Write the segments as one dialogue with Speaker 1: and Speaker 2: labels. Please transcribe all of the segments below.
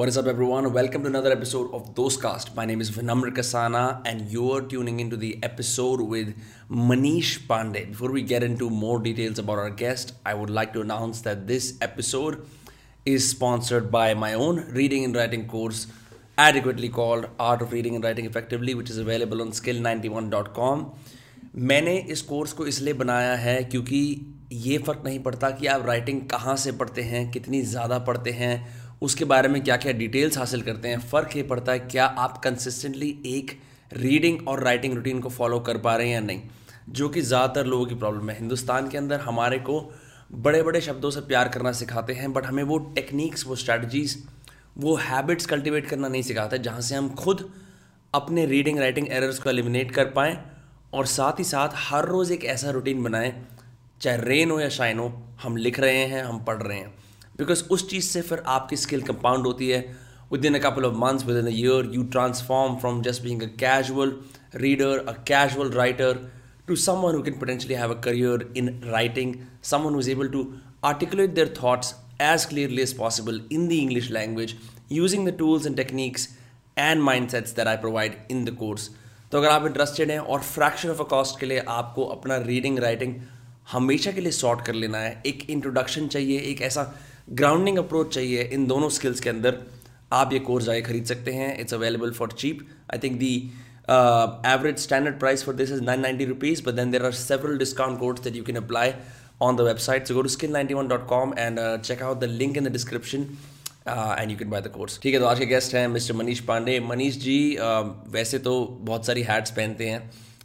Speaker 1: What is up, everyone? Welcome to another episode of Dostcast. My name is Vinamr Kasana, and you're tuning into the episode with Manish Pandey. Before we get into more details about our guest, I would like to announce that this episode is sponsored by my own reading and writing course, adequately called Art of Reading and Writing Effectively, which is available on skill91.com. मैंने इस course को इसलिए बनाया है क्योंकि ये फ़र्क नहीं पड़ता कि आप राइटिंग कहाँ से पढ़ते हैं कितनी ज़्यादा पढ़ते हैं उसके बारे में क्या क्या डिटेल्स हासिल करते हैं फ़र्क ये पड़ता है क्या आप कंसिस्टेंटली एक रीडिंग और राइटिंग रूटीन को फॉलो कर पा रहे हैं या नहीं जो कि ज़्यादातर लोगों की प्रॉब्लम है हिंदुस्तान के अंदर हमारे को बड़े बड़े शब्दों से प्यार करना सिखाते हैं बट हमें वो टेक्निक्स वो स्ट्रैटजीज़ वो हैबिट्स कल्टिवेट करना नहीं सिखाते जहाँ से हम खुद अपने रीडिंग राइटिंग एरर्स को एलिमिनेट कर पाएँ और साथ ही साथ हर रोज़ एक ऐसा रूटीन बनाएं चाहे रेन हो या शाइन हो हम लिख रहे हैं हम पढ़ रहे हैं बिकॉज उस चीज़ से फिर आपकी स्किल कंपाउंड होती है within a couple of months within a year you transform from just being a casual reader a casual writer to someone can potentially have a career in writing someone is able to articulate their thoughts as clearly as possible in the English language using the tools and techniques and mindsets that I provide in the course तो अगर आप interested हैं और fraction of a cost के लिए आपको अपना reading writing हमेशा के लिए शॉर्ट कर लेना है एक इंट्रोडक्शन चाहिए एक ऐसा ग्राउंडिंग अप्रोच चाहिए इन दोनों स्किल्स के अंदर आप ये कोर्स जाए खरीद सकते हैं it's available for cheap I think the average standard price for this is nine ninety rupees but then there are several discount codes that you can apply on the website. Skill ninety one dot com and check out the link in the description and you can buy the course ठीक है तो आज के guest हैं mister Manish Pandey Manish ji uh, वैसे तो बहुत सारी हैट्स पहनते हैं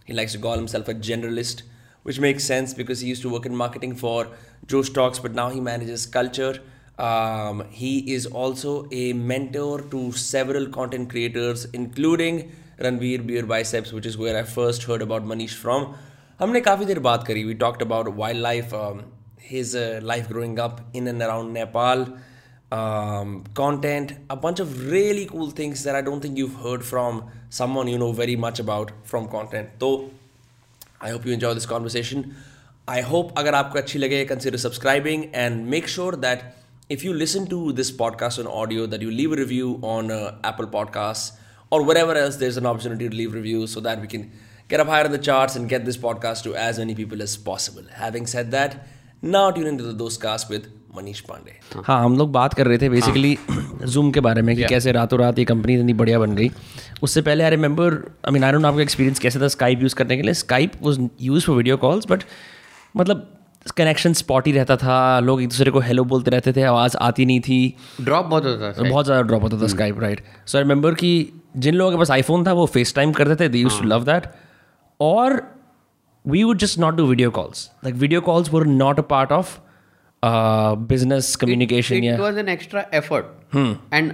Speaker 1: he likes to call self a journalist which makes sense because he used to work in marketing for जो stocks but now he manages culture Um, he is also a mentor to several content creators, including Ranveer Beer Biceps, which is where I first heard about Manish from. हमने काफ़ी देर बात करी we talked about his uh, life growing up in and around Nepal, um, content, a bunch of really cool things that I don't think you've heard from someone you know very much about from content. So I hope you enjoy this conversation. I hope अगर आपको अच्छी लगे consider subscribing and make sure that if you listen to this podcast on audio, that you leave a review on uh, Apple Podcasts or wherever else there's an opportunity to leave reviews so that we can get up higher in the charts and get this podcast to as many people as possible. Having said that, now tune into the Dostcast with Manish Pandey.
Speaker 2: हाँ हम लोग बात कर रहे थे basically Zoom के बारे में कि कैसे रातों रात ये कंपनी इतनी बढ़िया बन गई उससे पहले I remember I mean I don't आपका एक्सपीरियंस कैसे था स्काइप यूज़ करने के लिए Skype was used for video calls but मतलब कनेक्शन स्पॉट ही रहता था लोग एक दूसरे को हेलो बोलते रहते थे आवाज़ आती नहीं थी
Speaker 1: ड्रॉप
Speaker 2: बहुत होता
Speaker 1: था बहुत
Speaker 2: ज़्यादा ड्रॉप होता था Skype right so I remember कि जिन लोगों के पास आईफोन था वो फेस टाइम करते थे they used to love that और we would just not do video calls like video calls were not a part of business communication
Speaker 1: extra effort
Speaker 2: and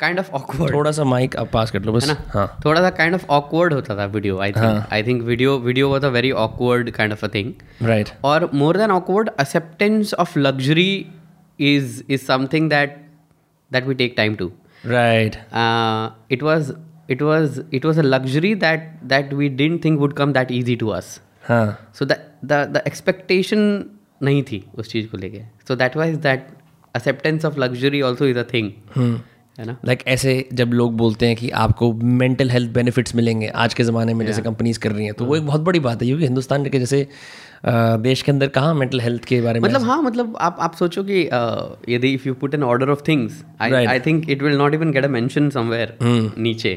Speaker 2: kind of awkward
Speaker 1: थोड़ा
Speaker 2: सा mic आप पास कर लो बस है ना
Speaker 1: हाँ. थोड़ा सा काइंड ऑफ ऑकवर्ड होता था video I think I think video video was a very
Speaker 2: awkward kind of a thing right और more
Speaker 1: than awkward acceptance of luxury is is something that that we take time to right it was it was it was a luxury that that we didn't think would come that easy to us so so the the नहीं थी उस चीज को लेके so that was that acceptance of luxury also is a thing
Speaker 2: है ना like ऐसे जब लोग बोलते हैं कि आपको मेंटल हेल्थ बेनिफिट्स मिलेंगे आज के ज़माने में जैसे कंपनीज कर रही हैं तो वो hmm. एक बहुत बड़ी बात है क्योंकि हिंदुस्तान के जैसे देश के अंदर कहाँ मेंटल हेल्थ के बारे में
Speaker 1: मतलब हाँ मतलब आप आप सोचो कि यदि if you put an order of things I I think it will not even get a mention somewhere नीचे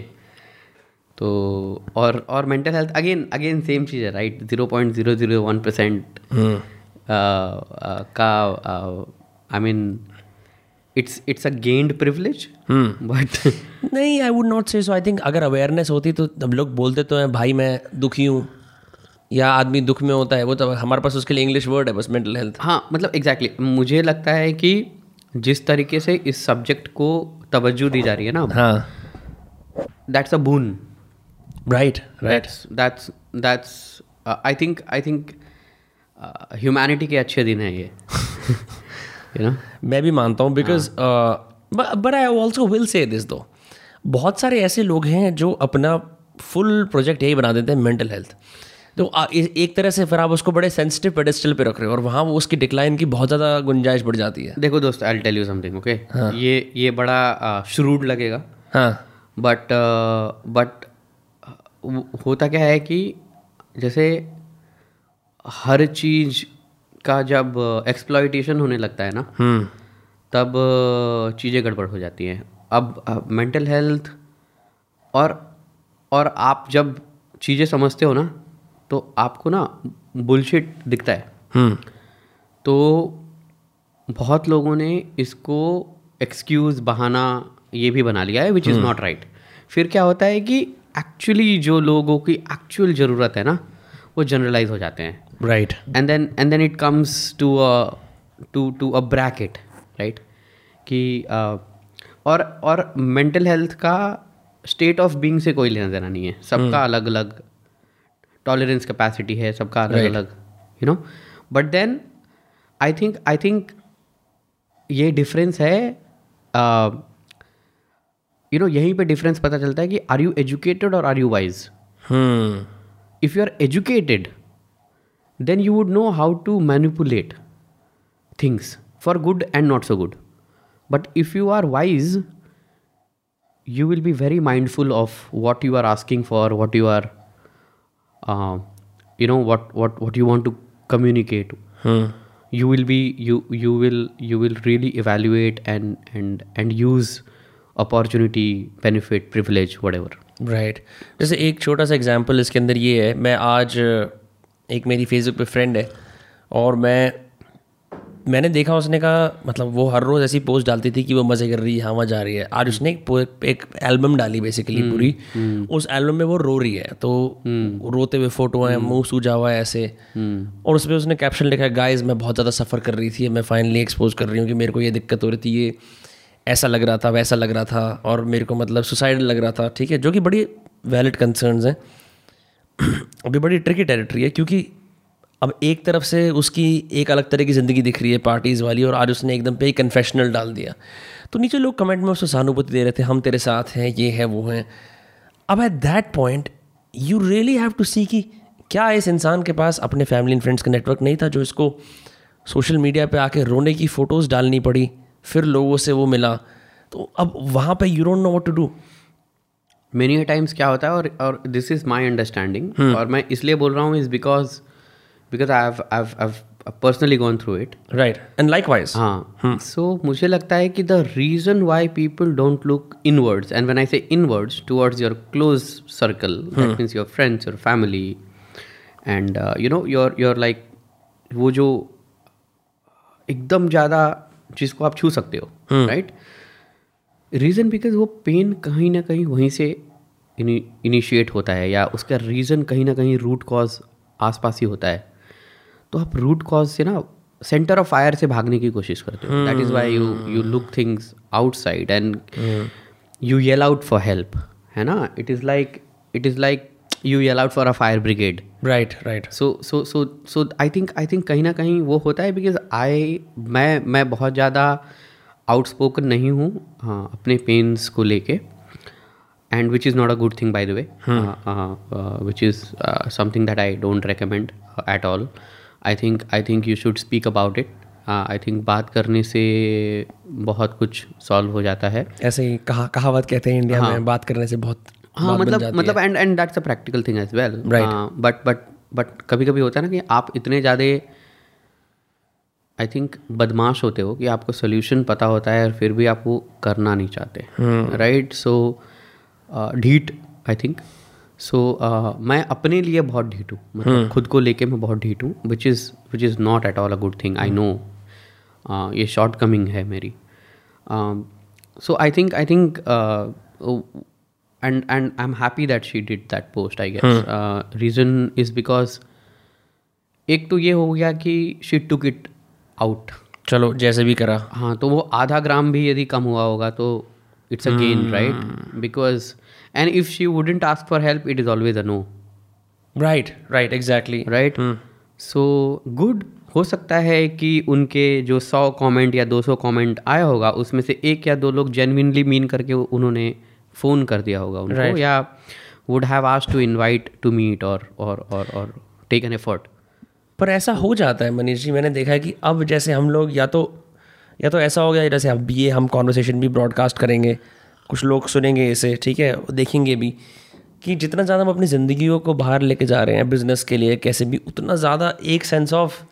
Speaker 1: तो और और mental health again again same चीज़ है right zero point zero zero one percent का I mean it's it's a gained privilege but
Speaker 2: नहीं I would not say so I think अगर awareness होती तो हम लोग बोलते तो हैं भाई मैं दुखी हूँ या आदमी दुख में होता है वो तो हमारे पास उसके लिए इंग्लिश वर्ड है बस मेंटल हेल्थ
Speaker 1: हाँ मतलब एग्जैक्टली exactly, मुझे लगता है कि जिस तरीके से इस सब्जेक्ट को तवज्जो दी जा रही है ना हाँ that's a boon
Speaker 2: right right that's
Speaker 1: that's I think I think humanity के अच्छे दिन हैं ये
Speaker 2: यू नो मैं भी मानता हूँ because but I also will say this दो बहुत सारे ऐसे लोग हैं जो अपना फुल प्रोजेक्ट यही बना देते हैं मेंटल हेल्थ तो एक तरह से फिर आप उसको बड़े सेंसिटिव पेडेस्टल पे रख रहे हो और वहाँ वो उसकी डिक्लाइन की बहुत ज़्यादा गुंजाइश बढ़ जाती है
Speaker 1: देखो दोस्त I tell you something okay ये ये बड़ा श्रूड लगेगा हाँ बट बट uh, होता क्या है कि जैसे हर चीज़ का जब एक्सप्लॉयटेशन होने लगता है ना हम्म। तब चीज़ें गड़बड़ हो जाती हैं अब मेंटल हेल्थ और और आप जब चीज़ें समझते हो ना तो आपको ना बुलशिट दिखता है हम्म। तो बहुत लोगों ने इसको एक्सक्यूज़ बहाना ये भी बना लिया है विच इज़ नॉट राइट फिर क्या होता है कि एक्चुअली जो लोगों की एक्चुअल ज़रूरत है ना वो जनरलाइज हो जाते हैं
Speaker 2: right
Speaker 1: and then and then it comes to to to a bracket right कि और और मेंटल हेल्थ का स्टेट ऑफ बीइंग से कोई लेना देना नहीं है सबका hmm. अलग अलग टॉलरेंस कैपेसिटी है सबका अलग right. अलग you know but then I think I think ये डिफरेंस है यू नो यहीं पे डिफरेंस पता चलता है कि आर यू एजुकेटेड और are you wise if you are educated then you would know how to manipulate things for good and not so good but if you are wise you will be very mindful of what you are asking for what you are uh, you know what what what you want to communicate hmm. you will be you you will you will really evaluate and and and use opportunity benefit privilege whatever
Speaker 2: right जैसे एक छोटा सा example इसके अंदर ये है मैं आज एक मेरी फेसबुक पे फ्रेंड है और मैं मैंने देखा उसने कहा मतलब वो हर रोज़ ऐसी पोस्ट डालती थी कि वो मज़े कर रही है हाँ वहाँ जा रही है आज उसने एक, एक एल्बम डाली बेसिकली हम्म, पूरी हम्म। उस एल्बम में वो रो रही है तो हम्म। रोते हुए फोटो हैं मुंह सूझा हुआ है ऐसे और उस पर उसने कैप्शन लिखा है गाइज मैं बहुत ज़्यादा सफ़र कर रही थी मैं फाइनली एक्सपोज कर रही हूँ कि मेरे को ये दिक्कत हो रही थी ये ऐसा लग रहा था वैसा लग रहा था और मेरे को मतलब सुसाइड लग रहा था ठीक है जो कि बड़ी वैलिड कंसर्नस हैं अभी बड़ी ट्रिकी टेरिटरी है क्योंकि अब एक तरफ से उसकी एक अलग तरह की ज़िंदगी दिख रही है पार्टीज़ वाली और आज उसने एकदम पे कन्फेशनल डाल दिया तो नीचे लोग कमेंट में उसको सहानुभूति दे रहे थे हम तेरे साथ हैं ये है वो हैं अब at that point you really have to see कि क्या इस इंसान के पास अपने फैमिली एंड फ्रेंड्स का नेटवर्क नहीं था जो इसको सोशल मीडिया पे आके रोने की फ़ोटोज़ डालनी पड़ी फिर लोगों से वो मिला तो अब वहाँ पे you don't know what to do
Speaker 1: many times क्या होता है और और दिस इज़ माई अंडरस्टैंडिंग और मैं इसलिए बोल रहा हूँ is because because I personally gone through it
Speaker 2: right and like wise हाँ
Speaker 1: सो hmm. मुझे लगता है कि the reason why people don't look inwards and when I say inwards towards your close circle that means your friends your family and you know your your like वो जो एकदम ज़्यादा जिसको आप छू सकते हो राइट रीज़न बिकॉज वो पेन कहीं ना कहीं वहीं से इनिशिएट होता है या उसका रीज़न कहीं ना कहीं रूट कॉज आसपास ही होता है तो आप रूट कॉज से ना सेंटर ऑफ फायर से भागने की कोशिश करते हो that is why you you look things outside and you yell out for help है ना it is like it is like you yell out for a fire
Speaker 2: brigade right right
Speaker 1: so so so so I think I think कहीं ना कहीं वो होता है because I मैं मैं बहुत ज़्यादा आउटस्पोकन नहीं हूँ हाँ अपने पेन्स को लेके and which is not a good thing by the way which is something that I don't recommend at all I think I think you should speak about it I think बात करने से बहुत कुछ solve हो जाता है
Speaker 2: ऐसे ही कहा, कहावत कहते हैं इंडिया हाँ, में बात करने से बहुत
Speaker 1: हाँ मतलब मतलब and and that's a practical thing as well but but but कभी कभी होता है ना कि आप इतने ज़्यादा आई थिंक बदमाश होते हो कि आपको सोल्यूशन पता होता है और फिर भी आप वो करना नहीं चाहते राइट सो ढीट आई थिंक सो मैं अपने लिए बहुत ढीट हूँ मतलब हम्म। खुद को लेके मैं बहुत ढीट हूँ which is which is not at all a good thing I know ये शॉर्ट कमिंग है मेरी so I think I think and and I'm happy that she did that post. I guess hmm. uh, reason is because एक तो ये हो गया कि she took it out
Speaker 2: चलो जैसे भी करा
Speaker 1: हाँ तो वो आधा ग्राम भी यदि कम हुआ होगा तो it's a gain right because and if she wouldn't ask for help it is always a no
Speaker 2: right
Speaker 1: right
Speaker 2: exactly
Speaker 1: right so good हो सकता है कि उनके जो सौ कमेंट या दो सौ कॉमेंट आया होगा उसमें से एक या दो लोग जेनविनली मीन करके उन्होंने फ़ोन कर दिया होगा उनको right. या would have asked to invite to meet और और और और टेक एन एफर्ट
Speaker 2: पर ऐसा हो जाता है मनीष जी मैंने देखा है कि अब जैसे हम लोग या तो या तो ऐसा हो गया जैसे अब ये हम कॉन्वर्सेशन भी ब्रॉडकास्ट करेंगे कुछ लोग सुनेंगे इसे ठीक है देखेंगे भी कि जितना ज़्यादा हम अपनी ज़िंदगी को बाहर लेके जा रहे हैं बिज़नेस के लिए कैसे भी उतना ज़्यादा एक सेंस ऑफ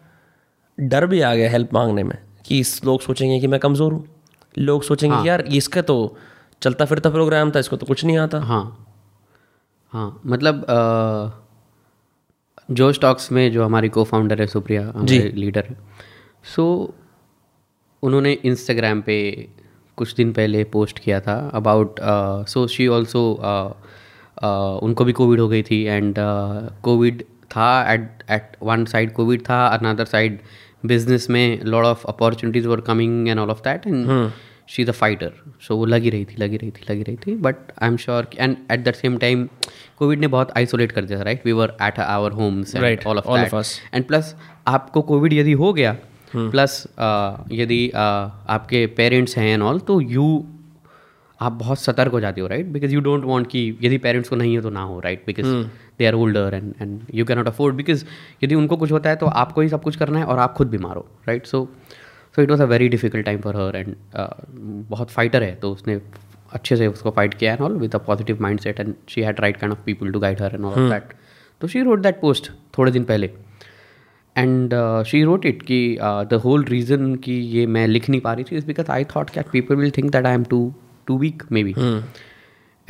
Speaker 2: डर भी आ गया हेल्प मांगने में कि लोग सोचेंगे कि मैं कमज़ोर हूँ लोग सोचेंगे हाँ। यार इसका तो चलता फिरता प्रोग्राम था इसको तो कुछ नहीं आता
Speaker 1: हाँ हाँ मतलब जो स्टॉक्स में जो हमारी को फाउंडर है सुप्रिया जी लीडर है सो उन्होंने इंस्टाग्राम पे कुछ दिन पहले पोस्ट किया था अबाउट सो शी ऑल्सो उनको भी कोविड हो गई थी एंड कोविड था at at one side Covid था अनदर साइड बिजनेस में lot of opportunities were coming and all of that and she is a fighter so वो लगी रही थी लगी रही थी लगी रही थी but I am sure and at the same time Covid ने बहुत आइसोलेट कर दिया था right we were at our homes all of and plus आपको कोविड यदि हो गया प्लस hmm. uh, यदि uh, आपके पेरेंट्स हैं एंड ऑल तो यू आप बहुत सतर्क हो जाते हो right because you don't want कि यदि पेरेंट्स को नहीं है तो ना हो right because they are older and and you can not afford because यदि उनको कुछ होता है तो आपको ही सब कुछ करना है और आप खुद बीमार हो right so right? so, so it was a very difficult time for her and बहुत फाइटर है तो उसने अच्छे से उसको फाइट किया and all with a positive mind set and she had right kind of people to guide her and all that तो she wrote that post थोड़े दिन पहले एंड शी रोट इट कि द होल रीज़न कि ये मैं लिख नहीं पा रही थी is because I thought cat people will think that I am too too weak may be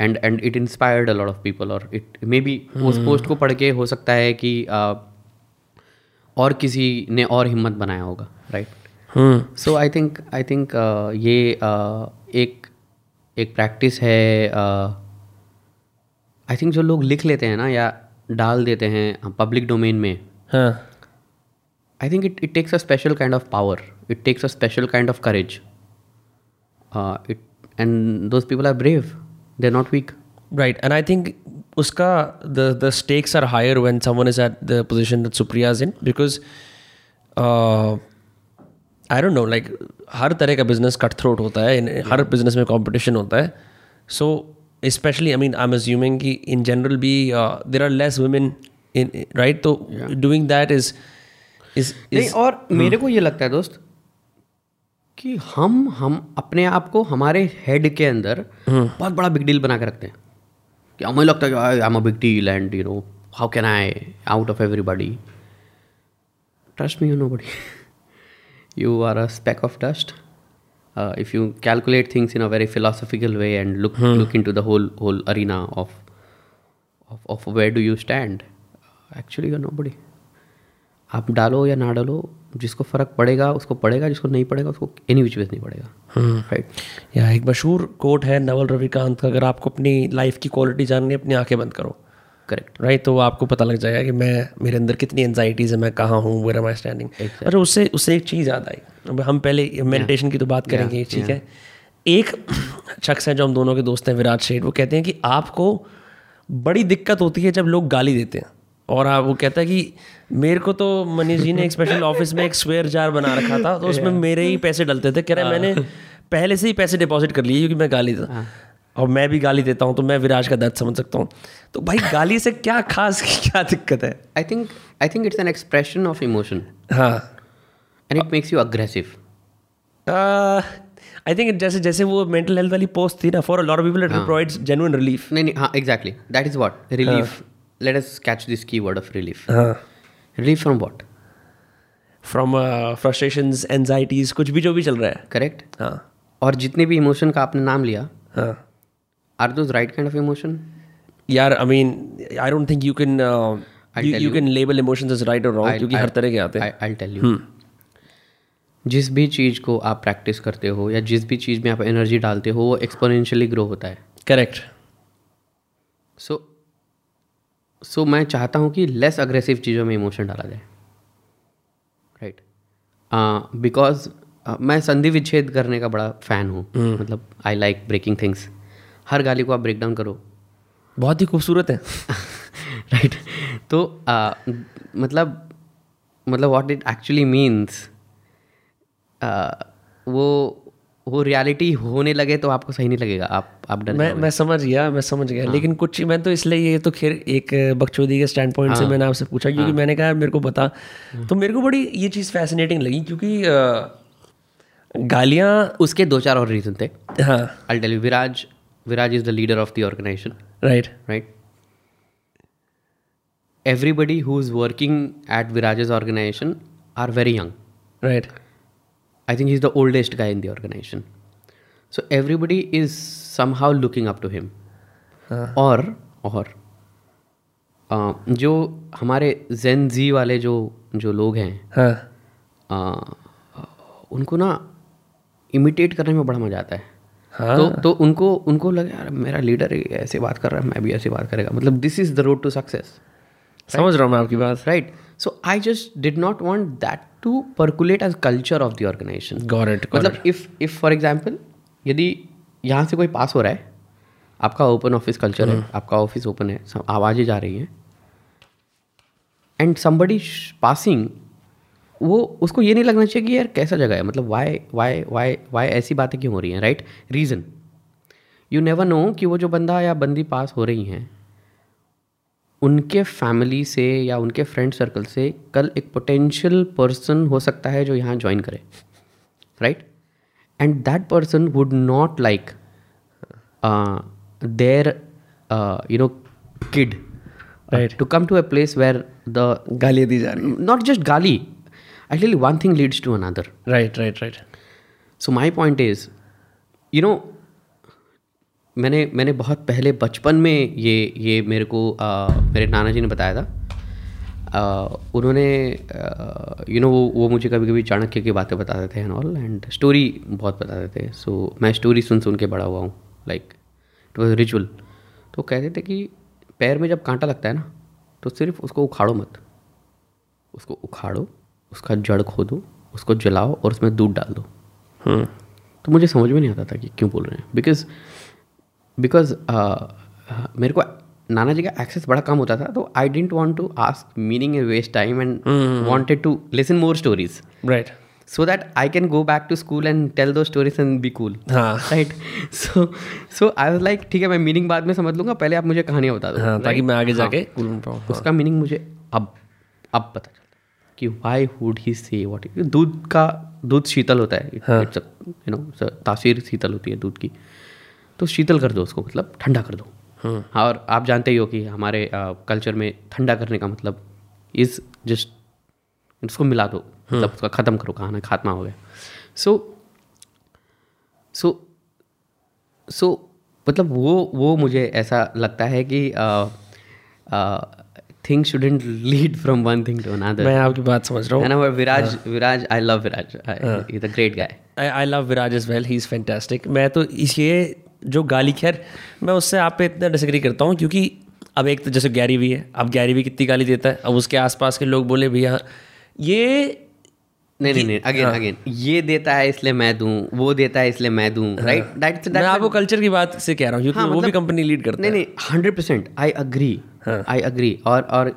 Speaker 1: and and it inspired a lot of people और इट मे बी उस पोस्ट हम्म। को पढ़ के हो सकता है कि uh, और किसी ने और हिम्मत बनाया होगा right right? So I think I think ये uh, एक एक प्रैक्टिस है आई uh, थिंक जो लोग लिख लेते हैं ना या डाल देते हैं पब्लिक हाँ, डोमेन में I think it it takes a special kind of power it takes a special kind of courage it and those people are brave they are
Speaker 2: not weak right and I think उसका the the stakes are higher when someone is at the position that Supriya is in because I don't know like हर तरह का business cut throat होता है हर business में competition होता है so specially I mean I am assuming कि in general भी there are less women in right तो डूइंग दैट इज इज
Speaker 1: और hmm. मेरे को ये लगता है दोस्त कि हम हम अपने आप को हमारे हेड के अंदर hmm. बहुत बड़ा बिग डील बना के रखते हैं कि हमें लगता है कि I am a big deal and you know how can I out of everybody trust me you know buddy you are a speck of dust. Uh, if you calculate things in a very philosophical way and look hmm. look into the whole whole arena of, of of where do you stand, actually you're nobody. आप डालो या ना डालो जिसको फ़र्क पड़ेगा उसको पड़ेगा जिसको नहीं पड़ेगा उसको एनी विच वेज नहीं पड़ेगा राइट यहाँ
Speaker 2: एक मशहूर कोट है नवल रविकांत का अगर आपको अपनी लाइफ की क्वालिटी जाननी है अपनी आंखें बंद करो करेक्ट राइट right? तो आपको पता लग जाएगा कि मैं मेरे अंदर कितनी एनजाइटीज़ है मैं कहाँ हूँ वेर एम आई स्टैंडिंग अरे उससे उससे एक चीज़ याद आई अब हम पहले मेडिटेशन की तो बात करेंगे ठीक है एक शख्स है जो हम दोनों के दोस्त हैं विराट शेठ वो कहते हैं कि आपको बड़ी दिक्कत होती है जब लोग गाली देते हैं और आप वो कहता है कि मेरे को तो मनीष जी ने एक स्पेशल ऑफिस में एक स्वेयर जार बना रखा था तो उसमें मेरे ही पैसे डलते थे कह रहे हाँ। मैंने पहले से ही पैसे डिपॉजिट कर लिए क्योंकि मैं गाली था और मैं भी गाली देता हूँ तो मैं विराज का दर्द समझ सकता हूँ तो भाई गाली से क्या खास क्या दिक्कत है
Speaker 1: I think I think it's an expression of emotion हाँ and it makes you aggressive
Speaker 2: I think जैसे जैसे वो मेंटल हेल्थ वाली
Speaker 1: पोस्ट थी ना for lot of people it provides genuine relief नहीं नहीं हाँ exactly that is what relief let us catch this key word of relief relief from what
Speaker 2: from frustration anxieties कुछ भी जो भी चल रहा है
Speaker 1: करेक्ट हाँ और जितने भी इमोशन का आपने नाम लिया हाँ are those right kind of emotion
Speaker 2: यार I mean I don't think you can you can label emotions as right और रॉन्ग
Speaker 1: क्योंकि
Speaker 2: हर तरह के आते
Speaker 1: हैं आई टेल यू जिस भी चीज़ को आप प्रैक्टिस करते हो या जिस भी चीज़ में आप एनर्जी डालते हो वो एक्सपोनेंशियली ग्रो होता है
Speaker 2: करेक्ट
Speaker 1: सो सो मैं चाहता हूँ कि लेस अग्रेसिव चीज़ों में इमोशन डाला जाए राइट बिकॉज uh, uh, मैं संधि विच्छेद करने का बड़ा फ़ैन हूँ हम्म। मतलब आई लाइक ब्रेकिंग थिंग्स हर गाली को आप ब्रेक डाउन करो
Speaker 2: बहुत ही खूबसूरत है
Speaker 1: राइट तो आ, मतलब मतलब व्हाट इट एक्चुअली मीन्स वो वो रियलिटी होने लगे तो आपको सही नहीं लगेगा आप आप
Speaker 2: डर मैं मैं समझ गया मैं समझ गया हाँ। लेकिन कुछ मैं तो इसलिए ये तो खैर एक बकचोदी के स्टैंड पॉइंट हाँ। से मैंने आपसे पूछा क्योंकि हाँ। मैंने कहा मेरे को बता हाँ। तो मेरे को बड़ी ये चीज़ फैसिनेटिंग लगी क्योंकि गालियाँ
Speaker 1: उसके दो चार और रीज़न थे हाँ अल Viraj Viraj is the leader of the organization. Right. Right. Everybody who's working at Viraj's organization are very young. Right. I think he's the oldest guy in the organization. So everybody is somehow looking up to him. Huh. Or, or, uh, जो हमारे Gen जी वाले जो जो लोग हैं हाँ. आ, उनको ना इमिटेट करने में बड़ा मज़ा आता है हाँ तो तो उनको उनको लगा यार मेरा लीडर ऐसे बात कर रहा है मैं भी ऐसे बात करेगा मतलब this is the road to success
Speaker 2: समझ रहा हूँ मैं आपकी बात
Speaker 1: right so I just did not want that to percolate as culture of the organisation मतलब इफ़ इफ़ फॉर एग्जाम्पल यदि यहाँ से कोई पास हो रहा है आपका ओपन ऑफिस कल्चर है हम्म। आपका ऑफिस ओपन है आवाज़ें जा रही हैं एंड समबडी पासिंग वो उसको ये नहीं लगना चाहिए कि यार कैसा जगह है मतलब वाई वाई वाई वाई ऐसी बातें क्यों हो रही हैं right reason you never know कि वो जो बंदा या बंदी पास हो रही हैं उनके फैमिली से या उनके फ्रेंड सर्कल से कल एक पोटेंशियल पर्सन हो सकता है जो यहाँ ज्वाइन करे right and that person would not like there you know kid to come to a place where the
Speaker 2: गाली दी जा रही
Speaker 1: नॉट जस्ट
Speaker 2: गाली
Speaker 1: actually one thing leads to another
Speaker 2: right right right
Speaker 1: so my point is you know मैंने मैंने बहुत पहले बचपन में ये ये मेरे को आ, मेरे नाना जी ने बताया था आ, उन्होंने यू नो वो वो मुझे कभी कभी चाणक्य की बातें बताते थे एंड ऑल एंड स्टोरी बहुत बताते थे सो so, मैं स्टोरी सुन सुन के बड़ा हुआ हूँ लाइक इट वॉज रिचुअल तो कहते थे कि पैर में जब कांटा लगता है ना तो सिर्फ उसको उखाड़ो मत उसको उखाड़ो उसका जड़ खोदो उसको जलाओ और उसमें दूध डाल दो हाँ तो मुझे समझ में नहीं आता था कि क्यों बोल रहे हैं बिकॉज बिकॉज uh, मेरे को नाना जी का एक्सेस बड़ा कम होता था तो I didn't want to ask meaning a waste time and wanted to listen more stories right so that I can go back to school and tell those stories and be cool right so so I was like ठीक है मैं meaning बाद में समझ लूंगा पहले आप मुझे कहानियाँ बता दो
Speaker 2: हाँ, right? ताकि मैं आगे हाँ, जाके
Speaker 1: हाँ, उसका मीनिंग मुझे अब अब पता चल कि why would he say what दूध का दूध शीतल होता है यू हाँ। नो तासीर शीतल होती है दूध की तो शीतल कर दो उसको मतलब ठंडा कर दो हाँ और आप जानते ही हो कि हमारे कल्चर में ठंडा करने का मतलब इज़ जस्ट उसको मिला दो हाँ। मतलब उसका ख़त्म करो कहाना खात्मा हो गया सो सो सो मतलब वो वो मुझे ऐसा लगता है कि आ, आ, thing shouldn't lead from one thing to another
Speaker 2: मैं आपकी बात समझ रहा हूँ विराज
Speaker 1: हाँ। Viraj I love Viraj is a great guy I love
Speaker 2: Viraj is well he is fantastic मैं तो इसलिए जो गाली खैर मैं उससे आप पे इतना डिसग्री करता हूँ क्योंकि अब एक तो जैसे गैरी भी है अब गैरी भी कितनी गाली देता है अब उसके आसपास के लोग बोले भैया ये
Speaker 1: नहीं नहीं नहीं अगेन अगेन हाँ। ये देता है इसलिए मैं दूं वो देता है इसलिए मैं दूं राइट दैट इज मैं आपको कल्चर की बात से कह रहा हूं हाँ, वो भी कंपनी मतलब- लीड करता है नहीं नहीं 100% आई अग्री आई अग्री और और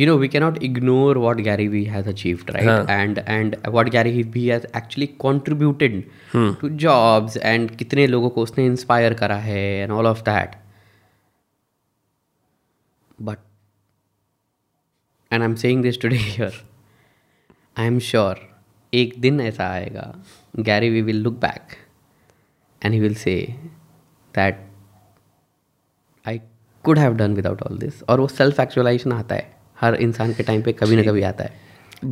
Speaker 1: you know
Speaker 2: we can
Speaker 1: not ignore what
Speaker 2: Gary Vee has achieved
Speaker 1: right and and what Gary he Vee has actually contributed to jobs and कितने लोगों को उसने इंस्पायर करा है and all of that but and I am saying this today here I am sure एक दिन ऐसा आएगा Gary Vee will look back and he will say that I could have done without all this और वो self actualisation आता है हर इंसान के टाइम पे कभी ना कभी आता है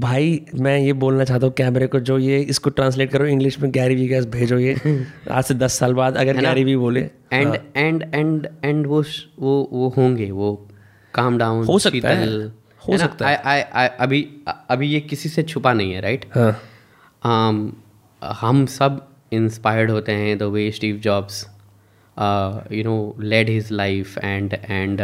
Speaker 2: भाई मैं ये बोलना चाहता हूँ कैमरे को जो ये इसको ट्रांसलेट करो इंग्लिश में गैरी वी गैस भेजो ये आज से दस साल बाद अगर गैरी वी बोले
Speaker 1: एंड एंड एंड एंड वो वो वो होंगे वो काम डाउन
Speaker 2: हो सकता है हो सकता
Speaker 1: है अभी अभी ये किसी से छुपा नहीं है राइट हाँ Um, हम सब इंस्पायर्ड होते हैं the way Steve Jobs you know led his life and and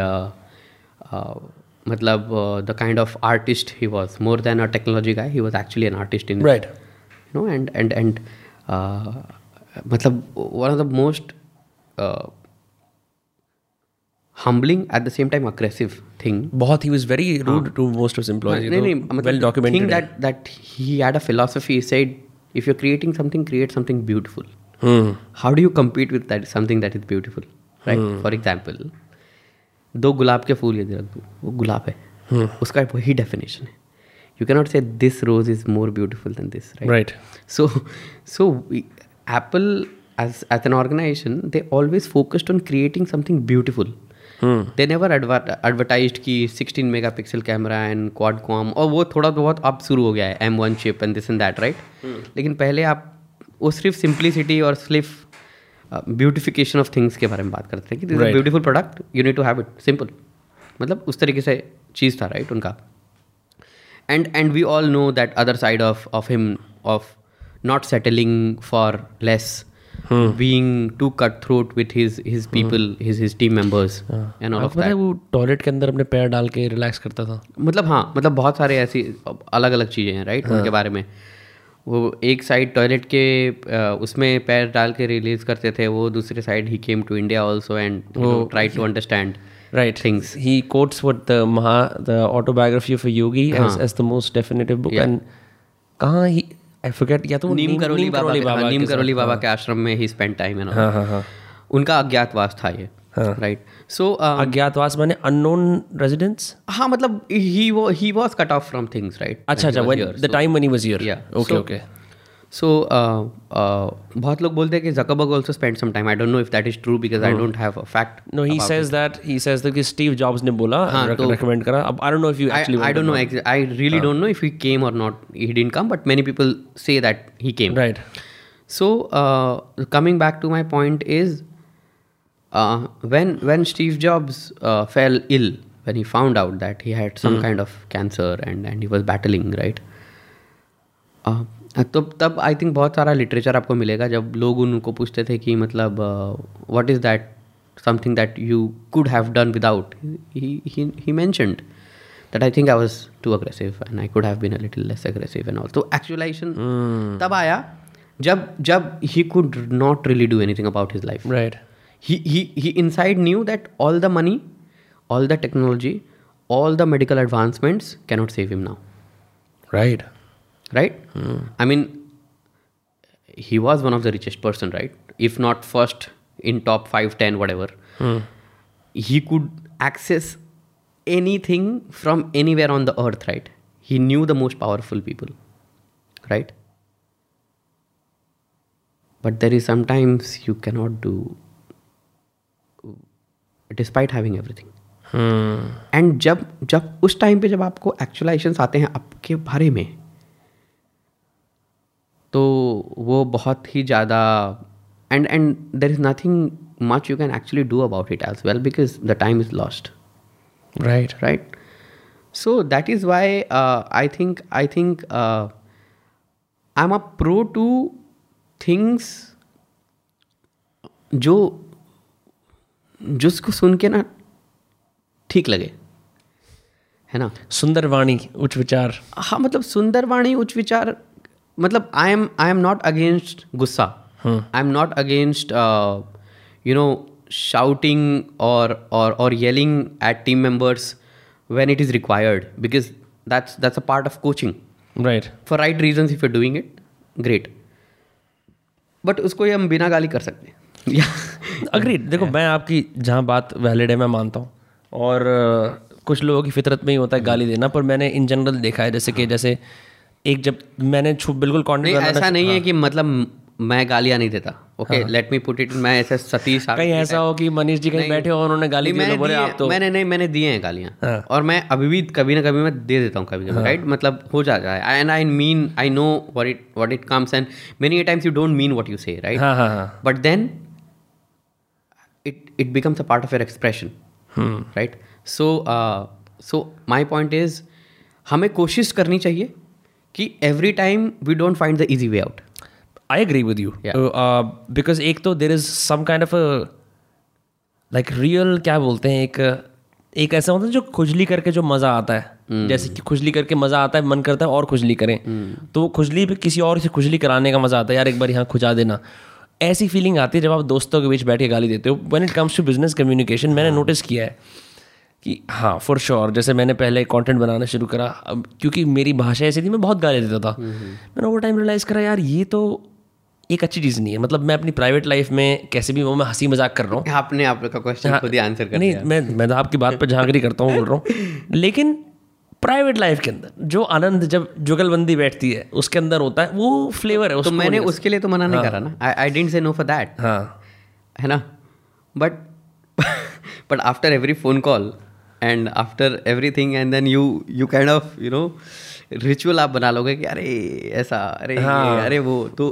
Speaker 1: मतलब the kind of artist he was more than a technology guy he was actually an artist in right no and and and मतलब one of the most humbling at the same time aggressive thing.
Speaker 2: Both he was very ah. rude to most of his employees. well documented. Thing
Speaker 1: that that he had a philosophy. He said, if you're creating something, create something beautiful. Hmm. How do you compete with that something that is beautiful, right? Hmm. For example, दो gulab के फूल यदि रख दूँ वो गुलाब है hmm. उसका वही डेफिनेशन है you cannot say this rose is more beautiful than this right so so Apple as as an organization they always focused on creating something beautiful they never advertise sixteen mega pixel camera and Qualcomm और वो थोड़ा बहुत अब शुरू हो गया है M one chip and this in that right लेकिन पहले आप वो सिर्फ सिंप्लिसिटी और सिर्फ ब्यूटिफिकेशन ऑफ थिंग्स के बारे में बात करते हैं कि this beautiful product you need to have it simple मतलब उस तरीके से चीज़ था राइट उनका and and we all know that other side of of him of not settling for less hmm. being too cutthroat with his his people hmm. his his team members and all of that वो
Speaker 2: toilet के अंदर अपने पैर डाल के relax करता था
Speaker 1: मतलब हाँ मतलब बहुत सारे ऐसी अलग अलग चीज़ें हैं राइट उनके बारे में वो एक साइड टॉयलेट के उसमें पैर डाल के रिलीज करते थे वो दूसरे side he came to India
Speaker 2: also and try to understand right things he quotes what the Maha, the autobiography of a yogi as, as the most definitive book yeah. and kahan he I forget या तो नीम करोली हाँ, बाबा नीम करोली बाबा हाँ। के आश्रम
Speaker 1: में ही spend time है ना हाँ, उनका अज्ञातवास था ये राइट सो um, अज्ञातवास
Speaker 2: माने अननोन रेजिडेंस
Speaker 1: हां मतलब ही वो he was cut off from things right
Speaker 2: अच्छा अच्छा the time when he was here या okay
Speaker 1: okay So uh, uh, बहुत लोग बोलते हैं कि Zuckerberg also spent some time. I don't know if that is true because I hmm. don't have a fact. No, he says that he says that Steve Jobs ने बोला recommend करा. अब I don't know if you actually. I, I don't know. I really do don't know if he came or not. He didn't come, but many people say that he came. Right. So uh, coming back to my point is uh, when when Steve Jobs uh, fell ill when he found out that he had some hmm. kind of cancer and and he was battling right. तो तब आई think बहुत सारा literature आपको मिलेगा जब लोग उनको पूछते थे कि मतलब what is that something that you could have done without he mentioned that I think I was too aggressive and I could have been little less aggressive and also actualization तब आया जब जब he could not really do anything about his life right he inside knew that all the money all the technology all the medical advancements cannot save him now
Speaker 2: right
Speaker 1: right i mean he was one of the richest person right if not first in top 5 10 whatever he could access anything from anywhere on the earth right he knew the most powerful people right but there is sometimes you cannot do despite having everything and जब जब उस time पे जब आपको actualisation आते हैं आपके बारे में तो वो बहुत ही ज़्यादा and and there is nothing much you can actually do about it as well because the time is lost right
Speaker 2: right
Speaker 1: so that is why I think I think I am a pro to things जो जिसको सुन के ना ठीक लगे है ना
Speaker 2: सुंदर वाणी उच्च विचार
Speaker 1: हाँ मतलब सुंदर वाणी उच्च विचार मतलब I am I am not against गुस्सा I am not against you know shouting और और और yelling at team members when it is required because that's that's a part of coaching right for right reason if you doing it great but उसको ये हम बिना गाली कर सकते हैं
Speaker 2: अग्री देखो मैं आपकी जहाँ बात वैलिड है मैं मानता हूँ और uh, कुछ लोगों की फितरत में ही होता है गाली देना पर मैंने इन जनरल देखा है जैसे कि हाँ। जैसे एक जब मैंने बिल्कुल
Speaker 1: कॉन्टेक्ट ऐसा नहीं है हाँ। कि मतलब मैं गालियां नहीं देता okay let me put it
Speaker 2: मैं ऐसे सतीश कहीं ऐसा हो कि मनीष जी कहीं बैठे हो और उन्होंने गाली मैंने बोले आप तो मैंने नहीं मैंने दिए
Speaker 1: हैं गालियां हाँ। और मैं अभी भी कभी ना कभी मैं दे देता हूँ कभी कभी राइट मतलब हो जाता है and I mean I know what it what it comes and many times you don't mean what you say right but then it it becomes a part of your expression right so so my point is हमें कोशिश करनी चाहिए कि every time we don't find the easy way out
Speaker 2: I agree with you because एक तो there is some kind of like real क्या बोलते हैं एक एक ऐसा होता है जो खुजली करके जो मज़ा आता है mm. जैसे कि खुजली करके मज़ा आता है मन करता है और खुजली करें mm. तो खुजली भी किसी और से खुजली कराने का मज़ा आता है यार एक बार यहाँ खुजा देना ऐसी फीलिंग आती है जब आप दोस्तों के बीच बैठ के गाली देते हो when it comes to business communication मैंने नोटिस hmm. किया है कि हाँ फॉर श्योर sure, जैसे मैंने पहले कंटेंट बनाना शुरू करा अब क्योंकि मेरी भाषा ऐसी थी मैं बहुत गाली देता था
Speaker 1: मैंने
Speaker 2: ओवर टाइम रियलाइज़ करा यार ये तो एक अच्छी चीज़ नहीं है मतलब मैं अपनी प्राइवेट लाइफ में कैसे भी वो मैं हंसी मजाक कर रहा हूँ
Speaker 1: आपने आपका क्वेश्चन खुद ही
Speaker 2: आंसर कर नहीं मैं मैं तो आपकी बात पर झांकरी करता
Speaker 1: हूँ
Speaker 2: बोल रहा हूँ लेकिन प्राइवेट लाइफ के अंदर जो आनंद जब जुगलबंदी बैठती है उसके अंदर होता है वो फ्लेवर है
Speaker 1: तो मैंने उसके लिए तो मना नहीं हाँ। करा ना I dent say no for that हाँ है ना but but after every phone call and after every thing and then you you kind of you know ritual आप बना लोगे कि अरे ऐसा अरे हाँ. अरे वो तो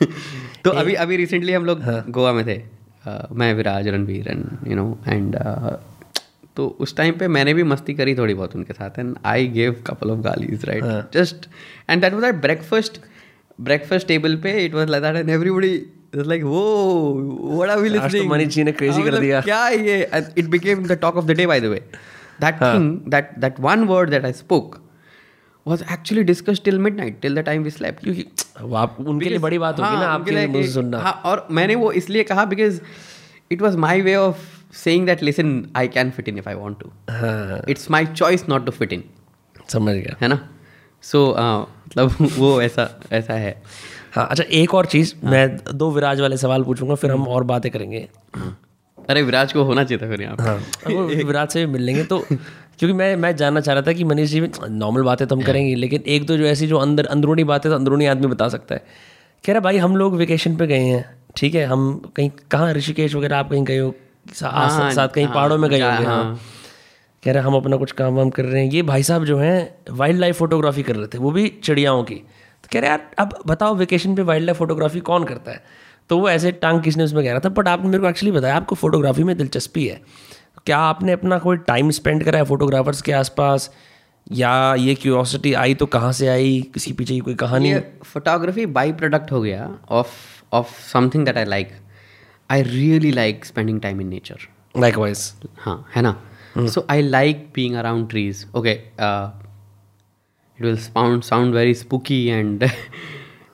Speaker 1: तो अभी अभी रिसेंटली हम लोग हाँ. गोवा में थे uh, मैं Viraj Ranveer and you know and तो उस टाइम पे मैंने भी मस्ती करी थोड़ी बहुत उनके साथ and I gave couple of गालीज right just and that was breakfast breakfast table पे it was like that and everybody like वो व्हाट आर वी लिसनिंग जी ने क्रेजी कर दिया क्या ये it became the talk of the day by the way that thing that that one word that I spoke क्योंकि आप उनके लिए बड़ी बात होगी हाँ, ना आपके लिए मुझे सुनना हाँ, और मैंने वो इसलिए कहा because it was my way of saying that listen I can fit in if I want to it's my choice not to fit in समझ गया है ना सो हाँ, मतलब वो ऐसा ऐसा है
Speaker 2: हाँ अच्छा एक और चीज़
Speaker 1: हाँ.
Speaker 2: मैं दो विराज वाले सवाल पूछूंगा फिर हम हम्म। और बातें करेंगे हम्म।
Speaker 1: अरे विराज को होना चाहिए था फिर यहाँ हाँ
Speaker 2: विराज से भी मिल लेंगे तो क्योंकि मैं मैं जानना चाह रहा था कि मनीष जी नॉर्मल बातें तो हम हाँ। करेंगे लेकिन एक दो जो ऐसी जो अंदर अंदरूनी बातें तो अंदरूनी आदमी बता सकता है कह रहा भाई हम लोग वेकेशन पे गए हैं ठीक है हम कहीं कहाँ ऋषिकेश वगैरह आप कहीं गए हो हाँ, साथ कहीं हाँ, पहाड़ों में गए होंगे
Speaker 1: हाँ
Speaker 2: कह रहे हम अपना कुछ काम वाम कर रहे हैं ये भाई साहब जो हैं वाइल्ड लाइफ फोटोग्राफी कर रहे थे वो भी चिड़ियाओं की कह रहे यार अब बताओ वेकेशन पे वाइल्ड लाइफ फोटोग्राफी कौन करता है तो वो ऐसे टांग किसने उसमें कह रहा था बट आपने मेरे को एक्चुअली बताया आपको फोटोग्राफी में दिलचस्पी है क्या आपने अपना कोई टाइम स्पेंड करा है फोटोग्राफर्स के आसपास या ये क्यूरोसिटी आई तो कहाँ से आई किसी पीछे की कोई कहानी
Speaker 1: फोटोग्राफी बाई प्रोडक्ट हो गया of of something that I like I really like spending time in nature
Speaker 2: like wise
Speaker 1: हाँ है ना so I like being around trees okay it will sound sound very spooky and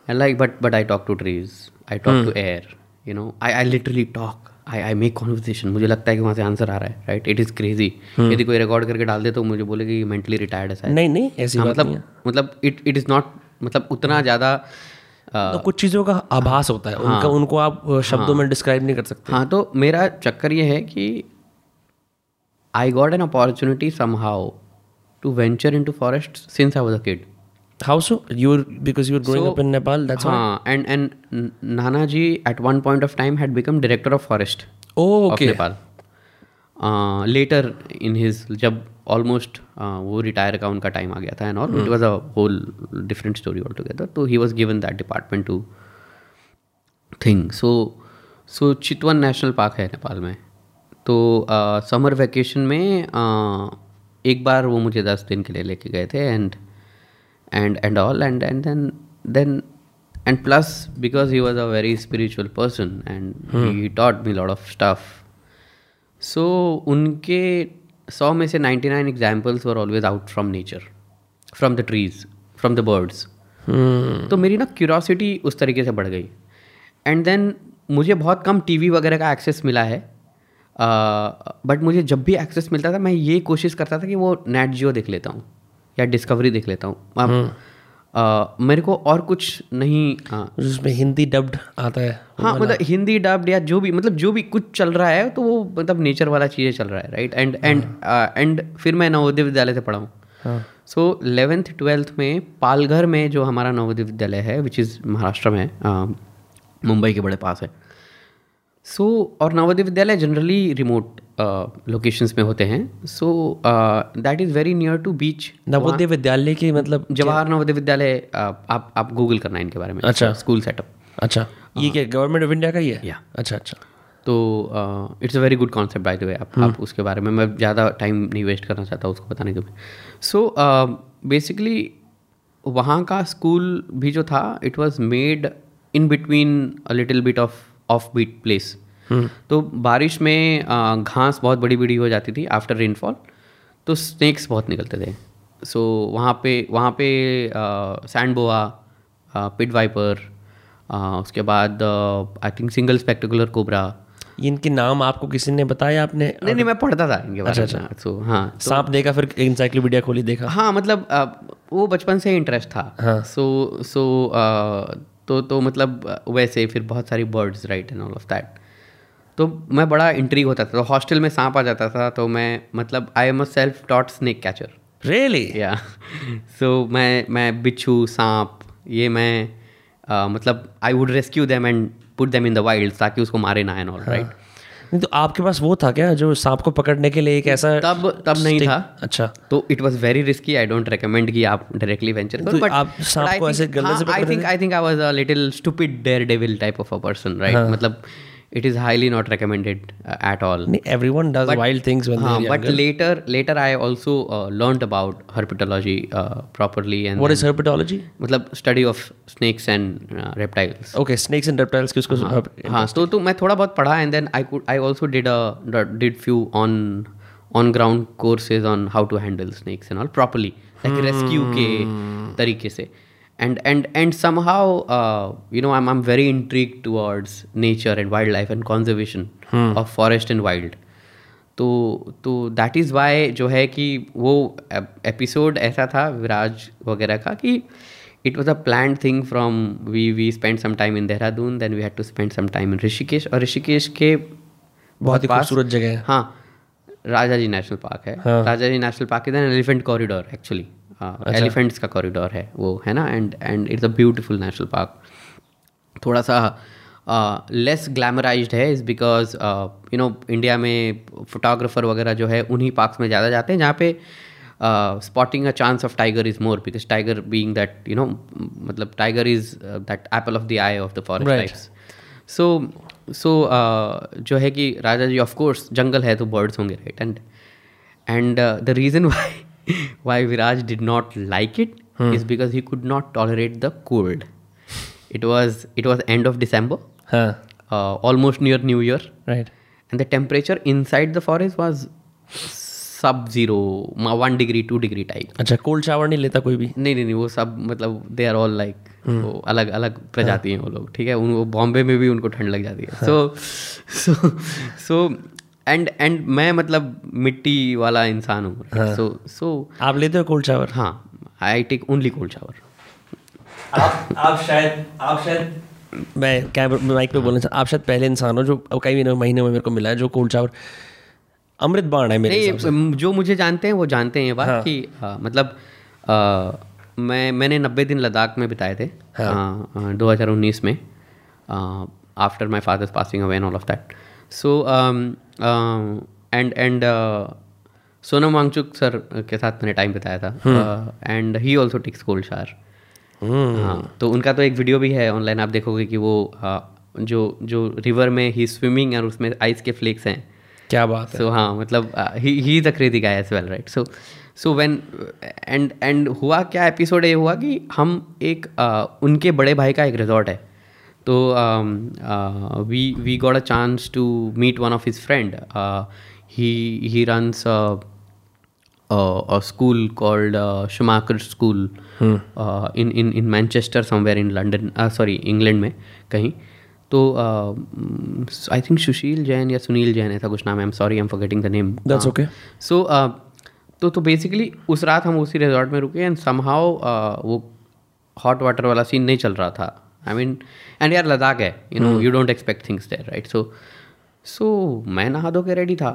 Speaker 1: I like but but I talk to trees I talk hmm. to air you know I, I literally talk I I make conversation मुझे लगता है कि वहाँ से answer आ रहा है right it is crazy यदि कोई रिकॉर्ड करके डाल दे तो मुझे बोले कि मेंटली रिटायर्ड
Speaker 2: है नहीं नहीं ऐसी हाँ,
Speaker 1: मतलब मतलब इट इट इज़ नॉट मतलब उतना ज़्यादा तो
Speaker 2: uh, कुछ चीज़ों का आभास होता है हाँ, उनका उनको आप uh, शब्दों हाँ, में डिस्क्राइब नहीं कर सकते
Speaker 1: हाँ तो मेरा चक्कर ये है कि I got an opportunity somehow to venture into forests since I was a kid.
Speaker 2: How so? You were because you were growing so, up in Nepal. That's हाँ, why.
Speaker 1: And and Nana ji at one point of time had become director of forest. Oh, okay. Of Nepal. Uh, later in his job. Almost वो retire का उनका time आ गया था and all it was a whole different story all together तो he was given that department to thing so so Chitwan national park है नेपाल में तो समर वैकेशन में एक बार वो मुझे दस दिन के लिए लेके गए थे and and and all and and then then and plus because he was a very spiritual person and he taught me me of lot so उनके सौ में से ninety nine examples were always out from nature from the trees from the birds तो मेरी ना curiosity उस तरीके से बढ़ गई एंड देन मुझे बहुत कम टी वी वगैरह का एक्सेस मिला है बट मुझे जब भी एक्सेस मिलता था मैं ये कोशिश करता था कि वो नेट जियो देख लेता हूँ या डिस्कवरी देख लेता हूँ हम्म। मेरे को और कुछ नहीं
Speaker 2: उसमें हाँ। हिंदी डब्ड आता है
Speaker 1: हाँ मतलब हिंदी डब्ड या जो भी मतलब जो भी कुछ चल रहा है तो वो मतलब नेचर वाला चीज़ें चल रहा है राइट एंड एंड एंड फिर मैं नवोदय विद्यालय से पढ़ाऊँ सो इलेवेंथ ट्वेल्थ में पालघर में जो हमारा नवोदय विद्यालय है विच इज़ महाराष्ट्र में मुंबई के बड़े पास है सो और Navodaya Vidyalaya generally remote locations में होते हैं so that is very near to beach
Speaker 2: Navodaya Vidyalaya के मतलब
Speaker 1: जवाहर नवोदय विद्यालय uh, आप आप गूगल करना इनके बारे में अच्छा स्कूल सेटअप अच्छा
Speaker 2: ये हाँ। क्या गवर्नमेंट ऑफ इंडिया का ही है या अच्छा
Speaker 1: अच्छा तो it's a very good concept by the way आप उसके बारे में मैं ज़्यादा टाइम नहीं वेस्ट करना चाहता उसको बताने के लिए सो बेसिकली uh, वहाँ का स्कूल भी जो था it was made in between a little bit of of beat place तो बारिश में घास बहुत बड़ी बड़ी हो जाती थी आफ्टर रेनफॉल तो स्नैक्स बहुत निकलते थे सो so, वहाँ पे वहाँ पे सैंड बोआ पिट वाइपर उसके बाद I think single spectacular cobra
Speaker 2: इनके नाम आपको किसी ने बताया आपने
Speaker 1: नहीं नहीं मैं पढ़ता था इनके बारे अच्छा, में अच्छा so, हाँ तो, सांप
Speaker 2: देखा फिर इंसाइक्लोपीडिया खोली देखा
Speaker 1: हाँ मतलब आ, वो बचपन
Speaker 2: से
Speaker 1: इंटरेस्ट था सो हाँ. सो so, so, तो तो मतलब वैसे फिर बहुत सारी birds right and all of that तो मैं बड़ा इंट्रीग होता था तो हॉस्टल में सांप आ जाता था तो मैं मतलब I am a self taught snake catcher
Speaker 2: really
Speaker 1: या सो मैं मैं बिच्छू सांप ये मैं uh, मतलब I would rescue them and put them in the wild ताकि उसको मारे ना एंड ऑल राइट
Speaker 2: नहीं तो आपके पास वो था क्या जो सांप को पकड़ने के लिए एक ऐसा
Speaker 1: तब तब नहीं था
Speaker 2: अच्छा
Speaker 1: तो it was very risky I don't recommend कि आप डायरेक्टली वेंचर करो बट तो आप सांप को ऐसे गलत से हाँ, पकड़ I think I think I was a little stupid daredevil type of a person right मतलब it is highly not recommended uh, at all.
Speaker 2: Everyone does
Speaker 1: but,
Speaker 2: wild things
Speaker 1: when uh, they're But younger. later, later I also uh, learned about herpetology uh, properly. And
Speaker 2: what then, is herpetology?
Speaker 1: मतलब study of snakes and uh, reptiles.
Speaker 2: Okay, snakes and reptiles किसको
Speaker 1: हाँ, हाँ तो तो मैं थोड़ा बहुत पढ़ा and then I could I also did a did few on on ground courses on how to handle snakes and all properly like hmm. rescue के तरीके से. and and and somehow uh, you know I'm I'm very intrigued towards nature and wildlife and conservation hmm. of forest and wild तो तो that is why जो है कि वो episode ऐसा था विराज वगैरह का कि it was a plan thing from we we spend some time in Dehradun then we had to spend some time in Rishikesh और ऋषिकेश के
Speaker 2: बहुत
Speaker 1: ही
Speaker 2: खूबसूरत जगह है
Speaker 1: हाँ राजा जी नेशनल पार्क
Speaker 2: है
Speaker 1: राजा जी national park is an elephant corridor actually हाँ, अच्छा। एलिफेंट्स अच्छा। का कॉरिडोर है वो है ना and and it's a beautiful national park थोड़ा सा लेस ग्लैमराइज्ड है is because you know India में फोटोग्राफर वगैरह जो है उन्हीं पार्क्स में ज़्यादा जाते हैं जहाँ पे spotting a chance of tiger is more because tiger being that you know मतलब tiger is that apple of the eye of the
Speaker 2: forest types
Speaker 1: so so जो है कि राजा जी ऑफकोर्स जंगल है तो बर्ड्स होंगे right and and the reason why why Viraj did not like it hmm. is because
Speaker 2: he
Speaker 1: could not tolerate the cold. It was it was end of December,
Speaker 2: huh. uh,
Speaker 1: almost near New Year,
Speaker 2: right?
Speaker 1: And the temperature inside the forest was सब zero one degree two degree type
Speaker 2: अच्छा cold shower नहीं लेता कोई भी
Speaker 1: नहीं नहीं नहीं वो सब मतलब दे आर ऑल लाइक वो अलग अलग प्रजाति हैं वो लोग ठीक है उन बॉम्बे में भी उनको ठंड लग जाती है so so so and and मैं मतलब मिट्टी वाला इंसान
Speaker 2: हूँ
Speaker 1: सो हाँ। सो
Speaker 2: आप लेते हो कोल्ड
Speaker 1: शावर हाँ I take only cold shower आप शायद आप शायद मैं क्या
Speaker 2: माइक पे बोलना आप शायद पहले इंसान हो जो कई महीने में मेरे को मिला है जो कोल्ड शावर अमृत बाण है मेरे
Speaker 1: जो मुझे जानते हैं वो जानते हैं ये बात हाँ। कि आ, मतलब आ, मैं मैंने नब्बे दिन लद्दाख में बिताए थे हाँ। दो हज़ार उन्नीस में after my father's passing away and all of that so and and Sonam Wangchuk sir के साथ मैंने टाइम बिताया था and he also takes cold shower हाँ तो उनका तो एक वीडियो भी है ऑनलाइन आप देखोगे कि वो हाँ, जो जो रिवर में
Speaker 2: ही
Speaker 1: स्विमिंग और उसमें आइस के फ्लेक्स हैं
Speaker 2: क्या बात
Speaker 1: सो हाँ मतलब he is a crazy guy as well right so so when and and हुआ क्या एपिसोड ये हुआ कि हम एक uh, उनके बड़े भाई का एक रिजॉर्ट है तो we we got a chance to meet one of his friend he he runs school called Schumacher school in in in Manchester somewhere in London sorry England में कहीं तो आई थिंक सुशील जैन या सुनील जैन ऐसा कुछ नाम है I am sorry I am forgetting the name
Speaker 2: that's okay
Speaker 1: so तो तो बेसिकली उस रात हम उसी रिजॉर्ट में रुके एंड समहाउ uh, वो हॉट वाटर वाला सीन नहीं चल रहा था आई मीन एंड यार लद्दाख है you know you don't expect things there right so so मैं नहा धो के रेडी था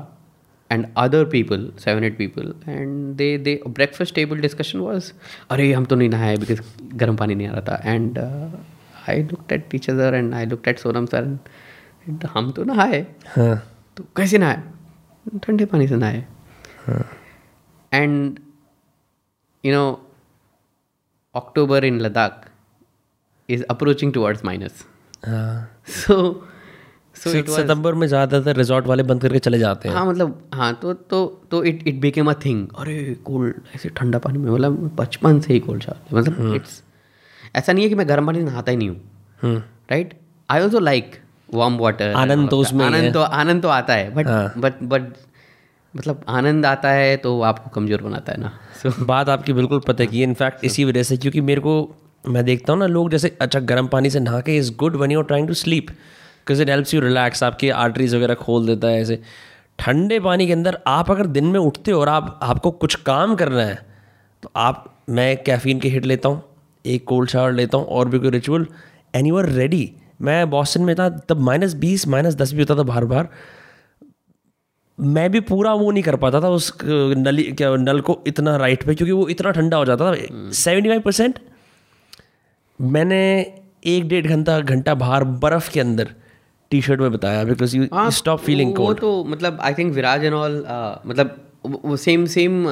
Speaker 1: and other people seven eight people and they they breakfast table discussion was अरे हम तो नहीं नहाए बिकॉज गर्म पानी नहीं आ रहा था and I look at teacher sir and I look at Sonam sir and हम तो नहाए हाँ। तो कैसे नहाए ठंडे पानी से नहाए and you know October in Ladakh is approaching towards minus so so so
Speaker 2: सितंबर में ज़्यादातर रिजॉर्ट
Speaker 1: वाले बंद करके चले जाते हैं हाँ मतलब हाँ तो तो तो it it became a thing अरे कोल्ड ऐसे ठंडा पानी में मतलब बचपन से ही कोल्ड चाहते मतलब इट्स हाँ। ऐसा नहीं है कि मैं गर्म पानी नहाता ही नहीं हूँ right I also like warm water आनंद तो उसमें आनंद तो आनंद तो आता है बट बट बट मतलब आनंद आता है तो आपको कमज़ोर बनाता है ना
Speaker 2: सो बात आपकी बिल्कुल पता की इनफैक्ट इसी वजह से क्योंकि मेरे को मैं देखता हूँ ना लोग जैसे अच्छा गर्म पानी से नहा के is good one you trying to sleep because it helps you relax आपकी आर्टरीज वगैरह खोल देता है ऐसे ठंडे पानी के अंदर आप अगर दिन में उठते हो और आप आपको कुछ काम करना है तो आप मैं कैफीन के हिट लेता हूँ एक कोल्ड शावर लेता हूँ और भी कोई ritual any you are ready मैं बॉस्टन में था तब माइनस बीस माइनस दस भी होता था बार बार मैं भी पूरा वो नहीं कर पाता था उस नली क्या नल को इतना राइट पे क्योंकि वो इतना ठंडा हो जाता था hmm. सेवेंटी फाइव परसेंट मैंने एक डेढ़ घंटा घंटा बाहर बर्फ के अंदर टी शर्ट में बताया बिकॉज यू स्टॉप फीलिंग
Speaker 1: वो तो मतलब I think Viraj and all मतलब वो सेम सेम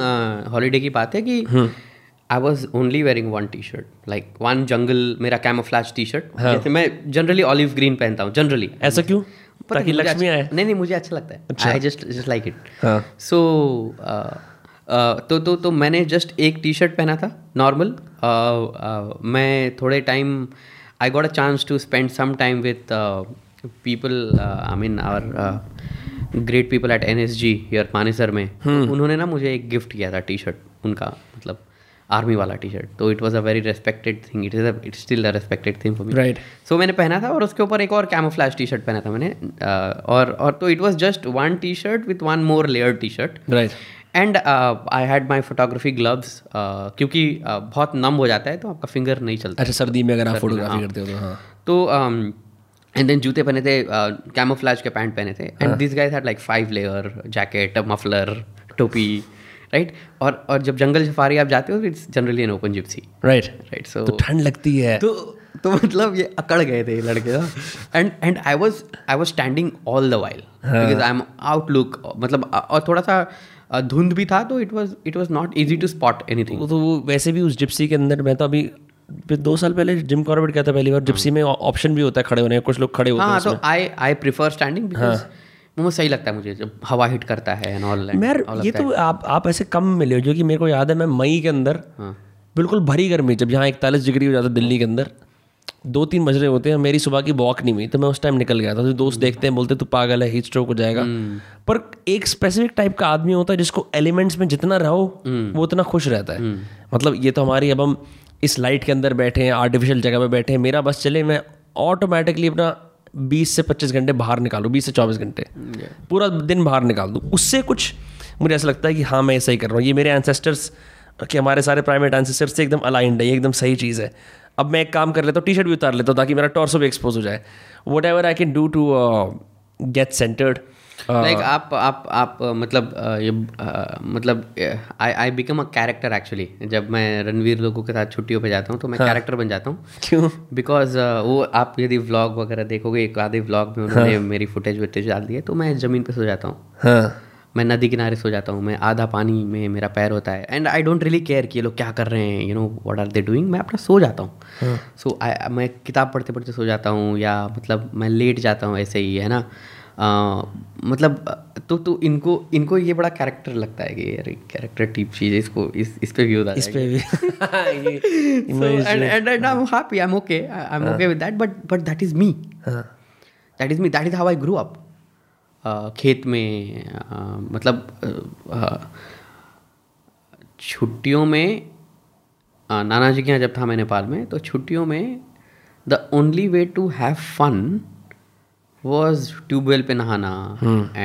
Speaker 1: हॉलीडे की बात है कि I was only wearing one T shirt like one जंगल मेरा कैमोफ्लैश टी शर्ट मैं जनरली ऑलिव ग्रीन पहनता हूँ
Speaker 2: जनरली ऐसा क्यों ताकि लक्ष्मी अच्छा- आए नहीं नहीं मुझे अच्छा लगता
Speaker 1: है I just just like it so तो तो तो मैंने जस्ट एक टी शर्ट पहना था नॉर्मल मैं थोड़े time I got a chance to spend some time with people I mean our great people at N S G यर मानेसर में hmm. उन्होंने ना मुझे एक गिफ्ट किया था टी शर्ट उनका मतलब आर्मी वाला टी शर्ट तो it was a very respected thing it is it still respected thing for me
Speaker 2: right
Speaker 1: so मैंने पहना था और उसके ऊपर एक और कैमोफ्लैश टी शर्ट पहना था मैंने और और तो it was just one T shirt with one more layer T shirt
Speaker 2: right
Speaker 1: and I had my photography gloves क्योंकि uh, बहुत नम हो जाता है तो आपका फिंगर नहीं चलता
Speaker 2: अच्छा सर्दी में अगर आप फोटोग्राफी हाँ। करते
Speaker 1: हो तो हाँ तो एंड um, देन जूते पहने थे कैमोफ्लाज uh, के पैंट पहने थे and this guys had like five layer jacket muffler टोपी राइट और और जब जंगल सफारी आप जाते हो तो
Speaker 2: it's
Speaker 1: generally an open Gypsy
Speaker 2: right
Speaker 1: right so
Speaker 2: ठंड लगती है
Speaker 1: तो तो मतलब ये अकड़ गए थे ये लड़के and and I was I was standing all the while because I am outlook मतलब और थोड़ा सा धुंध भी था तो it was it
Speaker 2: was not
Speaker 1: easy to spot
Speaker 2: any thing तो, तो वैसे भी उस जिप्सी के अंदर मैं तो अभी दो साल पहले जिम कॉर्बेट कहता पहली बार जिप्सी हाँ। में ऑप्शन भी होता है खड़े होने का कुछ लोग खड़े होते हैं हाँ,
Speaker 1: तो आई आई प्रीफर स्टैंडिंग मुझे सही लगता है मुझे जब हवा हिट करता है एंड ऑल मैं ये तो आप आप ऐसे
Speaker 2: कम मिले हो जो कि मेरे को याद है मैं मई के अंदर हाँ। बिल्कुल भरी गर्मी जब यहाँ इकतालीस डिग्री हो जाता है दिल्ली के अंदर दो तीन बज रहे होते हैं मेरी सुबह की वॉक नहीं हुई तो मैं उस टाइम निकल गया था तो दोस्त देखते हैं बोलते तू पागल है हीट स्ट्रोक हो जाएगा हम्म। पर एक स्पेसिफिक टाइप का आदमी होता है जिसको एलिमेंट्स में जितना रहो हम्म। वो उतना खुश रहता है हम्म। मतलब ये तो हमारी अब हम इस लाइट के अंदर बैठे हैं आर्टिफिशियल जगह पर बैठे हैं मेरा बस चले मैं ऑटोमेटिकली अपना बीस से पच्चीस घंटे बाहर निकालू बीस से चौबीस घंटे पूरा दिन बाहर निकाल दूँ उससे कुछ मुझे ऐसा लगता है कि हाँ मैं ऐसा ही कर रहा हूँ ये मेरे एंसेस्टर्स कि हमारे सारे प्राइवेट एंसेस्टर्स से एकदम अलाइंड है ये एकदम सही चीज़ है अब मैं एक काम कर लेता हूँ टी शर्ट भी उतार लेता हूँ ताकि मेरा टॉर्सो भी एक्सपोज हो जाए whatever I can do to get
Speaker 1: centred like आप आप आप uh, मतलब uh, ये uh, मतलब I I become a character actually जब मैं रणवीर लोगों के साथ छुट्टियों पे जाता हूँ तो मैं कैरेक्टर हाँ। बन जाता हूँ क्यों बिकॉज वो आप यदि व्लॉग वगैरह देखोगे एक आधे व्लॉग में उन्होंने हाँ। मेरी फुटेज वुटेज डाल दी है तो मैं ज़मीन पे सो जाता हूँ हाँ। मैं नदी किनारे सो जाता हूँ मैं आधा पानी में मेरा पैर होता है and I don't really care कि ये लोग क्या कर रहे हैं you know what are they doing मैं अपना सो जाता हूँ सो हाँ। so, मैं किताब पढ़ते पढ़ते सो जाता हूँ या मतलब मैं लेट जाता हूँ ऐसे ही है ना Uh, मतलब तो तो इनको इनको ये बड़ा कैरेक्टर लगता है कि यार कैरेक्टर टीप चीज़ इसको इस इस पे भी होता है इस पे भी I am I am I am okay with that but but that is me that is me that is how I grow up खेत में मतलब छुट्टियों में नाना जी के यहाँ जब था मैं नेपाल में तो छुट्टियों में the only way to have fun was tubewell पे नहाना एंड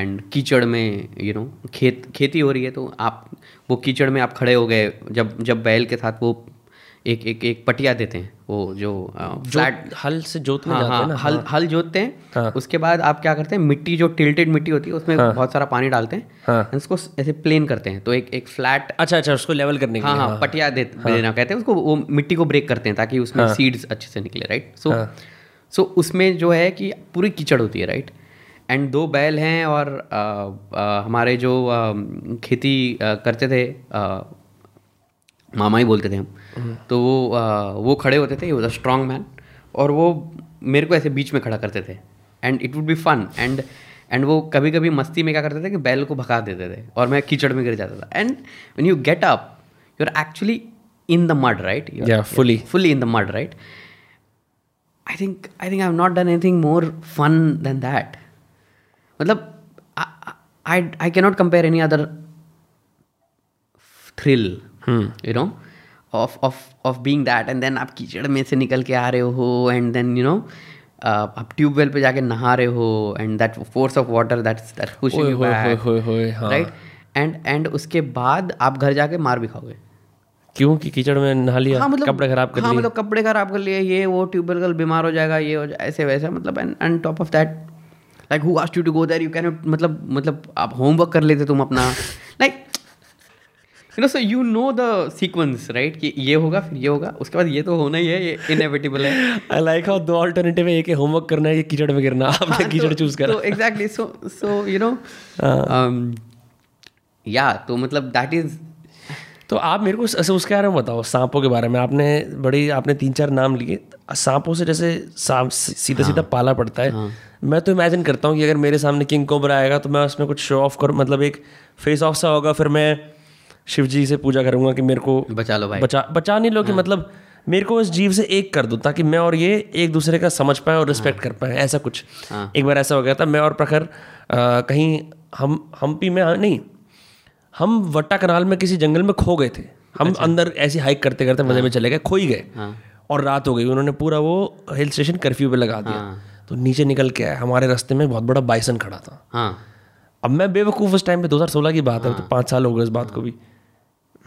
Speaker 1: हम्म। कीचड़ में यू नो खेत खेती हो रही है तो आप वो कीचड़ में आप खड़े हो गए जब जब बैल के साथ वो एक एक एक पटिया देते हैं वो जो
Speaker 2: फ्लैट हल से जोतने हाँ, हाँ, हैं ना हल हाँ।
Speaker 1: हल जोतते हैं हाँ, उसके बाद आप क्या करते हैं मिट्टी जो टिल्टेड मिट्टी होती है उसमें हाँ, बहुत सारा पानी डालते हैं हाँ, उसको ऐसे प्लेन करते हैं तो एक एक फ्लैट
Speaker 2: अच्छा अच्छा उसको लेवल करने के हाँ, हाँ, हाँ, पटिया दे, हाँ, देना कहते हैं उसको वो मिट्टी को ब्रेक करते हैं ताकि उसमें सीड्स हाँ। अच्छे से निकले राइट सो सो उसमें जो है कि पूरी कीचड़ होती है राइट एंड दो बैल हैं और हमारे जो खेती करते थे मामा ही बोलते थे हम हम्म। तो वो आ, वो खड़े होते थे वॉज अ स्ट्रॉन्ग मैन और वो मेरे को ऐसे बीच में खड़ा करते थे and it would be fun and and वो कभी कभी मस्ती में क्या करते थे कि बैल को भगा देते थे और मैं कीचड़ में गिर जाता था and one you get up you are actually in the mud right fully fully in the mud right I think I think I have not done anything more fun than that मतलब I I not compare any other
Speaker 3: thrill you know of of of being that and then आप कीचड़ में से निकल के आ रहे हो एंड देन यू नो आप ट्यूबवेल पे जाके नहा रहे हो and that force of water that right and and उसके बाद आप घर जाके मार भी खाओगे क्योंकि कीचड़ में नहा लिया हाँ, मतलब, कपड़े खराब कर हाँ, लिए मतलब कपड़े खराब कर लिए ये वो ट्यूबवेल कल बीमार हो जाएगा ये हो जाए ऐसे वैसे मतलब and and top of that like who asked you to go there you can मतलब मतलब आप होमवर्क कर लेते तुम अपना like no so you know the sequence right कि ये होगा फिर ये होगा उसके बाद ये तो होना ही है ये इनएविटेबल है आई लाइक हाउ दो अल्टरनेटिव है एक होमवर्क करना है ये कीचड़ में गिरना आपने हाँ, कीचड़ चूज तो- करा तो exactly so so you know
Speaker 4: या तो मतलब दैट इज तो आप मेरे को ऐसे उसके बारे में बताओ सांपों के बारे में आपने बड़ी आपने तीन चार नाम लिए सांपों से जैसे सांप सीधा हाँ, सीधा पाला पड़ता है हाँ. मैं तो इमेजिन करता हूँ कि अगर मेरे सामने किंग कोबरा आएगा तो मैं उसमें कुछ शो ऑफ कर मतलब एक फेस ऑफ सा होगा फिर मैं शिव जी से पूजा करूंगा कि मेरे को
Speaker 3: बचा लो भाई
Speaker 4: बचा बचा नहीं लो कि हाँ। मतलब मेरे को इस जीव से एक कर दो ताकि मैं और ये एक दूसरे का समझ पाए और रिस्पेक्ट हाँ। कर पाए ऐसा कुछ हाँ। एक बार ऐसा हो गया था मैं और प्रखर कहीं हम हम्पी में नहीं हम वट्टा कनाल में किसी जंगल में खो गए थे हम अच्छा। अंदर ऐसी हाइक करते करते मजे में चले गए खो ही गए और रात हो गई उन्होंने पूरा वो हिल स्टेशन कर्फ्यू पे लगा दिया तो नीचे निकल के आया हमारे रास्ते में बहुत बड़ा बाइसन खड़ा था अब मैं बेवकूफ़ उस टाइम पे 2016 की बात है तो पाँच साल हो गए इस बात को भी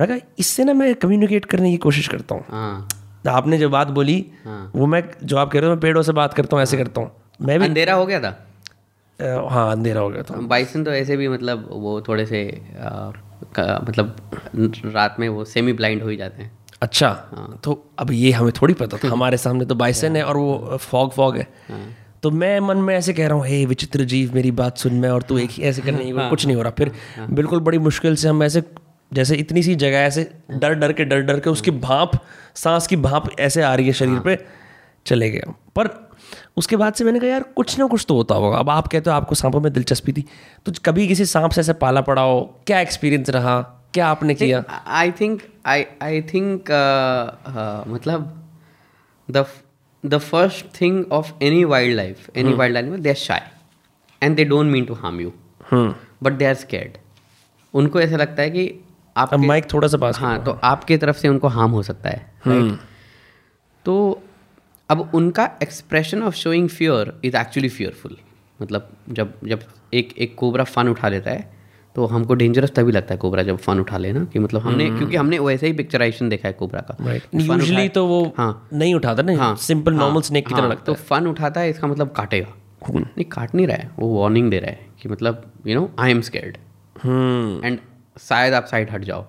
Speaker 4: मैं कहा इससे ना मैं कम्युनिकेट करने की कोशिश करता हूँ हाँ। तो आपने जो बात बोली हाँ। वो मैं जो आप कह रहे हो मैं पेड़ों से बात करता हूँ ऐसे हाँ। करता हूँ मैं
Speaker 3: भी अंधेरा हो गया था हाँ अंधेरा हो गया था बाइसन तो ऐसे भी मतलब वो थोड़े से मतलब रात में वो सेमी ब्लाइंड हो ही जाते
Speaker 4: हैं अच्छा हाँ। तो अब ये हमें थोड़ी पता था हमारे सामने तो बाइसन है और वो फॉग फॉग है हाँ। तो मैं मन में ऐसे कह रहा हूँ हे विचित्र जीव मेरी बात सुन मैं और तू एक ही ऐसे करने हाँ। कुछ नहीं हो रहा फिर बिल्कुल बड़ी मुश्किल से हम ऐसे जैसे इतनी सी जगह ऐसे हाँ। डर डर के डर डर के उसकी हाँ। भाप सांस की भाप ऐसे आ रही है शरीर हाँ। पे चले गए पर उसके बाद से मैंने कहा यार कुछ ना कुछ तो होता होगा अब आप कहते हो आपको सांपों में दिलचस्पी थी तो कभी किसी सांप से ऐसे पाला पड़ा हो क्या एक्सपीरियंस रहा क्या आपने किया
Speaker 3: I think I I think मतलब the the first thing of any wildlife any wildlife they are shy and they don't mean to harm you but they are scared उनको ऐसा लगता है कि
Speaker 4: आप माइक थोड़ा सा पास
Speaker 3: हाँ तो आपके तरफ से उनको हार्म हो सकता है हम्म। तो अब उनका expression of showing fear is actually fearful मतलब जब जब एक एक कोबरा फ़न उठा लेता है तो हमको डेंजरस तभी लगता है कोबरा जब फन उठा लेना कि मतलब हमने hmm. क्योंकि हमने वैसे ही पिक्चराइजेशन देखा है कोबरा का
Speaker 4: यूजुअली right. तो वो हाँ नहीं उठाता ना हाँ सिंपल नॉर्मल स्नेक की तरह हाँ, लगता तो
Speaker 3: है तो फन उठाता है इसका मतलब काटेगा hmm. नहीं काट नहीं रहा है वो वार्निंग दे रहा है कि मतलब you know I am scared and शायद आप साइड हट जाओ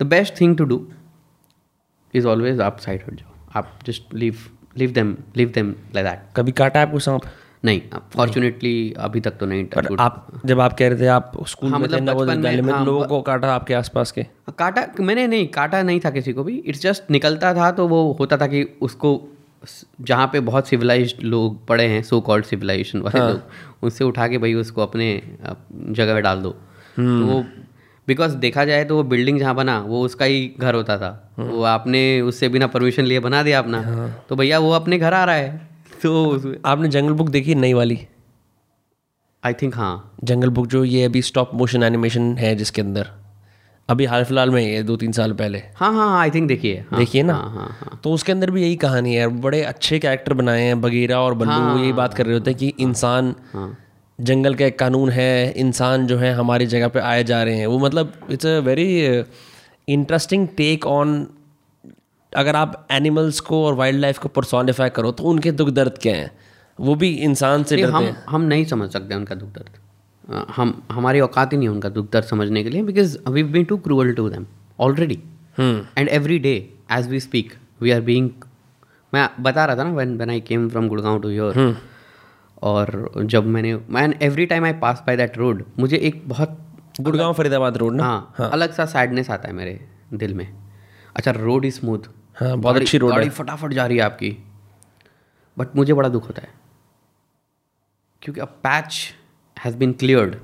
Speaker 3: the best thing to do is always आप साइड हट जाओ आप just leave leave them leave them like that कभी काटा आपको सांप नहीं
Speaker 4: फॉर्चुनेटली अभी तक तो नहीं पर आप जब आप कह रहे थे आप स्कूल हाँ, में मतलब थे में, में हाँ, लोगों को काटा आपके आसपास के काटा मैंने
Speaker 3: नहीं काटा नहीं था किसी को भी इट्स जस्ट निकलता था तो वो होता था कि उसको जहाँ पे बहुत सिविलाइज लोग पड़े हैं सो कॉल्ड सिविलाइजेशन वाले हाँ. लोग उनसे उठा के भाई उसको अपने जगह पर डाल दो हम्म। तो वो बिकॉज देखा जाए तो वो बिल्डिंग जहाँ बना वो उसका ही घर होता था हाँ। वो आपने उससे बिना परमिशन लिए बना दिया अपना हाँ। तो भैया वो अपने घर आ रहा है तो
Speaker 4: आपने जंगल बुक देखी नई वाली
Speaker 3: आई थिंक हाँ
Speaker 4: जंगल बुक जो ये अभी स्टॉप मोशन एनिमेशन है जिसके अंदर अभी हाल फिलहाल में ये दो तीन साल पहले
Speaker 3: हाँ हाँ आई हाँ, थिंक देखिए
Speaker 4: देखिए ना हाँ, हाँ, हाँ. तो उसके अंदर भी यही कहानी है बड़े अच्छे कैरेक्टर बनाए हैं बगीरा और बल्लू हाँ, यही बात कर रहे होते हैं कि इंसान हाँ, जंगल का एक कानून है इंसान जो है हमारी जगह पे आए जा रहे हैं वो मतलब it's a very interesting take on अगर आप एनिमल्स को और वाइल्ड लाइफ को परसोनिफाई करो तो उनके दुख दर्द क्या हैं वो भी इंसान से
Speaker 3: डरते हम हैं। हम नहीं समझ सकते उनका दुख दर्द हम हमारी औकात ही नहीं उनका दुख दर्द समझने के लिए because we be too cruel to them already and every day as we speak we are being मैं बता रहा था ना when when I came from Gurgaon to your और जब मैंने man every time I pass by that road मुझे एक बहुत
Speaker 4: गुड़गांव फरीदाबाद रोड ना हाँ,
Speaker 3: हाँ अलग सा सैडनेस आता है मेरे दिल में अच्छा रोड इज स्मूथ
Speaker 4: हाँ बहुत अच्छी रोड गाड़ी
Speaker 3: फटाफट जा रही है आपकी बट मुझे बड़ा दुख होता है क्योंकि a patch has been cleared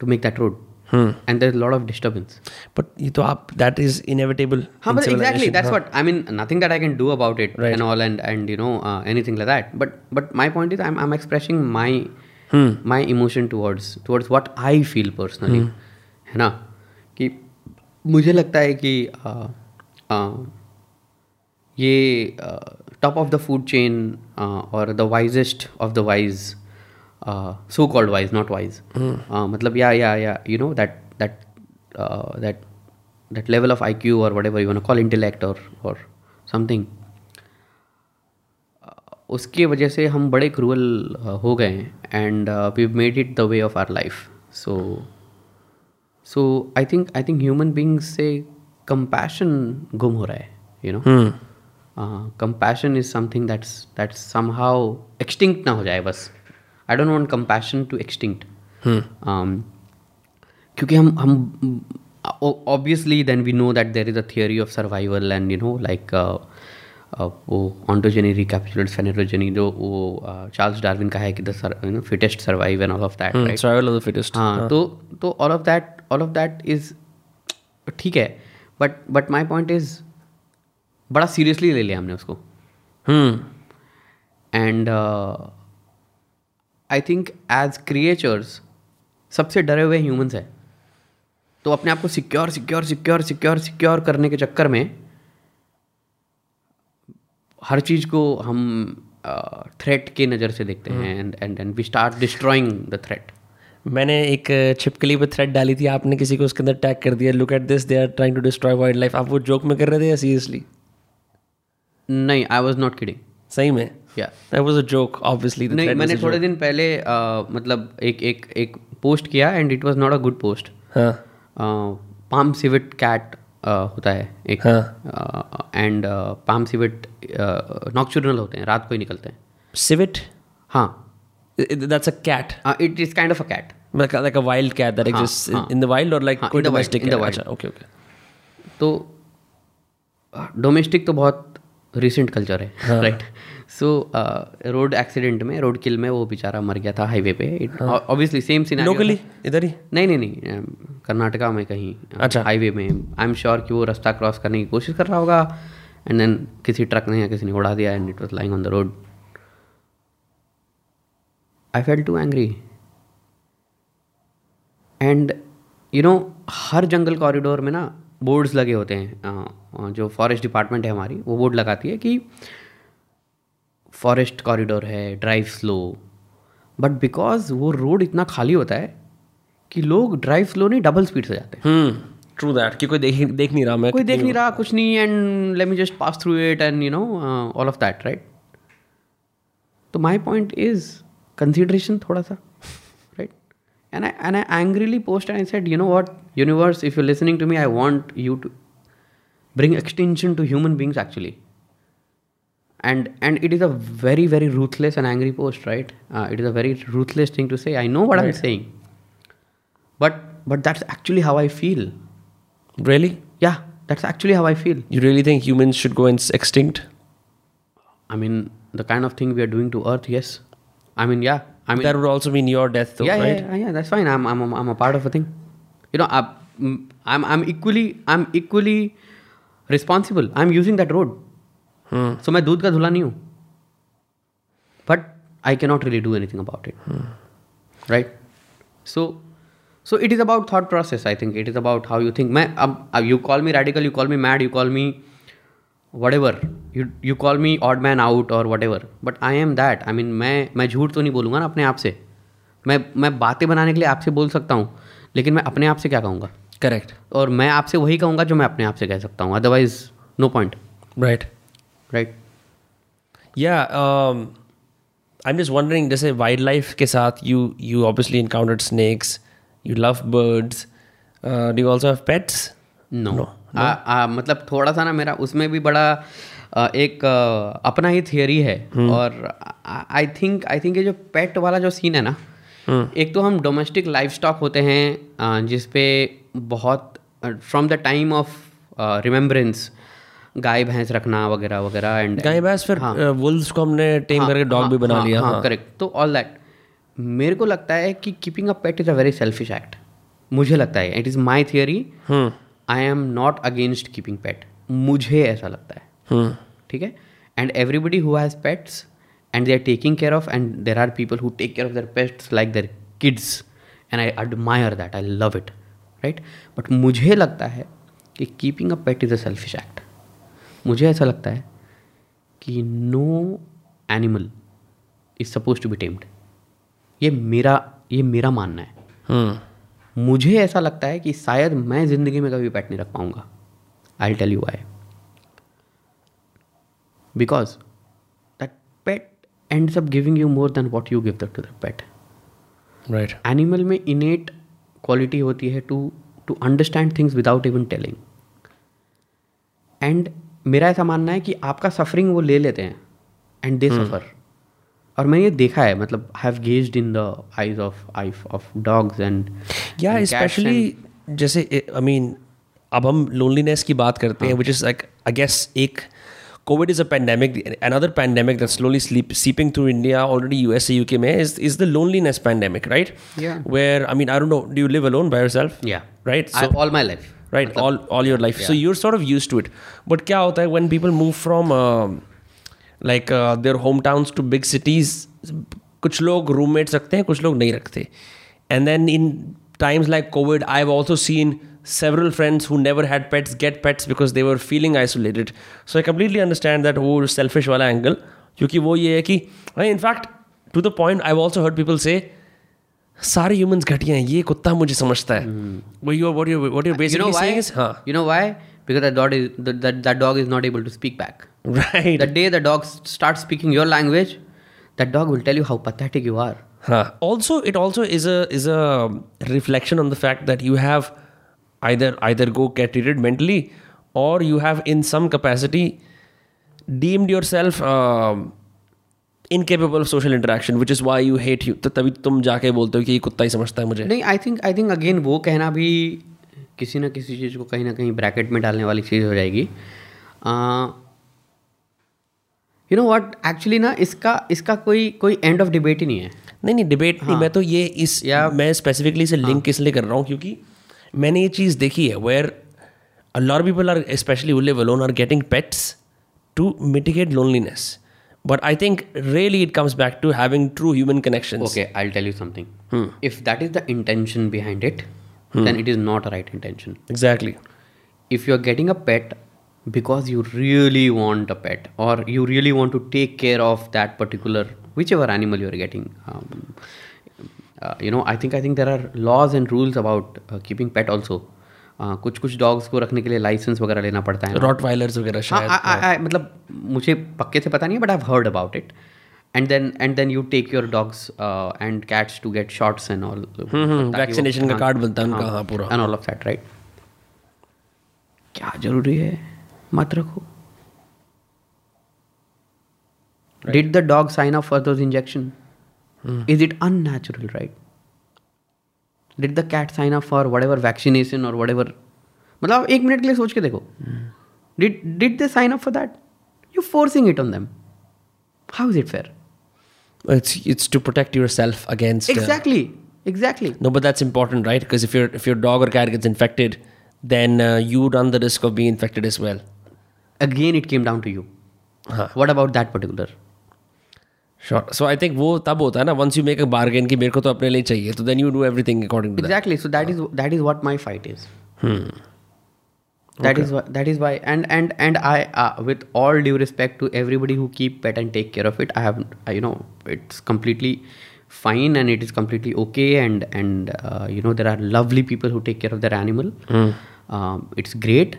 Speaker 3: to make that road and there lot of disturbance
Speaker 4: but ये तो
Speaker 3: आप
Speaker 4: दैट
Speaker 3: इज
Speaker 4: इनएविटेबल
Speaker 3: हाँ
Speaker 4: but
Speaker 3: exactly that's what I mean nothing that I can do about it and all and and you know anything like that but but my point is I am expressing my my emotion towards towards what I feel personally है ना कि मुझे लगता है कि uh, uh, ये top of the food chain और the wisest of the wise so called wise not wise मतलब या या या you know that that that level of I Q और whatever you know call intellect और और something उसकी वजह से हम बड़े क्रूअल uh, हो गए हैं and we made it the way of our life so so I think I think human beings से कंपैशन गुम हो रहा है you know compassion is something that's that's somehow extinct ना हो जाए बस I don't want compassion to extinct क्योंकि हम हम obviously then we know that there is a theory of survival and you know like वो ontogeny recapitulate phylogeny जो वो चार्ल्स डार्विन का है कि fittest survive and all of that survival of the fittest हाँ तो तो all of that all of that is ठीक है but but my point is बड़ा सीरियसली ले लिया हमने उसको and hmm. Uh, I think as creatures सबसे डरे हुए ह्यूमंस हैं तो अपने आप को secure secure secure secure secure करने के चक्कर में हर चीज़ को हम थ्रेट की नज़र से देखते हम्म। हैं and and and we start destroying the threat
Speaker 4: मैंने एक छिपकली पे थ्रेट डाली थी आपने किसी को उसके अंदर टैग कर दिया look at this they are trying to destroy wildlife आप वो जोक में कर रहे थे या सीरियसली
Speaker 3: नहीं आई वॉज नॉट किडिंग
Speaker 4: सही में किया that was a joke
Speaker 3: obviously नहीं मैंने थोड़े दिन पहले मतलब एक एक एक पोस्ट किया and it was not a good post palm civet cat होता है एक एंड पाम सिविट नॉक्चुरल होते हैं रात को ही निकलते हैं सिविट हाँ that's a cat it is kind of a cat like like a wild cat that cat in the wild और like in the wild or like हाँ, in तो डोमेस्टिक तो बहुत रिसेंट कल्चर है राइट हाँ. So road accident में road kill में वो बेचारा मर गया था हाईवे पे ऑब्वियसली सेम सीन
Speaker 4: लोकली इधर ही
Speaker 3: नहीं नहीं नहीं um, कर्नाटका में कहीं uh,
Speaker 4: अच्छा
Speaker 3: हाईवे में आई एम श्योर कि वो रास्ता क्रॉस करने की कोशिश कर रहा होगा एंड देन किसी ट्रक ने या किसी ने उड़ा दिया and it was lying on the road I fell to angry and you know हर जंगल कॉरिडोर में ना बोर्ड्स लगे होते हैं uh, uh, जो फॉरेस्ट डिपार्टमेंट है हमारी वो बोर्ड लगाती है कि फॉरेस्ट कॉरिडोर है ड्राइव स्लो बट बिकॉज वो रोड इतना खाली होता है कि लोग ड्राइव स्लो नहीं डबल स्पीड से जाते हैं ट्रू
Speaker 4: हम्म, दैट कि कोई देख देख नहीं रहा मैं
Speaker 3: कोई देख नहीं रहा कुछ नहीं and let me just pass through it and you know all of that right तो माई पॉइंट इज कंसिडरेशन थोड़ा सा right and I and I angrily post and I said you know what universe if you listening to me I want you to bring extension to human beings actually and and it is a very very ruthless and angry post right uh, it is a very ruthless thing to say i know what right. i'm saying but but that's actually how i feel
Speaker 4: really
Speaker 3: yeah that's actually how i feel
Speaker 4: you really think humans should go extinct
Speaker 3: i mean the kind of thing we are doing to earth yes i mean yeah i
Speaker 4: mean that would also mean your death though
Speaker 3: yeah, right yeah, yeah, yeah that's fine i'm i'm i'm a part of a thing you know I, i'm i'm equally i'm equally responsible i'm using that road so मैं दूध का धुला नहीं हूँ but I cannot not really do anything about it right so so it is about thought process I think it is about how you think मैं अब अब you call me radical you call me mad you call me whatever you you call me odd man out or whatever but I am that I mean मैं मैं झूठ तो नहीं बोलूँगा ना अपने आप से मैं मैं बातें बनाने के लिए आपसे बोल सकता हूँ लेकिन मैं अपने आप से क्या कहूँगा
Speaker 4: करेक्ट
Speaker 3: और मैं आपसे वही कहूँगा जो मैं अपने आप से कह सकता हूँ otherwise no point
Speaker 4: right
Speaker 3: right
Speaker 4: या आई एम जस्ट वंडरिंग जैसे वाइल्ड लाइफ के साथ you you obviously encountered snakes you love birds do also have pets
Speaker 3: no मतलब थोड़ा सा ना मेरा उसमें भी बड़ा uh, एक uh, अपना ही थियोरी है hmm. और आई थिंक आई थिंक ये जो पेट वाला जो सीन है ना hmm. एक तो हम डोमेस्टिक लाइफ स्टॉक होते हैं uh, जिसपे बहुत from the time of remembrance गाय भैंस रखना वगैरह वगैरह एंड
Speaker 4: गाय भैंस फिर हाँ वुल्स को हमने टेम हाँ, करके डॉग हाँ, भी बना हाँ, लिया
Speaker 3: हाँ करेक्ट हाँ। तो ऑल दैट मेरे को लगता है कि keeping a pet is a very selfish act मुझे लगता है it is my theory I am not against keeping pet मुझे ऐसा लगता है हम्म। ठीक है and everybody who has pets and they are taking care of and there are people who take care of their pets like their kids and I admire that I love it right but मुझे लगता है कि keeping a pet is a selfish act मुझे ऐसा लगता है कि no animal is suppose to be tamed ये मेरा ये मेरा मानना है हम्म। मुझे ऐसा लगता है कि शायद मैं ज़िंदगी में कभी पैट नहीं रख पाऊंगा I tell you I because that pet and सब giving you more than what you give the to the pet right animal में इनेट क्वालिटी होती है to to understand things without even telling and मेरा ऐसा मानना है कि आपका सफरिंग वो ले लेते हैं एंड दे सफ़र और मैंने ये देखा है मतलब have gazed in the eyes of I of dogs and या स्पेशली जैसे
Speaker 4: आई मीन अब हम लोनलीनेस की बात करते हैं which is like I guess एक COVID is a pandemic another pandemic that slowly sleep seeping through India already U S A U K में is is the loneliness pandemic right where I mean I don't know do you live alone by your self या right
Speaker 3: all my life
Speaker 4: right all all your life so you are sort of use to it but क्या होता है when people move from like their home towns to big cities कुछ लोग roommates रखते हैं कुछ लोग नहीं रखते and then in times like COVID, I've also seen several friends who never had pets get pets because they were feeling isolated. So I completely understand that whole selfish वाला angle. क्योंकि वो ये है कि in fact to the point I also heard people से सारे humans घटिया हैं ये कुत्ता मुझे समझता है वो you what you what you basically saying हां you know why because that dog is
Speaker 3: that dog is not able to speak back right the day the dog start speaking your language that dog will tell you how pathetic you
Speaker 4: are हां also it also is a is a reflection on the fact that you have either either go get treated mentally और you have in some capacity deemed yourself uh incapable of social interaction which is why you hate you तो तभी तुम जाके बोलते हो कि ये कुत्ता ही समझता है मुझे
Speaker 3: नहीं I think I think again वो कहना भी किसी ना किसी चीज़ को कहीं ना कहीं ब्रैकेट में डालने वाली चीज़ हो जाएगी यू नो वट एक्चुअली ना इसका इसका कोई कोई एंड ऑफ डिबेट ही नहीं है
Speaker 4: नहीं नहीं डिबेट हाँ. नहीं मैं तो ये इस या मैं स्पेसिफिकली इसे लिंक हाँ. इसलिए कर रहा हूँ क्योंकि मैंने ये चीज़ देखी है where a people are specially who are getting pets to mitigate loneliness But I think really it comes back to having true human connections.
Speaker 3: Okay, I'll tell you something. Hmm. If that is the intention behind it, hmm. then it is not a right intention.
Speaker 4: Exactly.
Speaker 3: If you're getting a pet because you really want a pet or you really want to take care of that particular whichever animal you're getting um, uh, you know i think i think there are laws and rules about uh, keeping pet also आ, कुछ कुछ dogs को रखने के लिए licence वगैरह लेना पड़ता है
Speaker 4: रॉट वायलर्स वगैरह हाँ, शायद आ, आ,
Speaker 3: आ, हाँ। आ, मतलब मुझे पक्के से पता नहीं है but I heard about it and then and then you take your dogs and cats to get shots and all
Speaker 4: vaccination का कार्ड हाँ, बनता है उनका हाँ
Speaker 3: पूरा and all of that right क्या जरूरी है मत रखो did the dog sign up for those injection is it unnatural right did the cat sign up for whatever vaccination और वट एवर मतलब एक मिनट के लिए सोच के देखो did did they sign up for that you forcing it on
Speaker 4: them
Speaker 3: how is it fair
Speaker 4: it's it's to
Speaker 3: protect yourself against exactly uh, exactly
Speaker 4: no but that's important right because if your if your dog or cat gets infected then uh, you run the risk of being infected as well
Speaker 3: again it came down to you huh. what about that particular
Speaker 4: sure so I think वो तब होता है ना once you make a bargain कि मेरे को तो अपने लिए चाहिए तो then you do everything according to
Speaker 3: exactly so that is that is what my fight is that okay. is why that is why and and and i uh, with all due respect to everybody who keep pet and take care of it i have I, you know it's completely fine and it is completely okay and and uh, you know there are lovely people who take care of their animal mm. um, it's great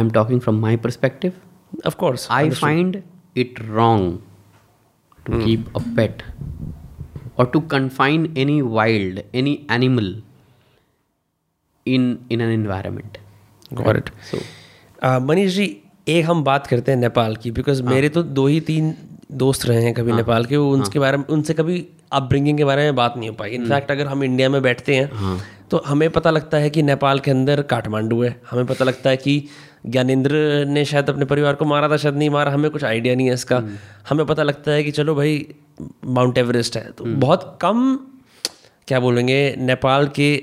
Speaker 3: i'm talking from my perspective
Speaker 4: of course
Speaker 3: i understood. find it wrong to keep a pet और to confine any wild any animal in in an environment
Speaker 4: got so Manish ji एक हम बात करते हैं नेपाल की because हाँ. मेरे तो दो ही तीन दोस्त रहे हैं कभी हाँ. नेपाल के वो हाँ। उनके बारे में उनसे कभी अपब्रिंगिंग के बारे में बात नहीं हो पाई इनफैक्ट hmm. अगर हम इंडिया में बैठते हैं हाँ. तो हमें पता लगता है कि नेपाल के अंदर काठमांडू है हमें पता लगता है कि ज्ञानेन्द्र ने शायद अपने परिवार को मारा था शायद नहीं मारा हमें कुछ आइडिया नहीं है इसका हम्म। हमें पता लगता है कि चलो भाई माउंट एवरेस्ट है तो हम्म। बहुत कम क्या बोलेंगे नेपाल के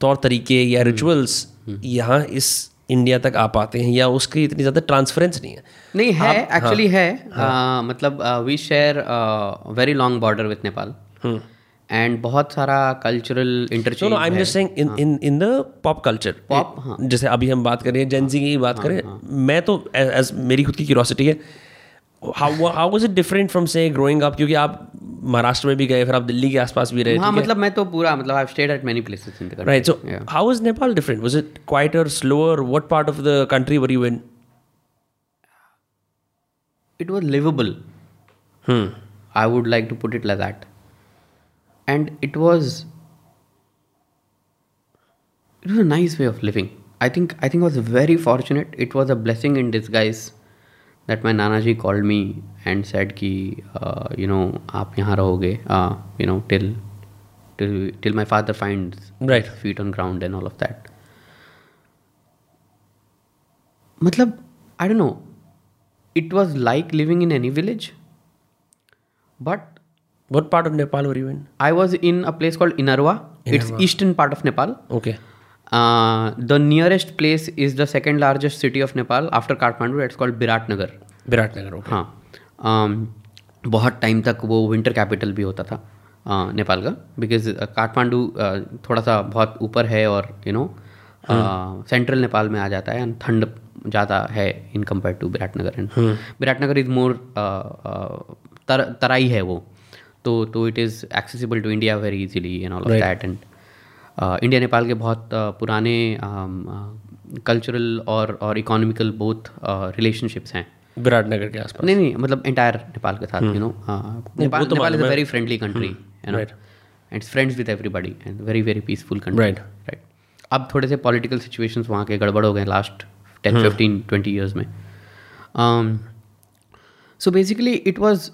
Speaker 4: तौर तरीके या रिचुअल्स हम्म। यहाँ इस इंडिया तक आ पाते हैं या उसकी इतनी ज़्यादा ट्रांसफरेंस नहीं है
Speaker 3: नहीं है एक्चुअली हाँ, है हाँ, आ, मतलब we share very long border with Nepal and बहुत सारा cultural interchange no
Speaker 4: I am just saying in in in the pop culture pop जैसे अभी हम बात कर रहे हाँ, करें जेंजी की बात करें मैं तो एज मेरी खुद की क्यूरोसिटी है how how was it different from से ग्रोइंग अप क्योंकि आप महाराष्ट्र में भी गए फिर आप दिल्ली के आसपास भी रहे हाँ
Speaker 3: मतलब मैं तो पूरा मतलब I stayed at many places in the country
Speaker 4: right so how is Nepal different was it quieter slower what part of the country were you in
Speaker 3: it was livable hmm I would like to put it like that and it was it was a nice way of living i think i think i was very fortunate it was a blessing in disguise that my nanaji called me and said ki uh, you know aap yahan rahoge uh, you know till till till my father finds
Speaker 4: right
Speaker 3: feet on ground and all of that मतलब don't know it was like living in any village but
Speaker 4: What part of Nepal were you in? I
Speaker 3: was in a place called Inarwa. Inarwa. It's eastern part of Nepal.
Speaker 4: Okay.
Speaker 3: Uh, the nearest place is the second largest city of Nepal after Kathmandu. It's called Biratnagar.
Speaker 4: Biratnagar.
Speaker 3: Okay. हाँ um, बहुत time तक वो winter capital भी होता था uh, Nepal का because Kathmandu uh, थोड़ा सा बहुत ऊपर है और यू नो सेंट्रल नेपाल में आ जाता है एंड ठंड ज़्यादा है in compare to Biratnagar and Biratnagar is more Terai है वो तो तो it is accessible to India very easily and all of that and India Nepal के बहुत uh, पुराने कल्चरल um, uh, और और इकोनॉमिकल बोथ रिलेशनशिप्स हैं
Speaker 4: विराटनगर के आसपास
Speaker 3: नहीं नहीं मतलब एंटायर नेपाल के साथ you know Nepal Nepal is a very friendly country and friends with everybody and very very
Speaker 4: peaceful country right right
Speaker 3: अब थोड़े से पॉलिटिकल सिचुएशंस वहाँ के गड़बड़ हो गए last ten fifteen twenty years में so basically it was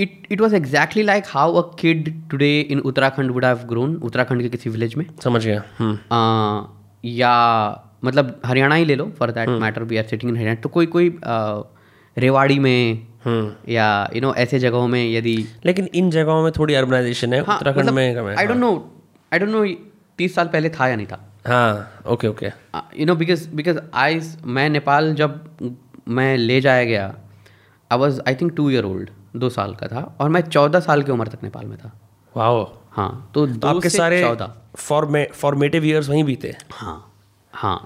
Speaker 3: it it was exactly like how a kid today in Uttarakhand would have grown Uttarakhand के किसी विलेज में
Speaker 4: समझ गया हम्म.
Speaker 3: या मतलब हरियाणा ही ले लो for that matter we are sitting in Haryana तो कोई कोई रेवाड़ी में हम्म. या यू नो ऐसे जगहों में यदि
Speaker 4: लेकिन इन जगहों में थोड़ी अर्बनाइजेशन है उत्तराखंड हाँ, मतलब
Speaker 3: में I don't know I don't know तीस साल पहले था या नहीं था
Speaker 4: हाँ okay okay
Speaker 3: you know because because I मैं नेपाल जब मैं ले जाया गया I was I think two year old दो साल का था और मैं चौदह साल की उम्र तक नेपाल में था
Speaker 4: वाह
Speaker 3: हाँ तो,
Speaker 4: तो आपके सारे फॉर्मे फॉर्मेटिव ईयर्स वहीं बीते
Speaker 3: हाँ हाँ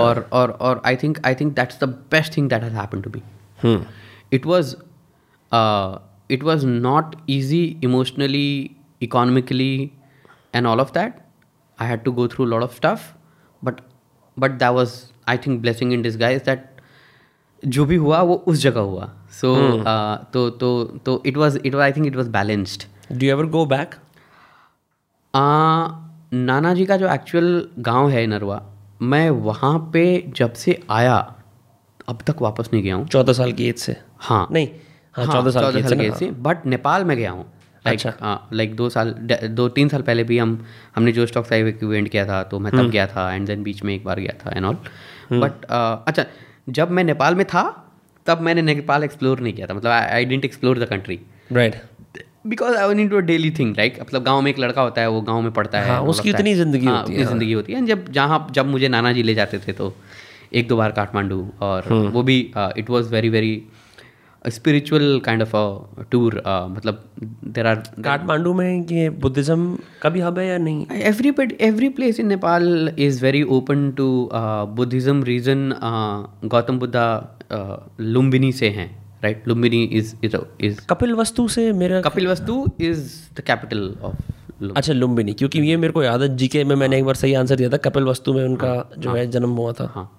Speaker 3: और और और I think I think that's the best thing that has happen to be it was it was not easy emotionally economically and all of that I had to go through lot of stuff but but that was I think blessing in disguise that जो भी हुआ वो उस जगह हुआ सो तो तो तो it to it was it was I think it was balanced. Do uh, नाना जी का जो एक्चुअल गांव है नरवा मैं वहाँ पे जब से आया अब तक वापस नहीं गया हूँ
Speaker 4: चौदह साल की एज से
Speaker 3: हाँ
Speaker 4: नहीं
Speaker 3: हाँ, चौदह साल, चौदह साल की एज से बट नेपाल में गया हूँ लाइक लाइक दो साल दो तीन साल पहले भी हम हमने जो स्टॉक साइब इवेंट किया था तो मैं तब hmm. गया था एंड देन बीच में एक बार गया था एंड ऑल बट अच्छा जब मैं नेपाल में था तब मैंने नेपाल एक्सप्लोर नहीं किया था मतलब I didn't explore the country
Speaker 4: right because I need to
Speaker 3: daily thing like मतलब गाँव में एक लड़का होता है वो गाँव में पढ़ता हाँ, है
Speaker 4: उसकी इतनी जिंदगी हाँ, होती है जिंदगी होती
Speaker 3: है जब जहाँ जब मुझे नाना जी ले जाते थे तो एक दो बार काठमांडू और हम्म। वो भी it was very very spiritual kind of tour मतलब
Speaker 4: देर आर काठमांडू में ये बुद्धिज्म का भी हब है या
Speaker 3: नहीं every but every place in Nepal is very open to Buddhism reason Gautam Buddha Lumbini से हैं right Lumbini is is is
Speaker 4: Kapil वस्तु से मेरा
Speaker 3: Kapilvastu is the capital of
Speaker 4: अच्छा लुम्बिनी क्योंकि ये मेरे को याद है जीके में मैंने एक बार सही आंसर दिया था कपिल वस्तु में उनका हाँ, जो हाँ, है जन्म हुआ था हाँ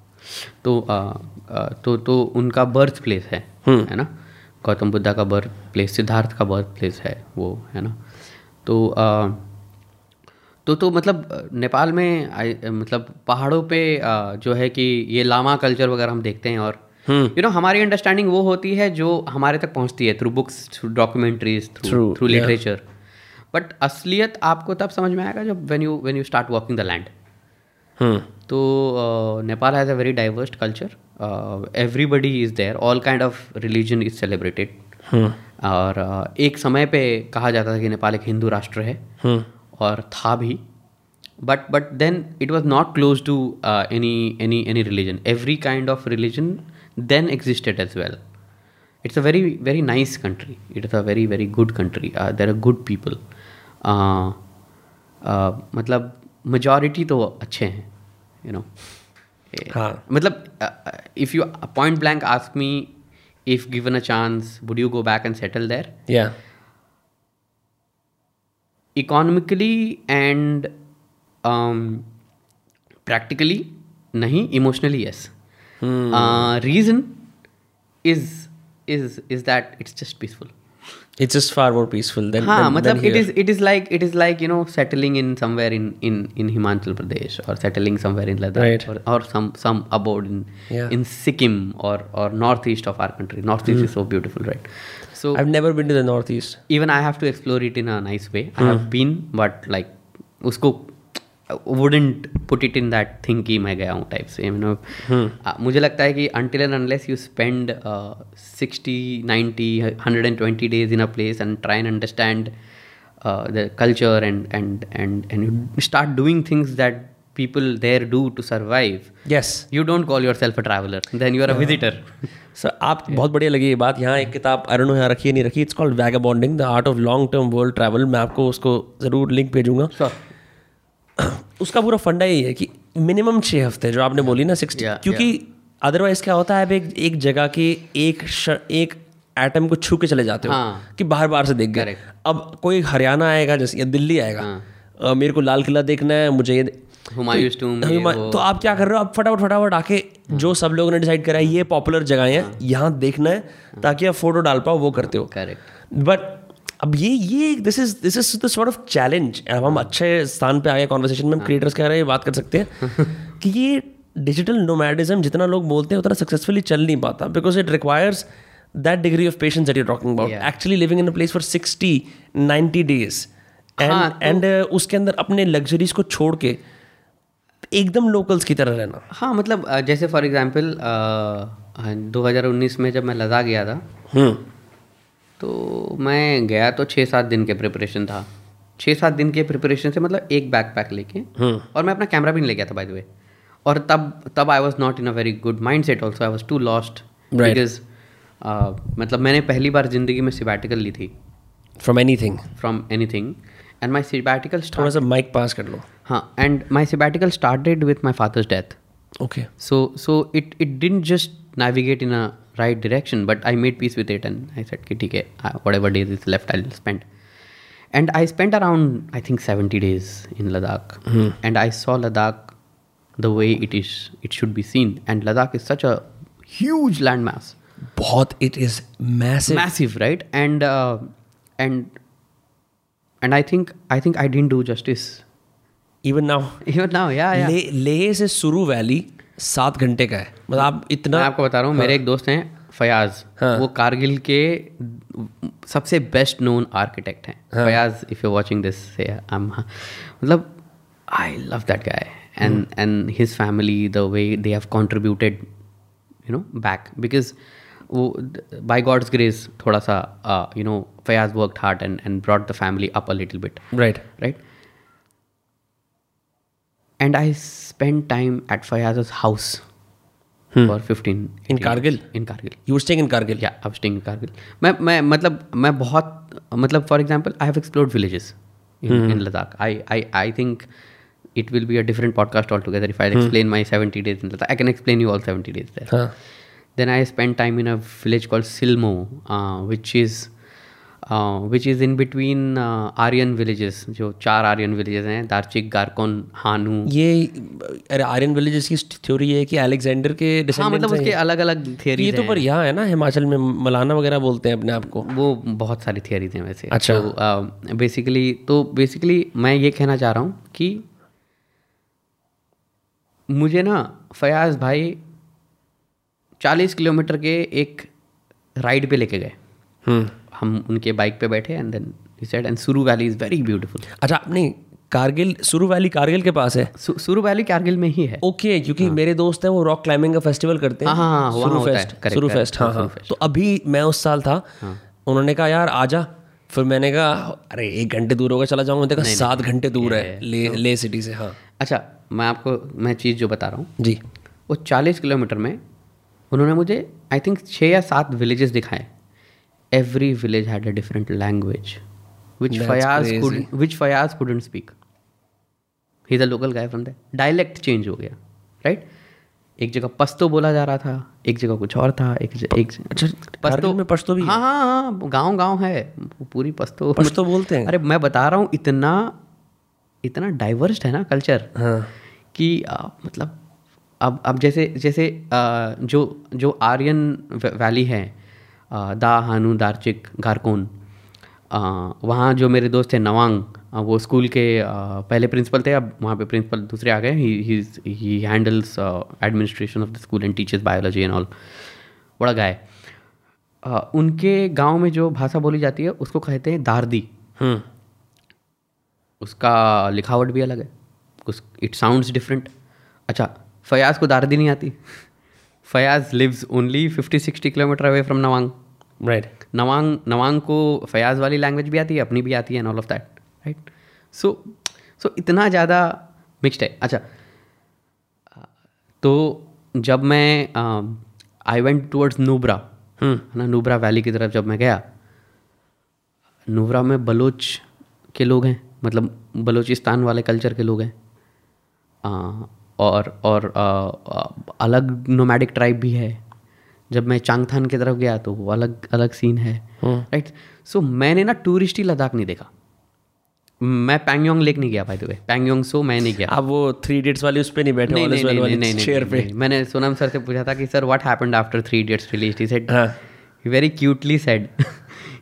Speaker 3: तो आ, आ, तो तो उनका बर्थ प्लेस है हम्म। है ना गौतम बुद्धा का बर्थ प्लेस सिद्धार्थ का बर्थ प्लेस है वो है ना तो आ, तो तो मतलब नेपाल में आ, मतलब पहाड़ों पे आ, जो है कि ये लामा कल्चर वगैरह हम देखते हैं और यू hmm. नो हमारी अंडरस्टैंडिंग वो होती है जो हमारे तक पहुंचती है through books through documentaries through through literature but असलियत आपको तब समझ में आएगा जब when you when you start walking the land तो Nepal has a very diverse culture everybody is there all kind of religion is celebrated और uh, एक समय पे कहा जाता था कि नेपाल एक हिंदू राष्ट्र है hmm. और था भी but but then it was not close to any any any religion every kind of religion then existed as well. It's a very, very nice country. It is a very, very good country. Uh, there are good people. Uh, uh, मतलब majority तो अच्छे हैं you know. हाँ. Eh, मतलब uh, uh, if you point blank ask me if given a chance would you go back and settle there? Yeah. Economically and um, practically नहीं emotionally yes. Hmm. Uh, reason is is is that it's just peaceful.
Speaker 4: It's just far more peaceful than. Haan,
Speaker 3: than, it is it is like it is like you know settling in somewhere in in in Himachal Pradesh or settling somewhere in Ladakh right. or, or some some abode in yeah. in Sikkim or or northeast of our country. Northeast hmm. is so beautiful, right? So
Speaker 4: I've never been to the northeast.
Speaker 3: Even I have to explore it in a nice way. I have hmm. been, but like उसको wouldn't put it in that thing की मैं गया हूँ type से you know hmm. मुझे लगता है कि until and unless you spend sixty ninety hundred and twenty days in a place and try and understand the culture and and and and you start doing things that people there do to survive survive. You don't call yourself a traveller then you are a visitor sir आप
Speaker 4: yeah. बहुत बढ़िया लगी ये बात यहाँ एक किताब अरुण यहाँ रखी है नहीं रखी it's called vagabonding the art of long term world travel मैं आपको उसको ज़रूर लिंक भेजूंगा उसका पूरा फंडा यही है कि मिनिमम छः हफ्ते जो आपने बोली ना सिक्सटी yeah, क्योंकि अदरवाइज yeah. क्या होता है आप एक एक जगह की एक श, एक एटम को छू के चले जाते हो हाँ. कि बार बार से देख गए अब कोई हरियाणा आएगा जैसे या दिल्ली आएगा हाँ. मेरे को लाल किला देखना है मुझे ये हुमायूस तो, तो आप क्या कर रहे हो आप फटाफट फटाफट आके हाँ। जो सब लोगों ने डिसाइड करा है ये पॉपुलर जगह है यहाँ देखना है हाँ। ताकि आप फोटो डाल पाओ वो करते हो
Speaker 3: करेक्ट बट
Speaker 4: अब ये ये this is this is the sort of challenge अब हम अच्छे स्थान पे आ गए कॉन्वर्सेशन में हम क्रिएटर्स हाँ। के रहे हैं बात कर सकते हैं कि ये डिजिटल नोमैडिज्म जितना लोग बोलते हैं उतना सक्सेसफुली चल नहीं पाता because it requires that degree of patience that you talking about actually living in a place for sixty ninety days and and उसके अंदर अपने लग्जरीज को छोड़ के एकदम लोकल्स की तरह रहना
Speaker 3: हाँ मतलब जैसे फॉर हाँ, एग्जाम्पल उन्नीस में जब मैं लद्दाख गया था हम्म। तो मैं गया तो छः सात दिन के प्रिपरेशन था छः सात दिन के प्रिपरेशन से मतलब एक बैग पैक लेके हम्म। और मैं अपना कैमरा भी नहीं ले गया था बाई द वे और तब तब I was not in a very good mind set also I was too lost because मतलब मैंने पहली बार जिंदगी में सिबैटिकल ली थी
Speaker 4: from anything
Speaker 3: from anything and my sabbatical थोड़ा सा
Speaker 4: माइक पास कर लो
Speaker 3: हाँ and my sabbatical started with my father's death
Speaker 4: okay
Speaker 3: so so it it didn't just navigate in a right direction but i made peace with it and i said okay uh, whatever days is left i'll spend and i spent around i think 70 days in ladakh mm-hmm. and
Speaker 4: i
Speaker 3: saw ladakh the way it is it should be seen and ladakh is such a huge landmass
Speaker 4: but it is massive massive
Speaker 3: right and uh, and and i think i think i didn't do justice even now even now yeah,
Speaker 4: yeah. Le- leh is suru valley सात घंटे का है मतलब आप इतना मैं
Speaker 3: आपको बता रहा हूँ मेरे हाँ। एक दोस्त हैं फयाज हाँ। वो कारगिल के सबसे बेस्ट नोन आर्किटेक्ट हैं हाँ। Fayaz if you watching this से मतलब I love that guy and and his family the way they have contributed you know back because वो बाय गॉड्स ग्रेस थोड़ा सा you uh, know Fayaz work hard and and brought the family up a little bit
Speaker 4: right
Speaker 3: right and I spent time at Fayyaz's house hmm. for 15
Speaker 4: in Kargil
Speaker 3: in Kargil
Speaker 4: you were staying in Kargil
Speaker 3: yeah I
Speaker 4: was staying
Speaker 3: in Kargil मैं मैं मतलब मैं बहुत मतलब for example I have explored villages in, hmm. in Ladakh I I I think it will be a different podcast altogether if I hmm. explain my 70 days in Ladakh I can explain you all 70 days there huh. then I spent time in a village called Silmo uh, which is which is in between Aryan villages जो चार Aryan villages हैं दार्चिक गारकोन हानू
Speaker 4: ये Aryan villages की theory है कि Alexander के
Speaker 3: हाँ मतलब उसके अलग अलग थियोरी ये
Speaker 4: तो पर यहाँ है ना हिमाचल में मलाना वगैरह बोलते हैं अपने आप को
Speaker 3: वो बहुत सारी थियरीज हैं वैसे
Speaker 4: अच्छा तो
Speaker 3: बेसिकली uh, तो बेसिकली मैं ये कहना चाह रहा हूँ कि मुझे ना फयाज भाई चालीस किलोमीटर के एक राइड पे लेके गए हम्म। हम उनके बाइक पे बैठे and then he said and Suru valley is very beautiful
Speaker 4: अच्छा आपने कारगिल सुरू वैली कारगिल के पास है
Speaker 3: सुरू वैली कारगिल में ही है
Speaker 4: ओके okay, क्योंकि हाँ. मेरे दोस्त हैं वो रॉक क्लाइंबिंग का फेस्टिवल करते हैं हाँ हाँ सुरू फेस्ट सुरू फेस्ट हाँ हाँ, हाँ। तो अभी मैं उस साल था हाँ। उन्होंने कहा यार आ जा फिर मैंने कहा अरे एक घंटे दूर होगा चला जाऊंगा देखा सात घंटे दूर है ले तो ले
Speaker 3: सिटी से हाँ अच्छा मैं आपको मैं चीज़ जो बता रहा हूँ
Speaker 4: जी
Speaker 3: वो चालीस किलोमीटर में उन्होंने मुझे आई थिंक छः या सात विलेजेस दिखाए every village had a different language, which That's Fayaz crazy. could which Fayaz couldn't speak. He's a local guy from there. Dialect change ho gaya right? एक जगह पस्तो बोला जा रहा था एक जगह कुछ और था एक ज, एक
Speaker 4: अच्छा पस्तो में पस्तो भी
Speaker 3: हाँ हाँ हाँ गाँव गाँव है पूरी पस्तो
Speaker 4: पस्तो बोलते हैं
Speaker 3: अरे मैं बता रहा हूँ इतना इतना डाइवर्स है ना कल्चर हाँ. कि आ, मतलब अब अब जैसे जैसे आ, जो जो आर्यन वैली है दा हानू दारचिक घारकोन वहाँ जो मेरे दोस्त थे नवांग वो स्कूल के पहले प्रिंसिपल थे अब वहाँ पे प्रिंसिपल दूसरे आ गए ही handles administration of the school and teachers biology and all बड़ा गाय उनके गांव में जो भाषा बोली जाती है उसको कहते हैं दारदी हम्म। उसका लिखावट भी अलग है उस इट साउंड्स डिफरेंट अच्छा फयाज को दारदी नहीं आती Fayaz lives only fifty sixty kilometre away from Nawang
Speaker 4: right
Speaker 3: Nawang Nawang को फयाज वाली लैंग्वेज भी आती है अपनी भी आती है and all of that right so so इतना ज़्यादा मिक्सड है अच्छा तो जब मैं आई वेंट टूवर्ड्स नूबरा है ना नूबरा वैली की तरफ जब मैं गया नूबरा में बलोच के लोग हैं मतलब बलोचिस्तान वाले कल्चर के लोग हैं आ, uh, और और आ, uh, आ, uh, अलग नोमैडिक ट्राइब भी है जब मैं चांगथान की तरफ गया तो वो अलग अलग सीन है राइट हाँ। सो मैंने ना टूरिस्ट ही लद्दाख नहीं देखा मैं पैंगयोंग लेक नहीं गया भाई तो पैंगयोंग सो मैं नहीं गया
Speaker 4: अब वो थ्री डेट्स वाली उस पर नहीं बैठे नहीं, नहीं, नहीं,
Speaker 3: नहीं, नहीं, नहीं, मैंने सोनम सर से पूछा था कि sir what happened after three idiots release he said very cutely said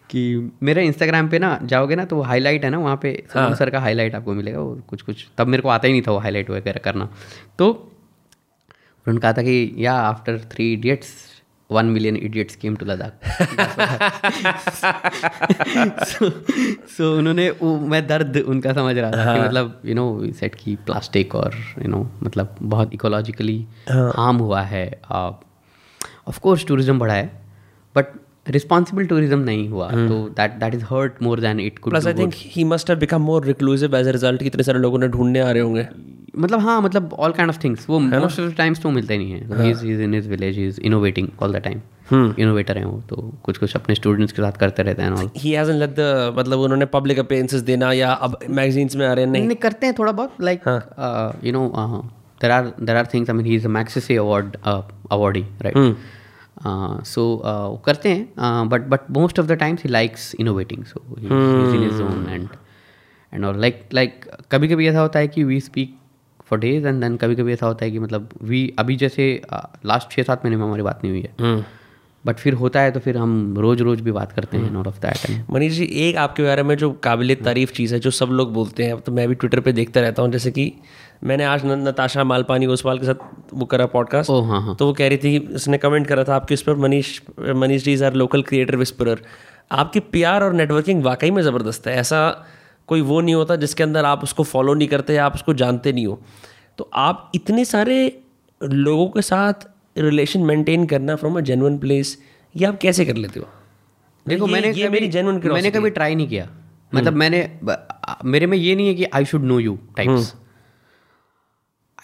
Speaker 3: कि मेरे इंस्टाग्राम पे ना जाओगे ना तो वो हाईलाइट है ना वहाँ पे हाँ। सोनम सर का हाईलाइट आपको मिलेगा वो कुछ कुछ तब मेरे को आता ही नहीं था वो हाईलाइट वगैरह करना तो उन्होंने कहा था कि या after three idiots one million idiots came to Ladakh so उन्होंने वो मैं दर्द उनका समझ रहा था कि हाँ। मतलब यू नो सेट की प्लास्टिक और यू you नो know, मतलब बहुत इकोलॉजिकली हार्म हुआ है ऑफ कोर्स टूरिज्म बढ़ा है बट रिस्पॉन्सिबल टूरिज्म नहीं हुआ हम्म। तो that that is hurt more than it could
Speaker 4: could plus i think he must have become more reclusive as a result कितने सारे लोगों ने ढूंढने आ रहे होंगे
Speaker 3: मतलब हाँ मतलब ऑल काइंड ऑफ थिंग्स वो मोस्ट ऑफ द टाइम्स तो मिलते नहीं है he is in his village he is innovating all the time innovator है वो तो कुछ कुछ अपने स्टूडेंट्स के साथ करते रहते हैं
Speaker 4: ही हैज लेट द मतलब उन्होंने पब्लिक अपीयरेंसेस देना या अब मैगजीन्स में आ रहे हैं नहीं,
Speaker 3: नहीं करते हैं थोड़ा बहुत like you know there are there are things I mean he is a Maxis award awardee right so uh, uh, करते हैं but but most of the times he likes innovating so in is own and and और like like कभी कभी ऐसा होता है कि we speak for days and then कभी कभी ऐसा होता है कि मतलब वी अभी जैसे लास्ट छः सात महीने में हमारी बात नहीं हुई है hmm. बट फिर होता है तो फिर हम रोज़ रोज़ भी बात करते हैं not of that
Speaker 4: Manish ji एक आपके बारे में जो काबिल हाँ। तारीफ़ चीज़ है जो सब लोग बोलते हैं तो मैं भी ट्विटर पे देखता रहता हूँ जैसे कि मैंने आज नताशा मालपानी ओसवाल के साथ वो करा पॉडकास्ट
Speaker 3: हाँ हाँ
Speaker 4: तो वो कह रही थी उसने कमेंट करा था आपके उस पर Manish Manish ji is our local creator whisper आपकी प्यार और नेटवर्किंग वाकई में ज़बरदस्त है ऐसा कोई वो नहीं होता जिसके अंदर आप उसको फॉलो नहीं करते आप उसको जानते नहीं हो तो आप इतने सारे लोगों के साथ रिलेशन मेंटेन करना फ्रॉम अ जेनुअन प्लेस ये आप कैसे कर लेते हो
Speaker 3: देखो
Speaker 4: ये, मैंने ये कभी, मेरी जेनुअन मैंने
Speaker 3: कभी ट्राई नहीं किया हम्म। मतलब मैंने मेरे में ये नहीं है कि I should know you types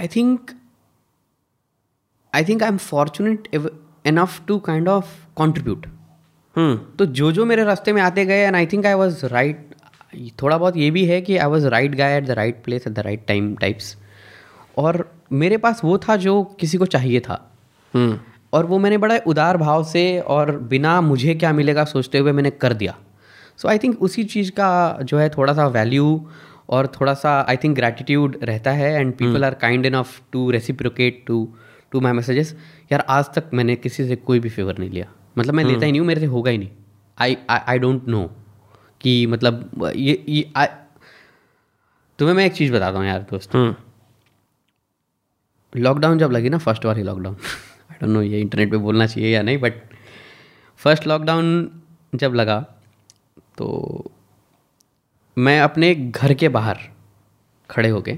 Speaker 3: I think I think I am fortunate enough to kind of contribute तो जो जो मेरे रास्ते में आते गए and I think I was right थोड़ा बहुत ये भी है कि I was right guy at the right place at the right time types और मेरे पास वो था जो किसी को चाहिए था हम्म। और वो मैंने बड़ा उदार भाव से और बिना मुझे क्या मिलेगा सोचते हुए मैंने कर दिया सो आई थिंक उसी चीज़ का जो है थोड़ा सा वैल्यू और थोड़ा सा आई थिंक ग्रैटिट्यूड रहता है and people are kind enough to reciprocate to to my messages यार आज तक मैंने किसी से कोई भी फेवर नहीं लिया मतलब मैं लेता हम्म। ही नहीं हूँ मेरे से होगा ही नहीं आई आई डोंट नो कि मतलब ये, ये आई तुम्हें मैं एक चीज़ बताता हूँ यार दोस्त लॉकडाउन हम्म। जब लगी ना फर्स्ट बार ही लॉकडाउन आई डोंट नो ये इंटरनेट पे बोलना चाहिए या नहीं बट फर्स्ट लॉकडाउन जब लगा तो मैं अपने घर के बाहर खड़े होके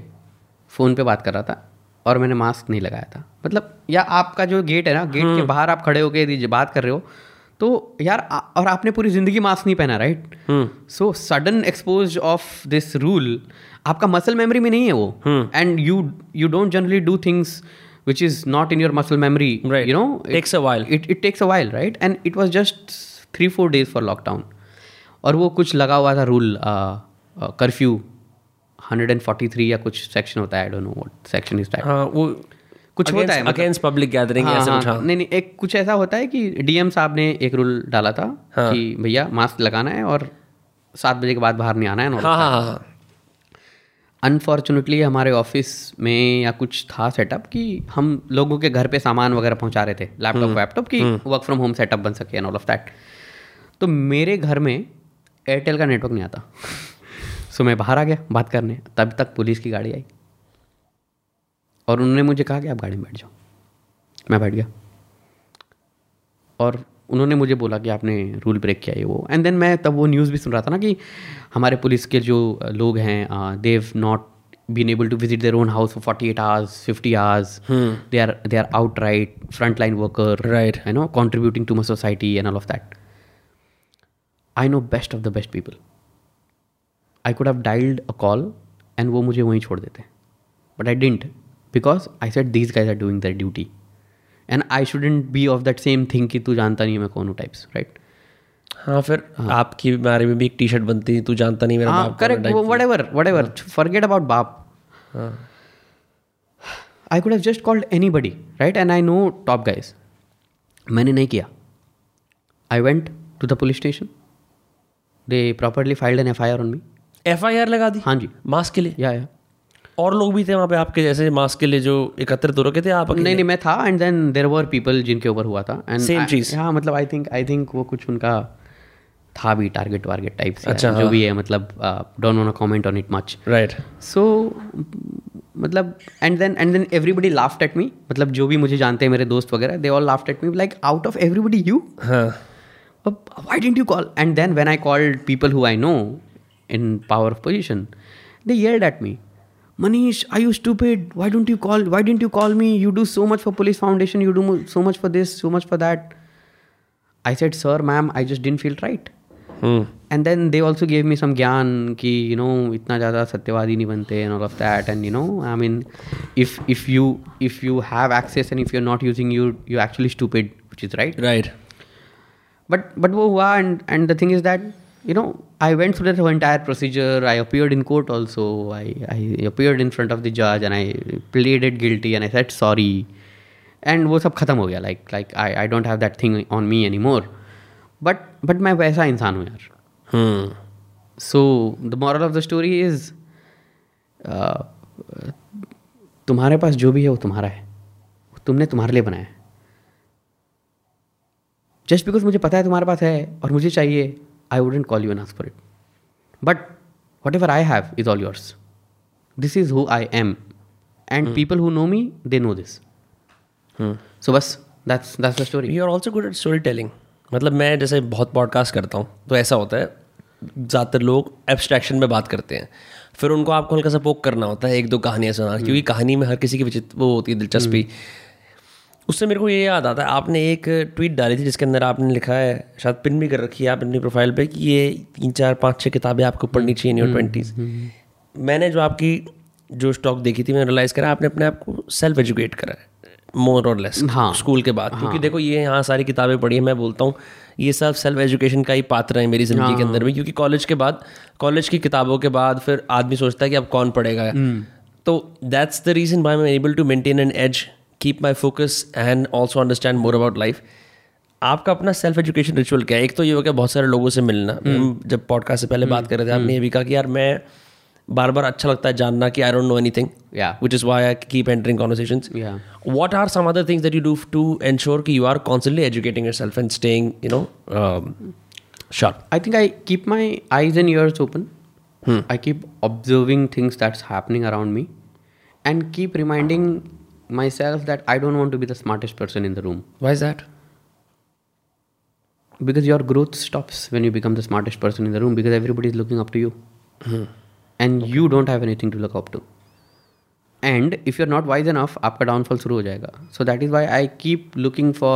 Speaker 3: फ़ोन पे बात कर रहा था और मैंने मास्क नहीं लगाया था मतलब या आपका जो गेट है ना गेट के हम्म। बाहर आप खड़े होके यदि बात कर रहे हो तो यार और आपने पूरी ज़िंदगी मास्क नहीं पहना right so sudden expose of this rule आपका मसल मेमोरी में नहीं है वो and you you don't generally do things which is not in your muscle memory. Right. You
Speaker 4: know, it takes a while. It,
Speaker 3: it takes a while, right? And it was just three four days for lockdown और वो कुछ लगा हुआ था rule curfew hundred and forty three या कुछ section होता है I don't know what section is that वो कुछ होता है अगेंस्ट
Speaker 4: पब्लिक गैदरिंग
Speaker 3: ऐसे कुछ हाँ। हाँ। नहीं नहीं एक कुछ ऐसा होता है कि डीएम साहब ने एक रूल डाला था
Speaker 4: हाँ. कि
Speaker 3: भैया मास्क लगाना है और सात बजे के बाद बाहर नहीं आना है
Speaker 4: हाँ, हाँ, हाँ, हाँ.
Speaker 3: अनफॉर्चुनेटली हमारे ऑफिस में या कुछ था सेटअप कि हम लोगों के घर पे सामान वगैरह पहुंचा रहे थे लैपटॉप वैपटॉप की वर्क फ्रॉम होम सेटअप बन सके एंड ऑल ऑफ दैट तो मेरे घर में एयरटेल का नेटवर्क नहीं आता सो मैं बाहर आ गया बात करने तब तक पुलिस की गाड़ी आई और उन्होंने मुझे कहा कि आप गाड़ी में बैठ जाओ मैं बैठ गया और उन्होंने मुझे बोला कि आपने रूल ब्रेक किया ये वो एंड देन मैं तब वो न्यूज़ भी सुन रहा था ना कि हमारे पुलिस के जो लोग हैं they've not been able to visit their own house for forty eight hours fifty
Speaker 4: hours they are
Speaker 3: they are out right front line worker right है no contributing to my society and all of that I know best of the best people I could have dialled a call and hmm. वो मुझे वहीं छोड़ देते but I didn't because I said these guys are doing there duty and I shouldn't be of that same thing कि तू जानता नहीं मैं कौन हूँ टाइप्स राइट
Speaker 4: हाँ फिर हाँ. आपके बारे में भी एक टी शर्ट बनती है तू जानता नहीं मेरा हाँ, correct
Speaker 3: whatever whatever forget about बाप I could have just called anybody right and I know top guys मैंने नहीं किया I went to the police station they properly filed an F I R on me
Speaker 4: F I R लगा दी
Speaker 3: हाँ जी
Speaker 4: mask के लिए
Speaker 3: या या
Speaker 4: और लोग भी थे वहाँ पे आपके जैसे मास्क के लिए जो एकत्रित हो रखे थे आप
Speaker 3: नहीं नहीं मैं था and then there were people जिनके ऊपर हुआ था एंड सेम चीज़ हाँ मतलब आई थिंक आई थिंक वो कुछ उनका था भी टारगेट वारगेट टाइप से
Speaker 4: अच्छा जो हाँ।
Speaker 3: भी है मतलब don't know comment on it much right so मतलब and then and then everybody laughed at me मतलब जो भी मुझे जानते हैं मेरे दोस्त वगैरह they all laughed at me like out of everybody you why didn't you call and then when I called people who I know in power of position they yelled at me Manish, are you stupid? Why don't you call? Why didn't you call me? You do so much for Police Foundation. You do so much for this, so much for that. I said, sir, ma'am, I just didn't feel right. Hmm. And then they also gave me some gyan ki you know itna zyada satyavadi ni bante and all of that and you know I mean if if you if you have access and if you're not using you you're actually stupid which is right right but but wo and and the thing is that you know, I went through that entire procedure. I appeared in court also. I, I appeared in front of the judge and I pleaded guilty and I said sorry. And वो सब ख़त्म हो गया like like I I don't have that thing on me anymore but but मैं वैसा इंसान हूँ यार so the moral of the story is तुम्हारे पास जो भी है वो तुम्हारा है तुमने तुम्हारे लिए बनाया है जस्ट बिकॉज मुझे पता है तुम्हारे पास है और मुझे चाहिए I wouldn't call you and ask for it but whatever I have is all yours this is who I am and people who know me they know this so बस that's that's the story
Speaker 4: you are also good at story telling मतलब मैं जैसे बहुत podcast करता हूँ तो ऐसा होता है ज़्यादातर लोग एब्स्ट्रैक्शन में बात करते हैं फिर उनको आपको हल्का सा पोक करना होता है एक दो कहानियाँ सुना hmm. क्योंकि कहानी में हर किसी की विचित्र वो होती है दिलचस्पी hmm. उससे मेरे को ये याद आता है आपने एक ट्वीट डाली थी जिसके अंदर आपने लिखा है शायद पिन भी कर रखी है आप अपनी प्रोफाइल पे कि ये तीन चार पाँच छः किताबें आपको पढ़नी चाहिए इन योर ट्वेंटीज़ मैंने जो आपकी जो स्टॉक देखी थी मैंने रियलाइज़ करा आपने अपने आप को सेल्फ एजुकेट करा है मोर और लेस
Speaker 3: हाँ स्कूल
Speaker 4: के बाद हाँ, क्योंकि देखो ये यहाँ सारी किताबें पढ़ी है मैं बोलता हूँ ये सब सेल्फ एजुकेशन का ही पात्र है मेरी ज़िंदगी के हाँ। अंदर में क्योंकि कॉलेज के बाद कॉलेज की किताबों के बाद फिर आदमी सोचता है कि अब कौन पढ़ेगा हम्म। तो that's the reason why am able to maintain an edge keep my focus and also understand more about life आपका अपना सेल्फ एजुकेशन रिचुअल क्या है एक तो ये हो गया बहुत सारे लोगों से मिलना हम्म। जब पॉडकास्ट से पहले बात कर रहे थे हम्म। आपने ये भी कहा कि यार मैं बार बार अच्छा लगता है जानना कि I don't know anything
Speaker 3: which
Speaker 4: is why I keep entering conversation what are some other things that you do to ensure कि you are constantly educating your self and staying you know short
Speaker 3: I think I keep my eyes and ears open
Speaker 4: I
Speaker 3: keep observing things that's happening around me and keep reminding myself that I don't want to be the smartest person in the room.
Speaker 4: Why is that?
Speaker 3: Because your growth stops when you become the smartest person in the room because everybody is looking up to you.
Speaker 4: Hmm.
Speaker 3: And okay. you don't have anything to look up to. you're not wise enough, up enough आपका downfall शुरू हो जाएगा so that is why I for, for, for,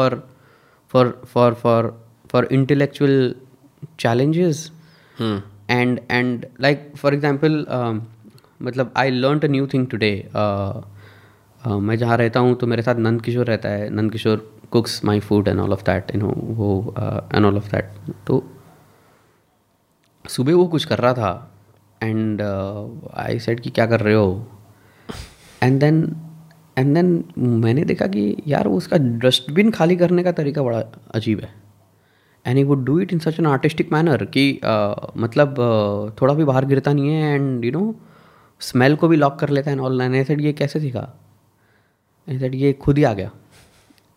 Speaker 3: for, for, for for intellectual and and like for example, um, मतलब learned a new thing today. Uh, मैं जहाँ रहता हूँ तो मेरे साथ नंद किशोर रहता है Nand Kishore cooks my food and all of that you know वो एंड ऑल ऑफ दैट तो सुबह वो कुछ कर रहा था एंड आई सेड कि क्या कर रहे हो एंड देन एंड देन मैंने देखा कि यार वो उसका डस्टबिन खाली करने का तरीका बड़ा अजीब है and he would do it in such an artistic manner कि uh, मतलब uh, थोड़ा भी बाहर गिरता नहीं है एंड यू नो स्मेल को भी लॉक कर लेता है ऑनलाइन ऐसे ये कैसे सीखा दैट ये खुद ही आ गया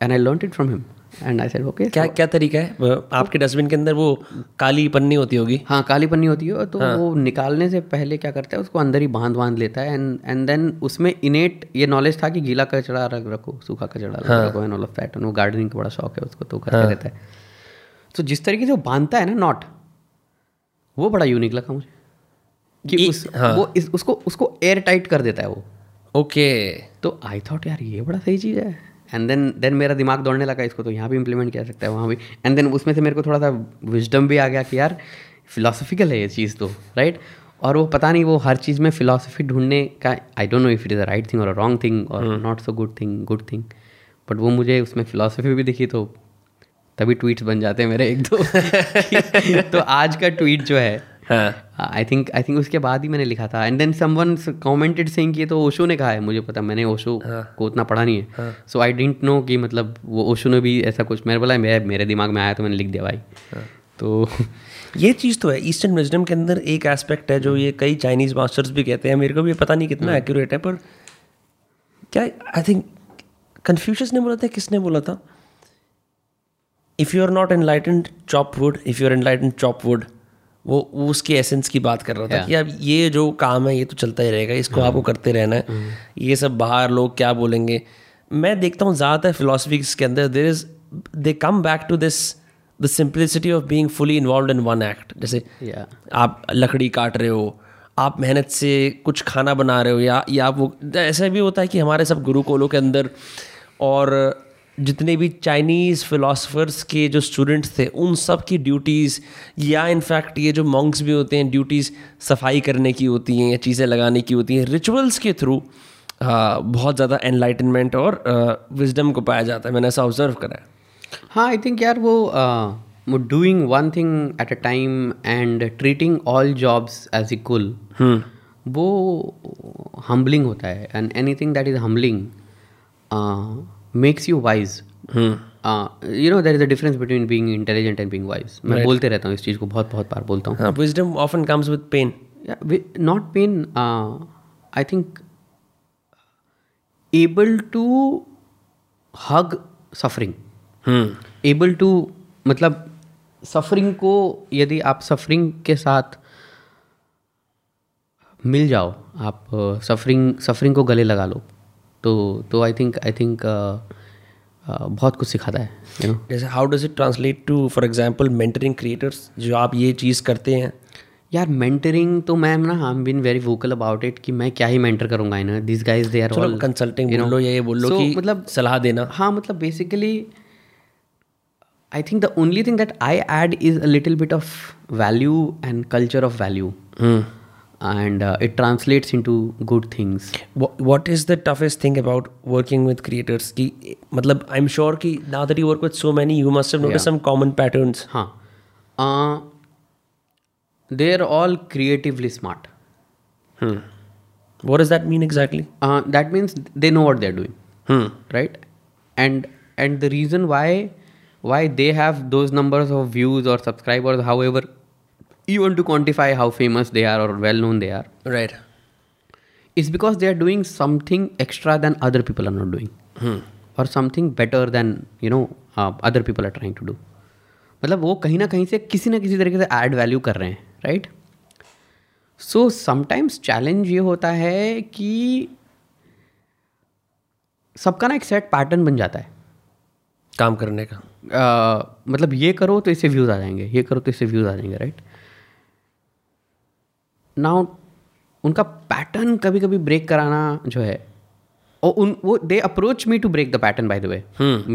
Speaker 3: and I learn it from him and
Speaker 4: I said okay क्या क्या तरीका है आपके डस्टबिन के अंदर वो काली पन्नी होती होगी
Speaker 3: हाँ काली पन्नी होती है तो हाँ. वो निकालने से पहले क्या करता है उसको अंदर ही बांध बांध लेता है एंड एंड देन उसमें इनेट ये नॉलेज था कि गीला कचरा रख रखो सूखा कचड़ा रख हाँ। रखो एंड ऑल ऑफ दैट वो गार्डनिंग का बड़ा शौक है उसको तो कर हाँ. रहता है तो जिस तरीके से वो बांधता है ना नॉट वो बड़ा यूनिक लगा मुझे कि उस, हाँ. वो इस, उसको उसको एयर टाइट कर देता है वो
Speaker 4: ओके
Speaker 3: तो आई थॉट यार ये बड़ा सही चीज़ है एंड देन देन मेरा दिमाग दौड़ने लगा इसको तो यहाँ भी इम्प्लीमेंट किया सकता है वहाँ भी एंड देन उसमें से मेरे को थोड़ा सा विजडम भी आ गया कि यार फिलोसफिकल है ये चीज़ तो राइट right? और वो पता नहीं वो हर चीज़ में फिलोसफी ढूंढने का I don't know if it is a right thing और अ रॉन्ग थिंग और not so good thing good thing but वो मुझे उसमें फ़िलासफ़ी भी दिखी तो तभी ट्वीट्स बन जाते हैं मेरे एक दो तो आज का ट्वीट जो है आई थिंक आई थिंक उसके बाद ही मैंने लिखा था and then someone commented saying कि तो ओशो ने कहा है मुझे पता मैंने ओशो
Speaker 4: हाँ. को
Speaker 3: उतना पढ़ा नहीं है
Speaker 4: सो
Speaker 3: आई डेंट नो कि मतलब वो ओशो ने भी ऐसा कुछ मेरे बोला मेरे मेरे दिमाग में आया तो मैंने लिख दिया भाई हाँ. तो
Speaker 4: ये चीज़ तो है ईस्टर्न विजडम के अंदर एक एस्पेक्ट है जो ये कई चाइनीज़ मास्टर्स भी कहते हैं मेरे को भी पता नहीं कितना एक्यूरेट हाँ। है पर क्या आई थिंक कन्फ्यूशस ने बोला था किसने बोला था if you are not enlightened chop wood if you are enlightened chop wood वो उसके एसेंस की बात कर रहा था कि अब ये जो काम है ये तो चलता ही रहेगा इसको आपको mm-hmm. करते रहना है mm-hmm. ये सब बाहर लोग क्या बोलेंगे मैं देखता हूँ ज़्यादातर फिलोसफीज के अंदर there is they come back to this the simplicity of being fully involve in one act जैसे आप लकड़ी काट रहे हो आप मेहनत से कुछ खाना बना रहे हो या या वो ऐसा भी होता है कि हमारे सब गुरुकुलों के अंदर और जितने भी चाइनीज़ फिलोसफर्स के जो स्टूडेंट्स थे उन सब की ड्यूटीज़ या इनफैक्ट ये जो मॉन्क्स भी होते हैं ड्यूटीज़ सफाई करने की होती हैं या चीज़ें लगाने की होती हैं रिचुअल्स के थ्रू हाँ, बहुत ज़्यादा एनलाइटनमेंट और विजडम को पाया जाता है मैंने ऐसा ऑब्जर्व करा है
Speaker 3: हाँ आई थिंक यार वो वो doing one thing at a time and treating all jobs as equal वो हम्बलिंग होता है and anything that is humbling makes you wise you know there is a difference between being intelligent and being wise मैं बोलते रहता हूँ इस चीज़ को बहुत बहुत बार बोलता
Speaker 4: हूँ wisdom often comes with pain
Speaker 3: not pain I think able to hug suffering able to मतलब सफरिंग को यदि आप सफरिंग के साथ मिल जाओ आप सफरिंग uh, सफरिंग को गले लगा लो तो तो आई थिंक आई थिंक बहुत कुछ सिखाता है
Speaker 4: यू नो जैसे how does it translate to for example mentoring creators जो आप ये चीज़ करते हैं
Speaker 3: यार मेंटरिंग तो मैम ना I am been very vocal about it कि मैं क्या ही मेंटर करूंगा in this guys they are all consulting बोल लो ये बोल लो so, कि
Speaker 4: मतलब सलाह देना
Speaker 3: हाँ मतलब basically I think the only thing that I add is a little bit of value and culture of value and uh, it translates into good things
Speaker 4: what, what is the toughest thing about working with creators ki, matlab, i'm sure ki now that you work with so many you must have noticed yeah. some common patterns
Speaker 3: huh. Uh, they're all creatively smart
Speaker 4: hmm. what does that mean exactly
Speaker 3: uh, that means they know what they're doing
Speaker 4: hmm.
Speaker 3: right and and the reason why why they have those numbers of views or subscribers however you want to quantify how famous they are or well known they are
Speaker 4: right
Speaker 3: it's because they are doing something extra than other people are not doing
Speaker 4: hmm. or
Speaker 3: something better than you know uh, other people are trying to do मतलब वो कहीं ना कहीं से किसी ना किसी तरीके से ऐड वैल्यू कर रहे हैं राइट सो समटाइम्स चैलेंज ये होता है कि सबका ना एक सेट पैटर्न बन जाता है
Speaker 4: काम करने का uh,
Speaker 3: मतलब ये करो तो इससे व्यूज़ आ जाएंगे ये करो तो इससे व्यूज़ आ जाएंगे राइट right? नाउ उनका पैटर्न कभी कभी ब्रेक कराना जो है और उन वो they approach me to break the pattern by the way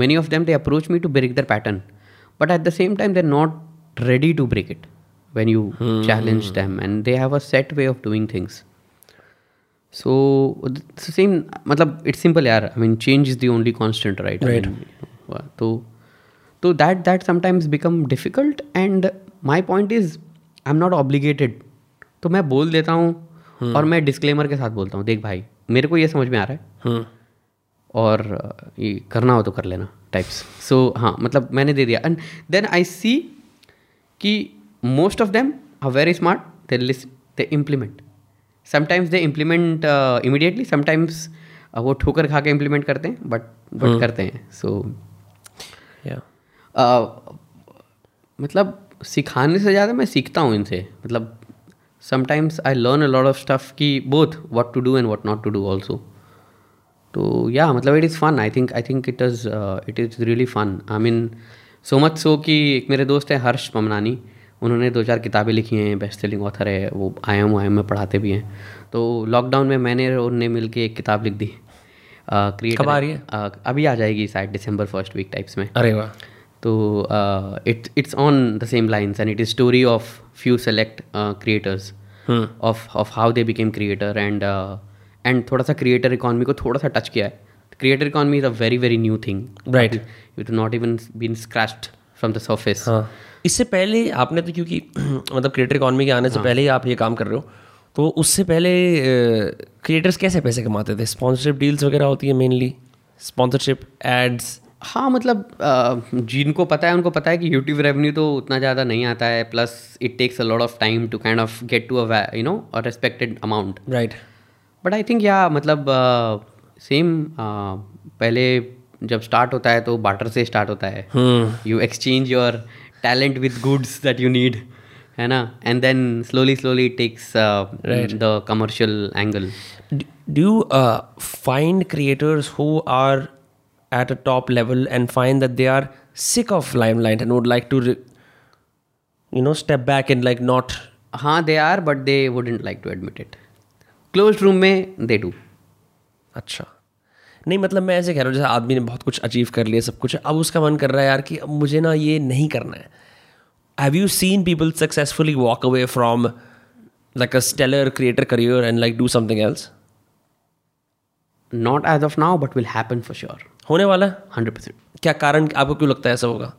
Speaker 3: many of them they approach me to break there pattern but at the same time they are not ready to break it when you challenge them and they have a set way of doing things so same मतलब it's simple यार I mean change is the only constant right right तो तो that that sometimes become difficult and my point is I am not obligated तो मैं बोल देता हूँ
Speaker 4: हम्म।
Speaker 3: और मैं डिस्क्लेमर के साथ बोलता हूँ देख भाई मेरे को ये समझ में आ रहा है
Speaker 4: हम्म।
Speaker 3: और ये करना हो तो कर लेना टाइप्स सो so, हाँ मतलब मैंने दे दिया एंड देन आई सी कि most of them are very smart they list they implement sometimes they implement immediately sometimes वो ठोकर खा के इम्प्लीमेंट करते हैं बट बट हम्म। करते हैं सो
Speaker 4: so, yeah. uh,
Speaker 3: मतलब सिखाने से ज़्यादा मैं सीखता हूँ इनसे मतलब sometimes I learn a lot of stuff की both what to do and what not to do also तो या मतलब it is fun I think I think it is it is really fun I mean so much so कि एक मेरे दोस्त हैं हर्ष पमनानी उन्होंने दो चार किताबें लिखी हैं बेस्ट सेलिंग ऑथर है वो आई एम आई एम में पढ़ाते भी हैं तो लॉकडाउन में मैंने उनने मिल के एक किताब लिख दी
Speaker 4: क्रिएट uh, आ रही uh,
Speaker 3: अभी आ जाएगी शायद दिसंबर फर्स्ट वीक टाइप्स में
Speaker 4: अरे वाह
Speaker 3: तो it's it's on the same lines and it is story of few select creators of of how they became creator and and थोड़ा सा क्रिएटर इकॉनमी को थोड़ा सा टच किया है creator economy is a very very new thing right it not even been scratched from the surface
Speaker 4: इससे पहले आपने तो क्योंकि मतलब क्रिएटर इकॉनमी के आने से हाँ। पहले ही आप ये काम कर रहे हो तो उससे पहले क्रिएटर्स uh, कैसे पैसे कमाते थे स्पॉन्सरशिप डील्स वगैरह होती है मेनली स्पॉन्सरशिप एड्स
Speaker 3: हाँ मतलब जिनको पता है उनको पता है कि यूट्यूब रेवेन्यू तो उतना ज़्यादा नहीं आता है plus it takes a lot of time to kind of get to a you know a respected amount
Speaker 4: right
Speaker 3: but I think या मतलब सेम पहले जब स्टार्ट होता है तो बाटर से स्टार्ट होता है you exchange your talent with goods that you need है ना and then slowly slowly takes the commercial angle do
Speaker 4: you find creators who are at a top level and find that they are sick of limelight and would like to re- you know step back and like not
Speaker 3: हाँ they are but they wouldn't like to admit it close room में they do
Speaker 4: अच्छा नहीं मतलब मैं ऐसे कह रहा हूँ जैसे आदमी ने बहुत कुछ अचीव कर लिया सब कुछ अब उसका मन कर रहा है यार कि अब मुझे ना ये नहीं करना है have you seen people successfully walk away from like a stellar creator career and like do something else
Speaker 3: not as of now but will happen for sure
Speaker 4: होने वाला है
Speaker 3: हंड्रेड परसेंट
Speaker 4: क्या कारण आपको क्यों लगता है ऐसा होगा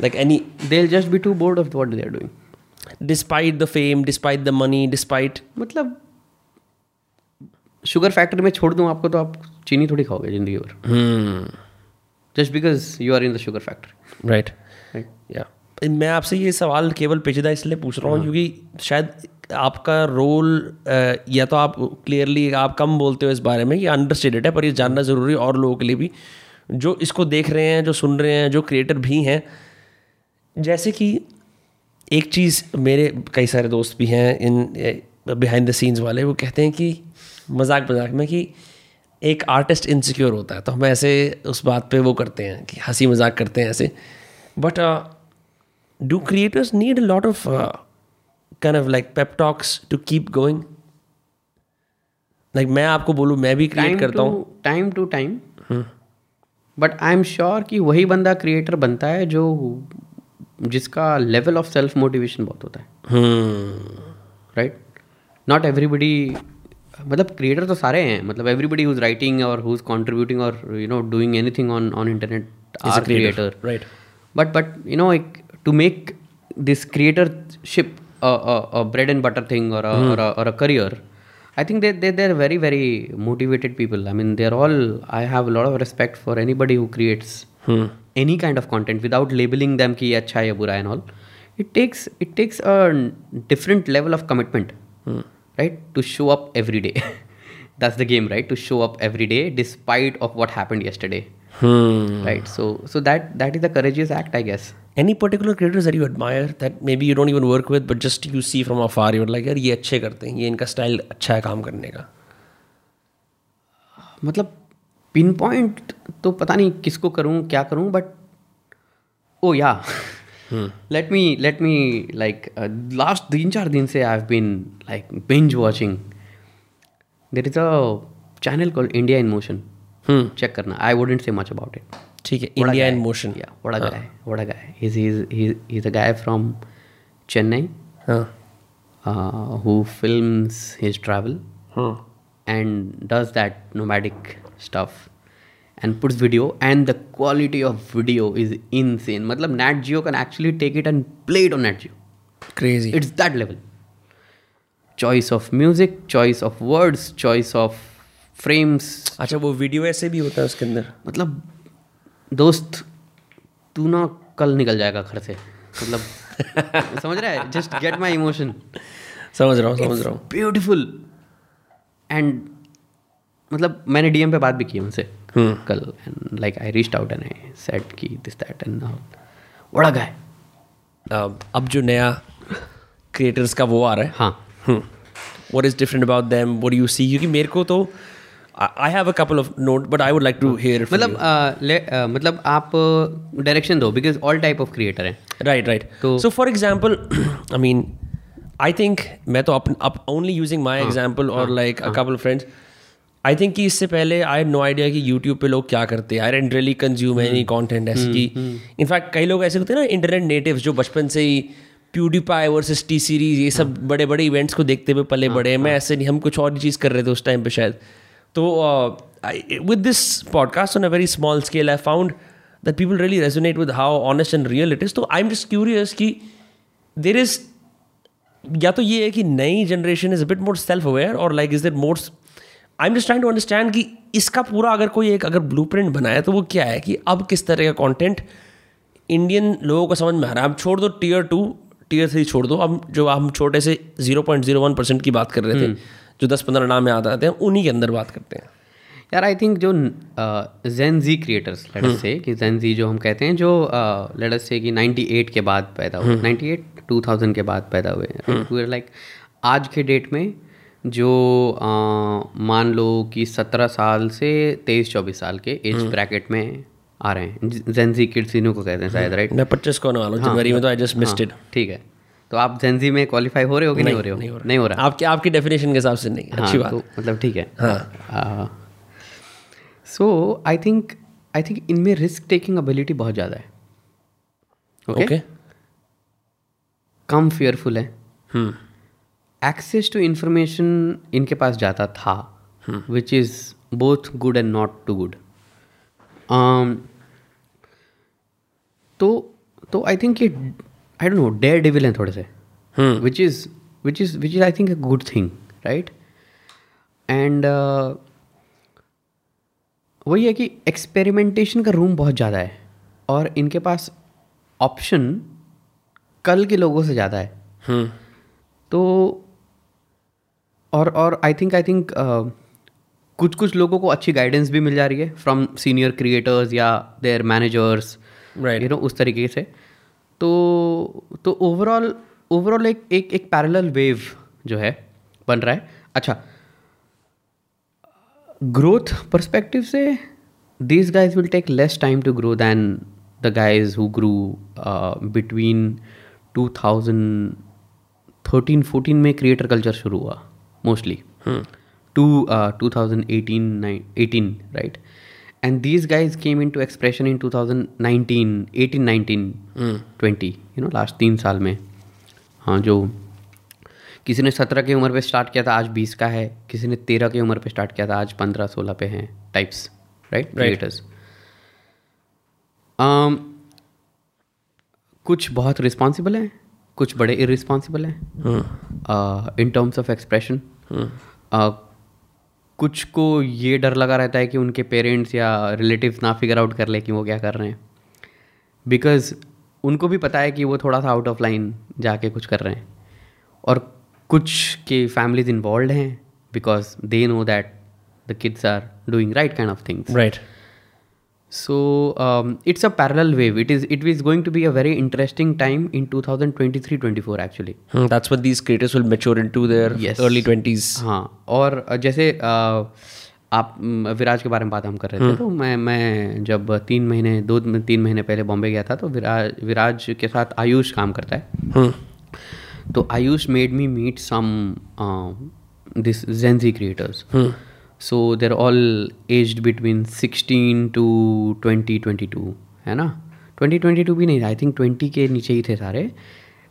Speaker 4: like any
Speaker 3: they just be too bored of what they are doing
Speaker 4: despite the fame despite the money despite
Speaker 3: मतलब शुगर फैक्ट्री में छोड़ दूँ आपको तो आप चीनी थोड़ी खाओगे जिंदगी भर just because you are in the sugar factory
Speaker 4: right या मैं आपसे ये सवाल केवल पेचीदा इसलिए पूछ रहा हूँ हाँ। क्योंकि शायद आपका रोल या तो आप क्लियरली आप कम बोलते हो इस बारे में ये अंडरस्टेडेड है पर ये जानना ज़रूरी और लोगों के लिए भी जो इसको देख रहे हैं जो सुन रहे हैं जो क्रिएटर भी हैं जैसे कि एक चीज़ मेरे कई सारे दोस्त भी हैं इन बिहाइंड द सीन्स वाले वो कहते हैं कि मजाक मजाक में कि एक आर्टिस्ट इनसिक्योर होता है तो हम ऐसे उस बात पे वो करते हैं कि हंसी मजाक करते हैं ऐसे but do creators need a lot of kind of like pep talks to keep going like मैं आपको बोलूँ मैं भी क्रिएट करता हूँ
Speaker 3: time to time but I am sure कि वही बंदा क्रिएटर बनता है जो जिसका लेवल ऑफ सेल्फ मोटिवेशन बहुत होता है राइट नॉट एवरीबडी मतलब क्रिएटर तो सारे हैं मतलब एवरीबडी हुज राइटिंग और हुज कॉन्ट्रीब्यूटिंग और you know doing anything on on internet
Speaker 4: are creator
Speaker 3: right but but you know एक to make this creatorship bread and butter thing और और a career I think they, they, they're very, very motivated people. I mean, they're all, I have a lot of respect for anybody who creates
Speaker 4: hmm.
Speaker 3: any kind of content without labeling them ki acha ya bura and all. It takes, it takes a different level of commitment,
Speaker 4: hmm.
Speaker 3: right? To show up every day. That's the game, right? To show up every day despite of what happened yesterday.
Speaker 4: Hmm.
Speaker 3: Right. So so that that is the courageous act, I guess.
Speaker 4: Any particular creators that you admire that maybe you don't even work with, but just you see from afar, you're like yaar यार ये अच्छे करते हैं ये इनका style अच्छा है काम करने का
Speaker 3: मतलब पिन पॉइंट तो पता नहीं किसको करूँ क्या करूँ बट ओ या let me let me like last तीन चार दिन से I have been like binge watching there is a channel call India in motion
Speaker 4: check
Speaker 3: hmm. करना I wouldn't say much about it ठीक है इंडिया इन मोशन या guy हाँ. Guy is is a guy from
Speaker 4: Chennai who
Speaker 3: films his travel and does that nomadic stuff and puts video and the quality of video is in scene मतलब Nat Geo can actually take it and play it on Nat Geo
Speaker 4: crazy
Speaker 3: it's that level choice of music choice of words choice of frames
Speaker 4: अच्छा वो video ऐसे भी होता है उसके अंदर
Speaker 3: मतलब दोस्त तू ना कल निकल जाएगा घर से मतलब समझ रहा है जस्ट गेट माई इमोशन
Speaker 4: समझ रहा हूँ समझ रहा हूँ
Speaker 3: ब्यूटिफुल एंड मतलब मैंने डीएम पे बात भी
Speaker 4: की उनसे हम्म। कल and like I
Speaker 3: reach out and I set की दिस दैट एंड बड़ा गाय
Speaker 4: अब जो नया क्रिएटर्स का वो आ रहा है
Speaker 3: हाँ
Speaker 4: what is different about them what you see क्योंकि मेरे को तो I have a couple of note but I would like to hear मतलब
Speaker 3: uh, uh, मतलब आप डायरेक्शन uh, दो
Speaker 4: because all type of creator हैं right right so for example I mean I think मैं तो up only using my example और like a couple friends I think कि इससे पहले आई नो आइडिया कि यूट्यूब पे लोग क्या करते हैं I didn't really consume any content ऐसे कि इनफैक्ट hmm। कई लोग ऐसे होते हैं ना इंटरनेट नेटिव जो बचपन से ही प्यूडीपाई वर्सेस टी सीरीज ये सब बड़े बड़े इवेंट्स को देखते हुए पले हाँ, बड़े मैं हाँ। ऐसे नहीं हम कुछ और चीज़ कर रहे थे उस टाइम पे शायद तो with this podcast on a very small scale I found that people really resonate with how honest and real it is तो आई एम जस्ट क्यूरियस कि देर इज या तो ये है कि नई generation is bit more self aware और like is that more I am just trying to understand कि इसका पूरा अगर कोई एक अगर ब्लू प्रिंट बनाया तो वो क्या है कि अब किस तरह का कॉन्टेंट इंडियन लोगों को समझ में आ रहा है अब छोड़ दो टीयर टू टीयर थ्री छोड़ दो अब जो हम छोटे से zero point zero one percent की बात कर रहे थे हम्म। जो दस पंद्रह नाम याद आते हैं उन्हीं के अंदर बात करते हैं
Speaker 3: यार आई थिंक जो जैन जी क्रिएटर्स लड़स से कि जैन जी जो हम कहते हैं जो लड़स से कि 98 के बाद पैदा हुए 98 हम्म। 2000 के बाद पैदा हुए लाइक हम्म। आज के डेट में जो आ, मान लो कि 17 साल से 23 24 साल के एज ब्रैकेट हम्म। में आ रहे हैं जेंजी किड्स इन्हों को कहते हैं शायद राइट
Speaker 4: मैं पच्चीस को आने वाला हूँ हाँ, तो हाँ,
Speaker 3: ठीक है तो आप जेंजी में क्वालिफाई हो रहे हो कि नहीं, हो रहे हो नहीं हो
Speaker 4: रहा, नहीं हो
Speaker 3: रहा। आपके आपकी डेफिनेशन के हिसाब से नहीं
Speaker 4: हाँ, अच्छी बात तो
Speaker 3: मतलब ठीक है so I think I think इनमें रिस्क टेकिंग एबिलिटी
Speaker 4: बहुत ज़्यादा है ओके okay? okay. कम फियरफुल है एक्सेस
Speaker 3: टू इंफॉर्मेशन इनके पास जाता था
Speaker 4: which
Speaker 3: is both good and not too good तो तो आई थिंक ये I don't know daredevil हैं थोड़े से which is which is which is I think a good thing right and वही है कि एक्सपेरिमेंटेशन का रूम बहुत ज़्यादा है और इनके पास ऑप्शन कल के लोगों से ज़्यादा है
Speaker 4: hmm.
Speaker 3: तो और और आई थिंक आई थिंक कुछ कुछ लोगों को अच्छी गाइडेंस भी मिल जा रही है फ्रॉम सीनियर क्रिएटर्स या their managers
Speaker 4: right you know
Speaker 3: उस तरीके से तो तो ओवरऑल ओवरऑल एक एक एक पैरेलल वेव जो है बन रहा है अच्छा ग्रोथ परस्पेक्टिव से guys will take less time to grow than the guys who grew between two thousand 2013 14 में क्रिएटर कल्चर शुरू हुआ mostly two two thousand eighteen nine eighteen right and these guys came into expression in 2019 18 19 mm. 20 you know last तीन साल में हाँ जो किसी ने सत्रह की उम्र पे स्टार्ट किया था आज बीस का है किसी ने तेरह की उम्र पे स्टार्ट किया था आज पंद्रह सोलह पे हैं टाइप्स राइट क्रिएटर्स कुछ बहुत रिस्पॉन्सिबल हैं कुछ बड़े इरिस्पॉन्सिबल हैं इन टर्म्स ऑफ एक्सप्रेशन कुछ को ये डर लगा रहता है कि उनके पेरेंट्स या रिलेटिव्स ना फिगर आउट कर ले कि वो क्या कर रहे हैं बिकॉज उनको भी पता है कि वो थोड़ा सा आउट ऑफ लाइन जाके कुछ कर रहे हैं और कुछ के फैमिलीज इन्वॉल्व हैं because they know that the kids are doing right kind of things
Speaker 4: right
Speaker 3: so um, it's a parallel wave it is it is going to be a very interesting time in 2023-24 actually
Speaker 4: hmm, that's what these creators will mature into their yes. early 20s
Speaker 3: हाँ और जैसे uh, आप विराज के बारे में बात हम कर रहे थे तो मैं मैं जब तीन महीने दो तीन महीने पहले बॉम्बे गया था तो विराज विराज के साथ आयुष काम करता है तो Ayush made me meet some this Gen Z creators so there all age between sixteen to twenty twenty two है ना ट्वेंटी ट्वेंटी टू भी नहीं था आई थिंक ट्वेंटी के नीचे ही थे सारे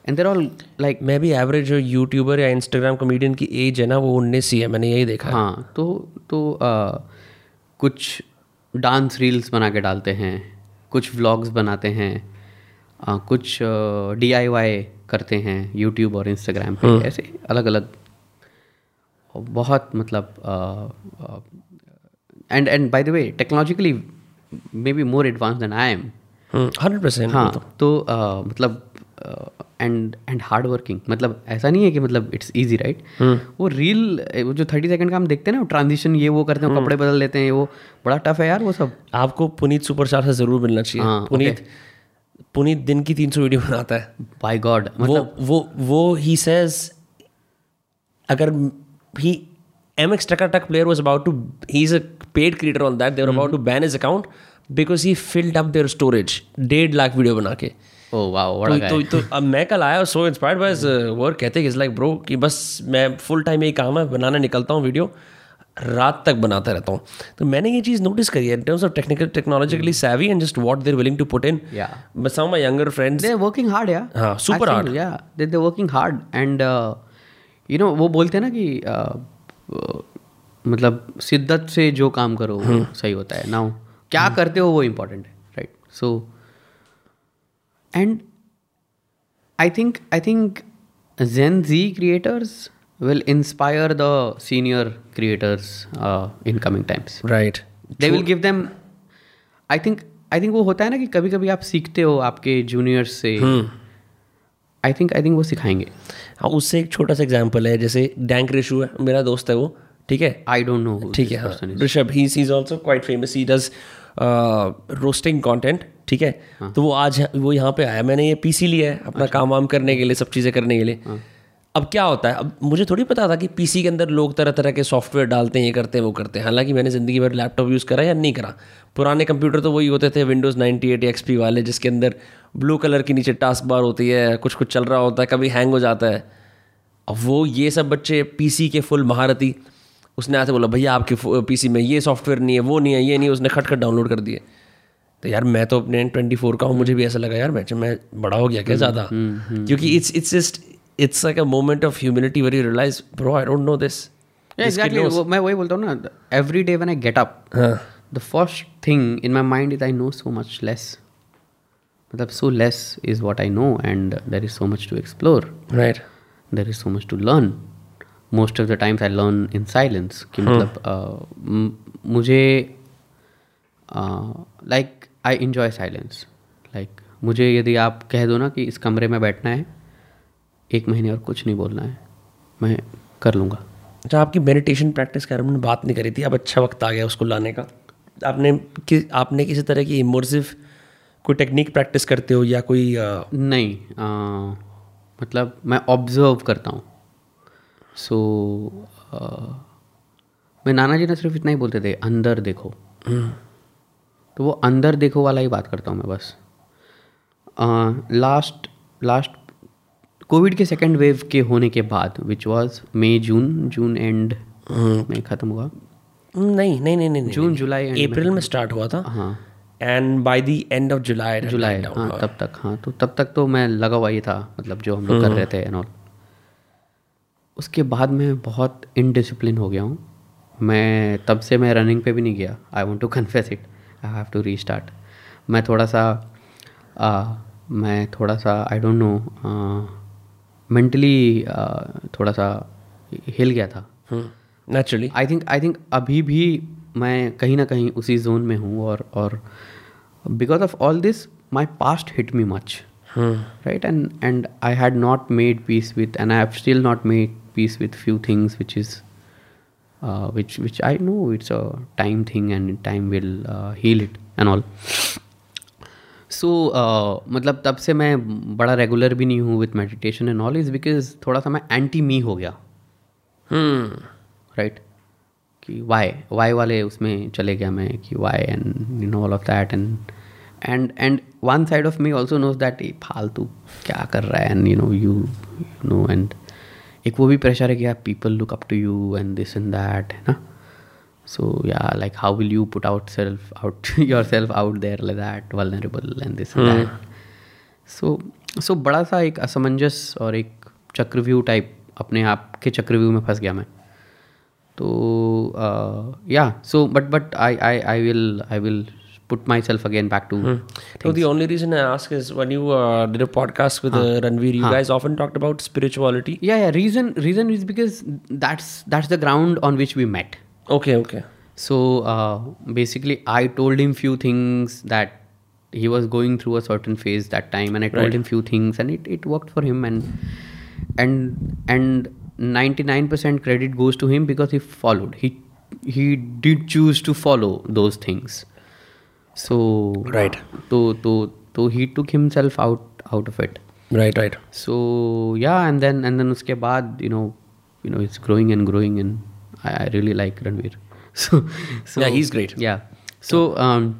Speaker 3: एंड देर ऑल
Speaker 4: लाइक मैं भी एवरेज जो यूट्यूबर या इंस्टाग्राम कॉमेडियन की एज है ना वो उन्नीस ही है मैंने यही देखा
Speaker 3: हाँ तो तो आ, कुछ डांस रील्स बना के डालते हैं कुछ व्लॉग्स बनाते हैं आ, कुछ डी आई वाई करते हैं यूट्यूब और इंस्टाग्राम पे हाँ। ऐसे अलग अलग बहुत मतलब and and by the way technologically may be more advance than I am hundred percent हाँ मतलब। तो uh, मतलब एंड एंड हार्ड वर्किंग मतलब ऐसा नहीं है कि मतलब इट्स ईजी राइट वो रील eh, वो जो थर्टी सेकंड का हम देखते हैं ना ट्रांजिशन ये वो करते हैं hmm. कपड़े बदल लेते हैं वो बड़ा टफ है यार वो सब
Speaker 4: आपको पुनीत सुपरस्टार से ज़रूर मिलना चाहिए
Speaker 3: हाँ,
Speaker 4: पुनीत
Speaker 3: okay.
Speaker 4: पुनीत दिन की तीन सौ वीडियो बनाता है
Speaker 3: बाई गॉड
Speaker 4: मतलब वो वो ही सेज अगर he MX Trekka player was about to, he's a paid creator on that. They were mm-hmm. about to ban his account because he filled up their storage. डेढ़ लाख video बना के oh, wow, तो, तो, तो, अब मैं कल आया सो इंस्पायर्ड बाय वर्क कहते इज लाइक ब्रो कि बस मैं फुल टाइम यही काम है बनाना निकलता हूँ वीडियो रात तक बनाता रहता हूँ तो मैंने ये चीज़ नोटिस करी है in terms of technical technologically savvy and just what they're willing to put in my younger friends
Speaker 3: working hard या सुपर हार्ड या they working hard and you know वो बोलते हैं ना कि आ, आ, मतलब शिद्दत से जो काम करो वो हम्म। सही होता है ना क्या हम्म। करते हो वो इम्पोर्टेंट है right so and I think I think Gen Z creators will inspire the senior creators in coming times
Speaker 4: right
Speaker 3: they will give will I think I think वो होता है ना कि कभी कभी आप सीखते हो आपके जूनियर्स से
Speaker 4: hmm.
Speaker 3: I think I think वो सिखाएंगे
Speaker 4: हाँ उससे एक छोटा सा एग्जाम्पल है जैसे डैंक रिशू है मेरा दोस्त है वो ठीक है आई डोंट नो ठीक है ऋषभ ही
Speaker 3: is also quite famous he
Speaker 4: does roasting content ठीक है हाँ. तो वो आज वो यहाँ पे आया मैंने ये पीसी लिया है अपना अच्छा. काम वाम करने के लिए सब चीज़ें करने के लिए हाँ. अब क्या होता है अब मुझे थोड़ी पता था कि पीसी के अंदर लोग तरह तरह के सॉफ्टवेयर डालते हैं ये करते हैं वो करते हैं हालांकि मैंने ज़िंदगी भर लैपटॉप यूज़ करा या नहीं करा पुराने कंप्यूटर तो वही होते थे विंडोज़ नाइन्टी एट एक्सपी वाले जिसके अंदर ब्लू कलर की नीचे टास्क बार होती है कुछ कुछ चल रहा होता है कभी हैंग हो जाता है अब वो ये सब बच्चे पीसी के फुल महारती उसने आते बोला भैया आपके पीसी में ये सॉफ्टवेयर नहीं है वो नहीं है ये नहीं उसने खटखट डाउनलोड कर दिए तो यार मैं तो अपने ट्वेंटी फोर का हूँ मुझे भी ऐसा लगा यार मैं मैं बड़ा हो गया क्या हम्म, ज़्यादा हम्म, हम्म, क्योंकि it's it's just it's like a moment of humility very realise bro I don't know this exactly मैं वही बोलता हूँ ना every day one I get
Speaker 3: up the first thing in my mind is I know so much less मतलब so less is what I know and there is so much to explore right there is so much to learn most of the times I learn in silence कि hmm. मतलब uh, मुझे like I enjoy silence like मुझे यदि आप कह दो ना कि इस कमरे में बैठना है एक महीने और कुछ नहीं बोलना है मैं कर लूँगा
Speaker 4: अच्छा आपकी मेडिटेशन प्रैक्टिस के बारे में बात नहीं करी थी अब अच्छा वक्त आ गया उसको लाने का आपने कि आपने किसी तरह की इमर्सिव कोई टेक्निक प्रैक्टिस करते हो या कोई आ...
Speaker 3: नहीं आ, मतलब मैं ऑब्जर्व करता हूँ सो so, मैं नाना जी ने सिर्फ इतना ही बोलते थे अंदर देखो हम्म। तो वो अंदर देखो वाला ही बात करता हूँ मैं बस लास्ट लास्ट कोविड के सेकेंड वेव के होने के बाद which was May June June end में ख़त्म हुआ
Speaker 4: नहीं नहीं नहीं नहीं
Speaker 3: जून जुलाई
Speaker 4: अप्रैल में स्टार्ट हुआ था
Speaker 3: हाँ
Speaker 4: and by the end of July
Speaker 3: July हाँ तब तक हाँ तो तब तक तो मैं लगा हुआ ही था मतलब जो हम लोग कर रहे हम्म। थे एनऑल ऑल उसके बाद मैं बहुत इनडिसिप्लिन हो गया हूँ मैं तब से मैं रनिंग पे भी नहीं गया I want to confess it I have to restart मैं थोड़ा सा आ, मैं थोड़ा सा आई डोंट नो मेंटली थोड़ा सा हिल गया था naturally I think I think अभी भी मैं कहीं ना कहीं उसी जोन में हूँ और और because of all this my past hit me much right and and I had not made peace with and I have still not made peace with few things which is which which I know it's a time thing and time will heal it and all so मतलब तब से मैं बड़ा regular भी नहीं हूँ with meditation and all is because थोड़ा सा मैं एंटी मी हो गया
Speaker 4: राइट
Speaker 3: hmm. right? कि वाई वाई वाले उसमें चले गया मैं कि why and you know all of that and and and one side of me also knows that फालतू क्या कर रहा है and you know you you know and एक वो भी प्रेशर है कि people look up to you and this and that है ना सो या like how will you put out self out your self out there like that vulnerable and this and that so so बड़ा सा एक असमंजस और एक चक्रव्यूह टाइप अपने आप के चक्रव्यूह में फंस गया मैं तो uh, yeah so but but I, I i will i will put myself again back to hmm.
Speaker 4: So the only reason i ask is when you uh, did a podcast with huh. uh, ranveer you huh. guys often talked about spirituality
Speaker 3: yeah yeah reason reason is because that's that's the ground on which we met
Speaker 4: okay okay
Speaker 3: so uh, basically i told him few things that he was going through a certain phase that time and i told right. him few things and it, it worked for him and and and 99% credit goes to him because he followed he he did choose to follow those things so
Speaker 4: right
Speaker 3: so so so he took himself out out of it
Speaker 4: right right
Speaker 3: so yeah and then and then uske baad you know you know it's growing and growing and i, I really like
Speaker 4: ranveer so so yeah he's great yeah
Speaker 3: so um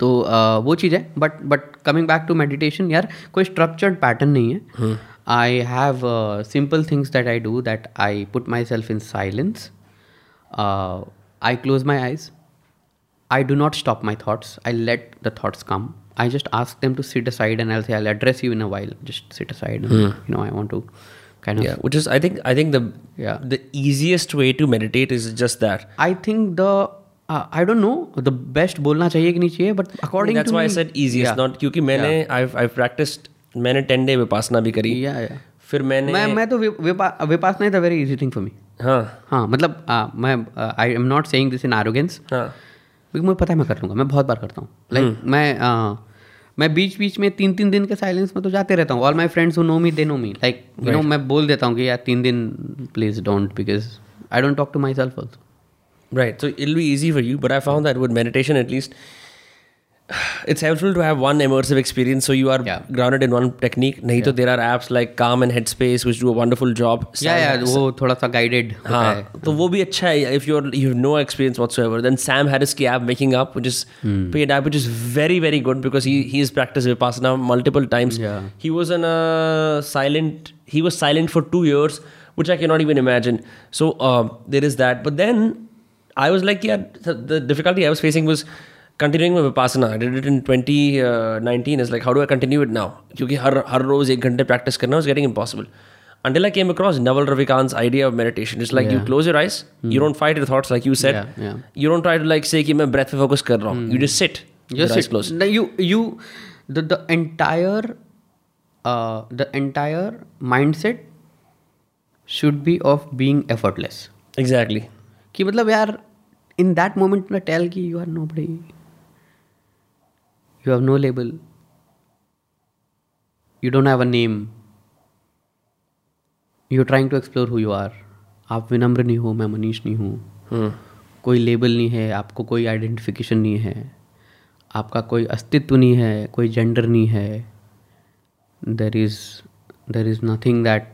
Speaker 3: तो uh, वो चीज़ है but but coming back to meditation यार कोई structured pattern नहीं है I have simple things that I do that I put my self in silence uh, I close my eyes. I do
Speaker 4: not stop my thoughts. I let the thoughts come.
Speaker 3: I just ask them to sit aside, and I'll say, "I'll address you in a while. Just sit aside. mm. You know,
Speaker 4: I want to." Kind of yeah, which is I think I think the yeah the easiest way to meditate
Speaker 3: is just
Speaker 4: that.
Speaker 3: I think the uh,
Speaker 4: don't know the best. बोलना चाहिए
Speaker 3: कि नहीं चाहिए but according that's why I said easiest not क्योंकि मैंने
Speaker 4: आई आई practised मैंने 10 day Vipassana भी करी या या फिर मैंने मैं
Speaker 3: मैं तो Vipassana is a very easy thing for me हाँ।,
Speaker 4: हाँ
Speaker 3: मतलब आ, मैं I am not saying this in arrogance क्योंकि मुझे पता है मैं कर लूँगा मैं बहुत बार करता हूँ लाइक हम्म। like, मैं आ, मैं बीच बीच में तीन तीन दिन के साइलेंस में तो जाते रहता हूँ all my friends know me they know me like you know मैं बोल देता हूँ कि यार तीन दिन please don't because I don't talk to my self also
Speaker 4: right so it be easy for you but I found that with meditation at least it's helpful to have one immersive experience so you are yeah. grounded in one technique nahi yeah. to there are apps like calm and headspace which do a wonderful job
Speaker 3: yeah yeah wo thoda sa guided
Speaker 4: hota wo bhi acha hai if you are you have no experience whatsoever then sam harris ki app making up which is hmm. paid app which is very very good because he he has practiced vipassana multiple times
Speaker 3: yeah.
Speaker 4: he was in a silent he was silent for 2 years which i cannot even imagine so uh, there is that but then i was like yeah the difficulty i was facing was continuing में Vipassana in twenty nineteen is like how do continue it now क्योंकि हर हर रोज एक घंटे practice करना is getting impossible अंडेला came across Naval Ravikant's idea of meditation is like you close your eyes you don't fight your thoughts like you set you don't try like say मैं breath पे फोकस कर रहा हूँ you did sit entire
Speaker 3: the entire mind set should be of being effortless exactly कि मतलब यार in that moment में tell की यू आर नो बड़ी You have no label. You don't have a name. You're trying to explore who you are. आप विनम्र नहीं हो मैं मनीष नहीं हूँ हम्म। कोई लेबल नहीं है आपको कोई आइडेंटिफिकेशन नहीं है आपका कोई अस्तित्व नहीं है कोई जेंडर नहीं है there is there is nothing that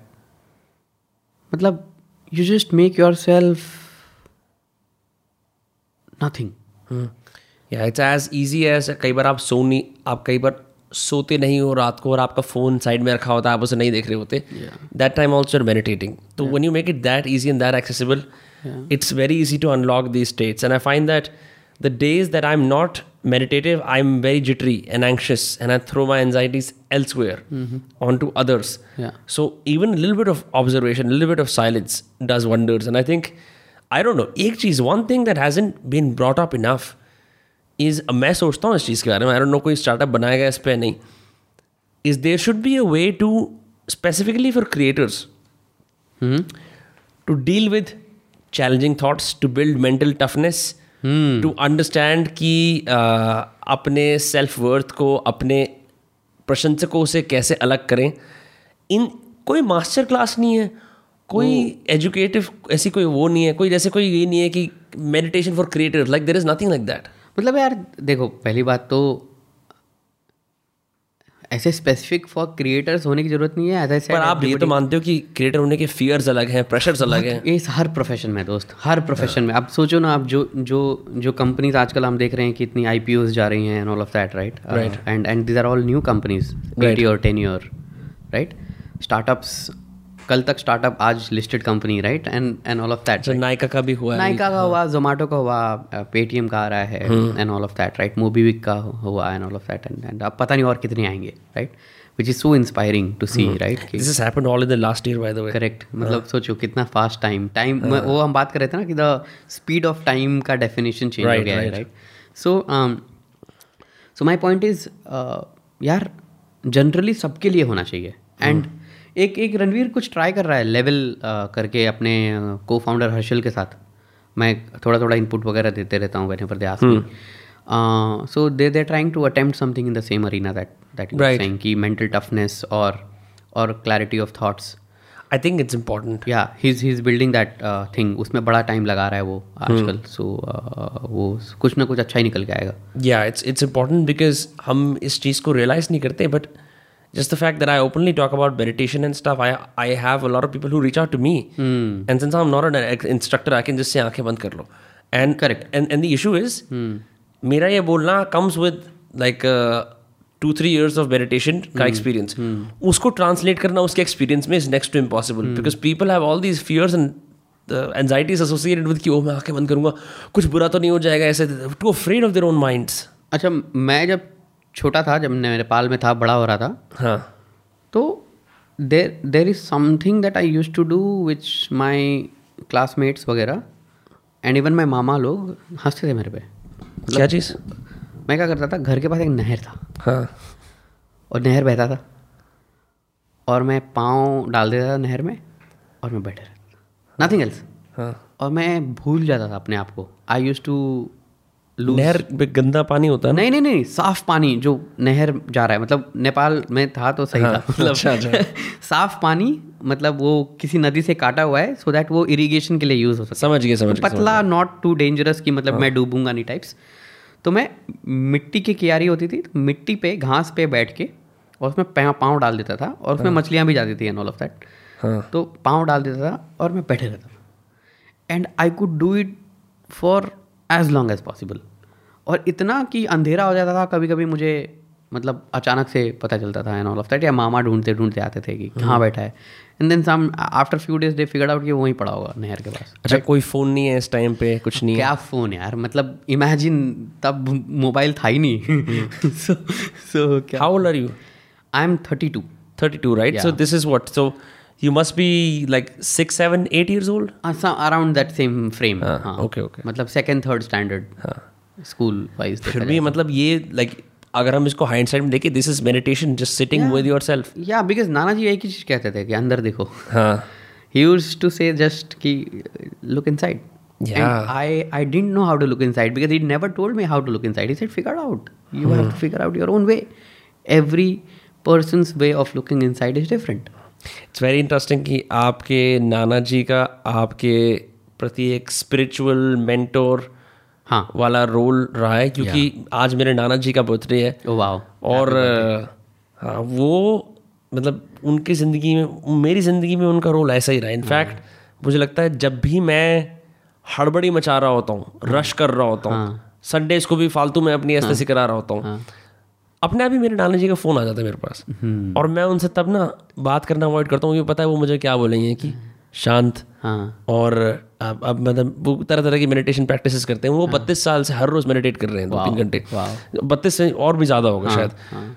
Speaker 3: मतलब you just make your self nothing
Speaker 4: या इट्स एज ईजी एज कई बार आप सो नहीं आप कई बार सोते नहीं हो रात को और आपका फोन साइड में रखा होता है आप उसे नहीं देख रहे होते दैट टाइम ऑल्सो मेडिटेटिंग तो one you make it that easy and that accessible it's very easy to unlock this states and I find that the day is that I am not meditative I am very jittery and anxious and I throw my anxieties elsewhere on to others so even lil bit of observation lil bit of silence does wonders and I think I don't know एक चीज one thing that hasn't been brought up enough is मैं सोचता हूँ इस चीज़ के बारे में आई डोंट नो कोई स्टार्टअप बनाएगा इस पर नहीं is there should be a way to specifically for creators to deal with challenging thoughts to build mental toughness to understand कि uh, अपने सेल्फ वर्थ को अपने प्रशंसकों से कैसे अलग करें इन कोई मास्टर क्लास नहीं है कोई एजुकेटिव hmm. ऐसी कोई वो नहीं है कोई जैसे कोई ये नहीं है कि meditation for creators like there is nothing like that
Speaker 3: मतलब यार देखो पहली बात तो ऐसे स्पेसिफिक फॉर क्रिएटर्स होने की जरूरत नहीं है एज
Speaker 4: पर आप ये तो मानते हो कि क्रिएटर होने के फियर्स अलग हैं प्रेशर्स अलग हैं ये
Speaker 3: हर प्रोफेशन में दोस्त हर प्रोफेशन में आप सोचो ना आप जो जो जो कंपनीज आजकल हम देख रहे हैं कि इतनी आई जा रही हैं and all of that right and and these are all new companies eight year ten year right startups कल तक स्टार्टअप आज listed company right and and all of that
Speaker 4: Nykaa का भी हुआ
Speaker 3: नायका हाँ। का हुआ जोमेटो का हुआ पेटीएम का आ रहा है and all of that right मोबीविक का हुआ and all of that and and अब पता नहीं और कितने आएंगे right which is so inspiring to see right this is happened all in the last year by the way correct मतलब सोचो कितना फास्ट टाइम टाइम वो हम बात कर रहे थे ना कि द स्पीड ऑफ टाइम का डेफिनेशन चेंज हो गया है right so so my point is यार जनरली सबके लिए होना चाहिए एंड एक एक रणवीर कुछ ट्राई कर रहा है लेवल करके अपने को फाउंडर हर्षल के साथ मैं थोड़ा थोड़ा इनपुट वगैरह देते रहता हूँ when for they so they they trying to attempt something in the same arena that that you कि मेंटल टफनेस और और
Speaker 4: clarity of thoughts I think it's important या his he is building that
Speaker 3: thing उसमें बड़ा time लगा रहा है वो आजकल सो हम्म। so, uh, वो कुछ ना कुछ अच्छा ही निकल के आएगा
Speaker 4: या इट्स इट्स इम्पॉर्टेंट बिकॉज हम इस चीज़ को रियलाइज़ नहीं करते but but... just the fact that I openly talk about meditation and stuff, I I have a lot of people who reach out to me. Mm. And since I'm not an instructor, I can just say Aankhe band kar lo. And correct. And and the issue is, mm. मेरा ये बोलना comes with like uh, two three years of meditation का experience उसको translate करना उसके experience में is next to impossible because people have all these fears and
Speaker 3: anxiety is associated with कि ओ मैं आके बंद करूंगा कुछ बुरा तो नहीं हो जाएगा ऐसे too afraid of their own minds अच्छा मैं जब छोटा था जब नेपाल में था बड़ा हो रहा था
Speaker 4: हाँ
Speaker 3: तो there there is something that I use to do which my classmates वगैरह एंड इवन माई मामा लोग हंसते थे मेरे पे
Speaker 4: मतलब क्या चीज़
Speaker 3: मैं क्या करता था घर के पास एक नहर था
Speaker 4: हाँ
Speaker 3: और नहर बहता था और मैं पाँव डाल देता था नहर में और मैं बैठे रहता नथिंग एल्स
Speaker 4: हाँ
Speaker 3: और मैं भूल जाता था अपने आप को आई यूज़ टू
Speaker 4: नहर में गंदा पानी होता है
Speaker 3: नहीं नहीं नहीं साफ पानी जो नहर जा रहा है मतलब नेपाल में था तो सही हाँ, था अच्छा, मतलब अच्छा, अच्छा। साफ पानी मतलब वो किसी नदी से काटा हुआ है सो so दैट वो इरिगेशन के लिए यूज हो सकता
Speaker 4: समझ गए समझ
Speaker 3: पतला नॉट टू डेंजरस की मतलब हाँ। मैं डूबूंगा नहीं टाइप्स तो मैं मिट्टी की क्यारी होती थी तो मिट्टी पे घास पे बैठ के और उसमें पाँव डाल देता था और उसमें हाँ। मछलियाँ भी जाती थी एन ऑल ऑफ दैट तो पाँव डाल देता था और मैं बैठे रहता था and I could do it for as long as possible और इतना कि अंधेरा हो जाता था कभी कभी मुझे मतलब अचानक से पता चलता था एंड ऑल ऑफ दैट या मामा ढूंढते ढूंढते आते थे कि हम्म। कहाँ बैठा है and then some after few days they figure out कि वहीं पड़ा होगा नहर के पास
Speaker 4: अच्छा कोई फ़ोन नहीं है इस टाइम पे कुछ नहीं
Speaker 3: क्या फ़ोन यार मतलब इमेजिन तब मोबाइल था ही नहीं सो हम्म। सो क्या how are you I am thirty two thirty two right so this is what so you must be like six seven eight years old around that same frame okay okay मतलब second third standard हाँ school wise
Speaker 4: फिर भी तो। मतलब ये like अगर हम इसको हाइंड साइड में देखें this is meditation just sitting with your self या
Speaker 3: बिकॉज नाना जी एक ही चीज कहते थे कि अंदर देखो
Speaker 4: ही
Speaker 3: टू से जस्ट की look inside I I dent know how to look inside because it never told me how to look inside is it figure out you have to figure out your own way every person way of looking inside is different
Speaker 4: it's very interesting कि आपके नाना जी का आपके प्रति एक spiritual mentor
Speaker 3: हाँ
Speaker 4: वाला रोल रहा है क्योंकि आज मेरे नाना जी का बर्थडे है वाह oh, और हाँ वो मतलब उनकी ज़िंदगी में मेरी ज़िंदगी में उनका रोल ऐसा ही रहा है इनफैक्ट hmm. मुझे लगता है जब भी मैं हड़बड़ी मचा रहा होता हूँ रश hmm. कर रहा होता हूँ संडेज हाँ। को भी फालतू में अपनी ऐसे हाँ। करा रहा होता हूँ हाँ। अपने आप ही मेरे नाना जी का फ़ोन आ जाता है मेरे पास hmm. और मैं उनसे तब ना बात करना अवॉइड करता हूँ क्योंकि पता है वो मुझे क्या बोलेंगे कि शांत
Speaker 3: हाँ.
Speaker 4: और अब अब मतलब वो तरह तरह की मेडिटेशन प्रैक्टिस करते हैं वो हाँ. बत्तीस साल से हर रोज मेडिटेट कर रहे हैं दो तीन घंटे बत्तीस से और भी ज़्यादा होगा हाँ, शायद हाँ.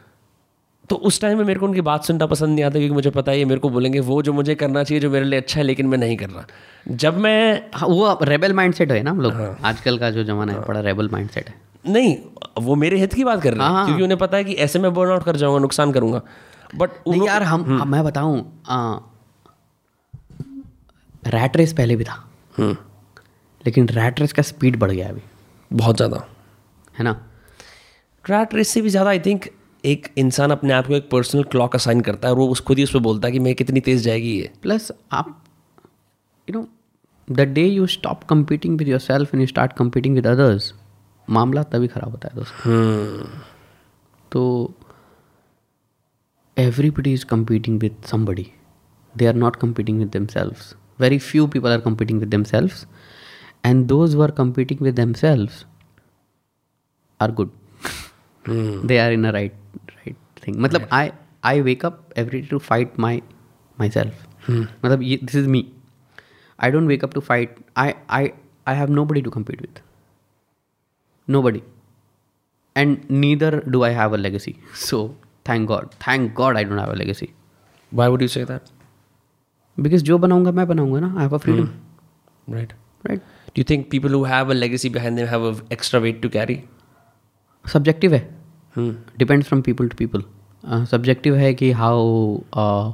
Speaker 4: तो उस टाइम में मेरे को उनकी बात सुनना पसंद नहीं आता क्योंकि मुझे पता है मेरे को बोलेंगे वो जो मुझे करना चाहिए जो मेरे लिए अच्छा है लेकिन मैं नहीं कर रहा जब मैं
Speaker 3: हाँ, वो रेबल माइंडसेट है ना हम लोग हाँ। आजकल का जो जमाना है हाँ। बड़ा रेबल माइंडसेट है
Speaker 4: नहीं वो मेरे हित की बात कर रहे हैं क्योंकि उन्हें पता है कि ऐसे में बर्न आउट कर जाऊंगा नुकसान करूंगा बट
Speaker 3: यार हम हम्म। मैं बताऊँ रैट रेस पहले भी था
Speaker 4: हम्म।
Speaker 3: लेकिन रैट रेस का स्पीड बढ़ गया अभी
Speaker 4: बहुत ज़्यादा
Speaker 3: है ना
Speaker 4: रैट रेस से भी ज़्यादा आई थिंक एक इंसान अपने आप को एक पर्सनल क्लॉक असाइन करता है और वो उस खुद ही उस पर बोलता है कि मैं कितनी तेज़ जाएगी ये
Speaker 3: प्लस आप
Speaker 4: you
Speaker 3: know the day you stop competing with your self and you start competing with others मामला तभी ख़राब होता है दोस्तों
Speaker 4: हम्म।
Speaker 3: तो everybody is competing with somebody they are not competing with themselves very few people are competing with themselves and those who are competing with themselves are good
Speaker 4: mm.
Speaker 3: they are in a right right thing matlab yeah. i i wake up every day to fight my myself mm. matlab this is me i don't wake up to fight i i i have nobody to compete with nobody and neither do i have a legacy so thank god thank god i don't have a legacy
Speaker 4: why would you say that
Speaker 3: because जो बनाऊंगा मैं बनाऊंगा
Speaker 4: ना I have a freedom right right do you think people who have a legacy behind them have extra weight to carry
Speaker 3: subjective है depends from people to people subjective है कि how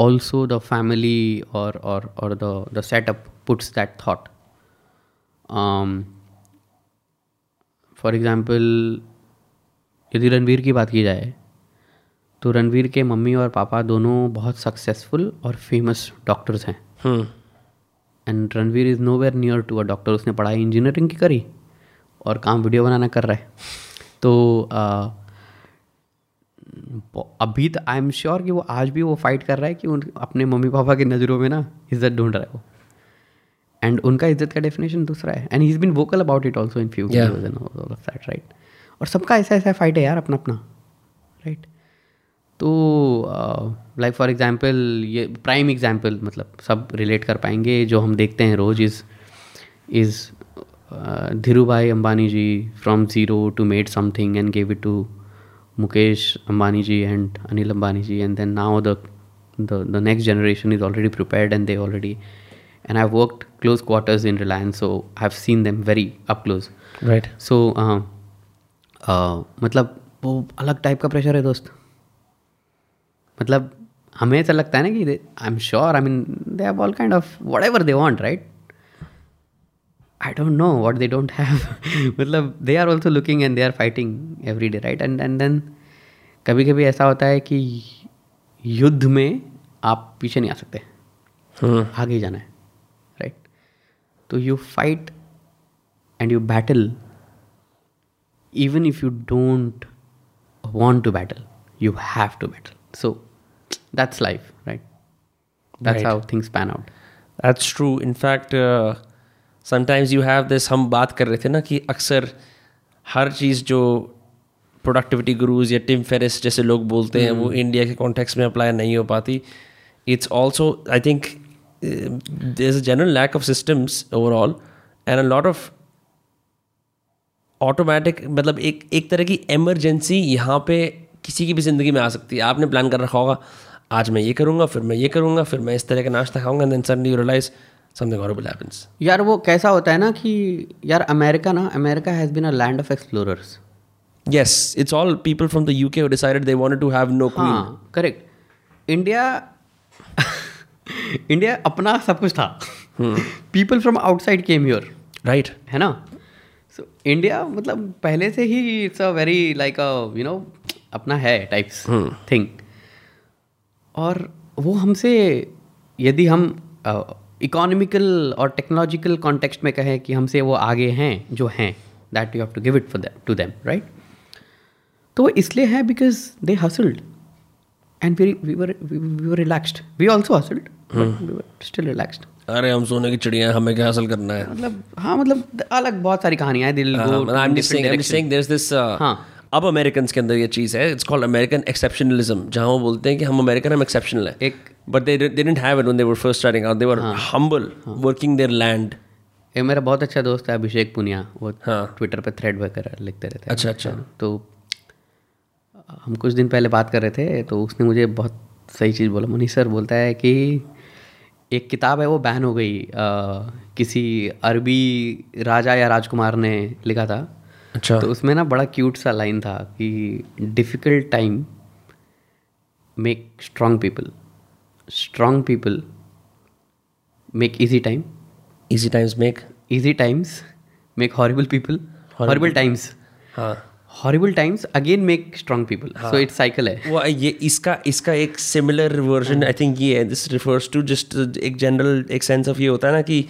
Speaker 3: also the family और और और the the setup puts that thought for example यदि रणवीर की बात की जाए तो रणवीर के मम्मी और पापा दोनों बहुत सक्सेसफुल और फेमस डॉक्टर्स हैं
Speaker 4: and
Speaker 3: hmm. Ranveer is nowhere near to a doctor उसने पढ़ाई इंजीनियरिंग की करी और काम वीडियो बनाना कर रहा है तो आ, अभी तो आई एम श्योर कि वो आज भी वो फाइट कर रहा है कि उन अपने मम्मी पापा की नज़रों में ना इज्जत ढूंढ रहा है वो एंड उनका इज्जत का डेफिनेशन दूसरा है and he is been vocal about it also in future right और सबका ऐसा ऐसा फाइट है यार अपना अपना राइट right? तो लाइक फॉर एग्जांपल ये प्राइम एग्जांपल मतलब सब रिलेट कर पाएंगे जो हम देखते हैं रोज is is Dhirubhai Ambani ji from zero to made something and gave it to Mukesh Ambani ji and Anil Ambani ji and then now the the next generation is already prepared and they already and I worked close quarters in Reliance so I have seen them very up close
Speaker 4: right
Speaker 3: so मतलब वो अलग type का pressure है दोस्त मतलब हमें ऐसा लगता है ना कि I am sure I mean they have all kind of whatever they want right I don't know what they don't have मतलब they are also looking and they are fighting every day right and and then कभी कभी ऐसा होता है कि युद्ध में आप पीछे नहीं आ सकते hmm. आगे जाना है राइट तो you fight and you battle even if you don't want to battle you have to battle so that's life right that's right. how things pan out
Speaker 4: that's true in fact uh, sometimes you have this baat बात कर रहे थे ना कि अक्सर हर चीज़ जो प्रोडक्टिविटी ya या टिम jaise जैसे लोग बोलते हैं वो इंडिया hmm. के कॉन्टेक्स में अप्लाई नहीं हो पाती it's also I think there's a general lack of systems overall and a lot of automatic मतलब एक एक तरह की एमरजेंसी यहाँ पे किसी की भी ज़िंदगी में आ सकती है आपने प्लान कर रखा होगा आज मैं ये करूँगा फिर मैं ये करूँगा फिर मैं इस तरह का नाश्ता खाऊंगा then suddenly you realise
Speaker 3: something horrible happens यार वो कैसा होता है ना कि यार अमेरिका ना America has been a land of explorers
Speaker 4: yes it's all people from the U K decided they wanted to have no queen correct India
Speaker 3: India अपना सब कुछ था people from outside came your
Speaker 4: right
Speaker 3: है ना so so, India मतलब पहले से ही it's a very like a you know अपना है टाइप्स थिंग hmm. और वो हमसे यदि हम इकोनॉमिकल और टेक्नोलॉजिकल कॉन्टेक्स्ट में कहें कि हमसे वो आगे हैं जो हैं that you have to give it for to them right तो वो इसलिए है because they hustled and we were we were
Speaker 4: relaxed
Speaker 3: we also hustled still relaxed
Speaker 4: अरे हम सोने की चिड़िया हमें क्या हासिल करना है
Speaker 3: मतलब हाँ मतलब अलग बहुत सारी कहानियां हैं
Speaker 4: दिल I am just saying there is this हां अब अमेरिकन के अंदर ये चीज़ है इट्स कॉल्ड अमेरिकन एक्सेप्शनलिज्म जहाँ वो बोलते हैं कि हम अमेरिकन हम एक्सेप्शनल है एक but they didn't have it one they were first starting out they were humble working their land
Speaker 3: ये मेरा बहुत अच्छा दोस्त है अभिषेक पुनिया वो हाँ ट्विटर पर थ्रेड वगैरह लिखते रहते
Speaker 4: हैं अच्छा अच्छा
Speaker 3: तो हम कुछ दिन पहले बात कर रहे थे तो उसने मुझे बहुत सही चीज़ बोला मनीष सर बोलता है कि एक किताब है वो बैन हो गई आ, किसी अरबी राजा या राजकुमार ने लिखा था
Speaker 4: अच्छा
Speaker 3: तो उसमें ना बड़ा क्यूट सा लाइन था कि difficult time make strong people strong people make easy time
Speaker 4: easy times make
Speaker 3: easy times make horrible people horrible times
Speaker 4: हाँ
Speaker 3: horrible times again make strong people so it's cycle है
Speaker 4: वो ये इसका इसका एक सिमिलर वर्जन आई थिंक ये है this refers to just एक जनरल एक सेंस ऑफ ये होता है ना कि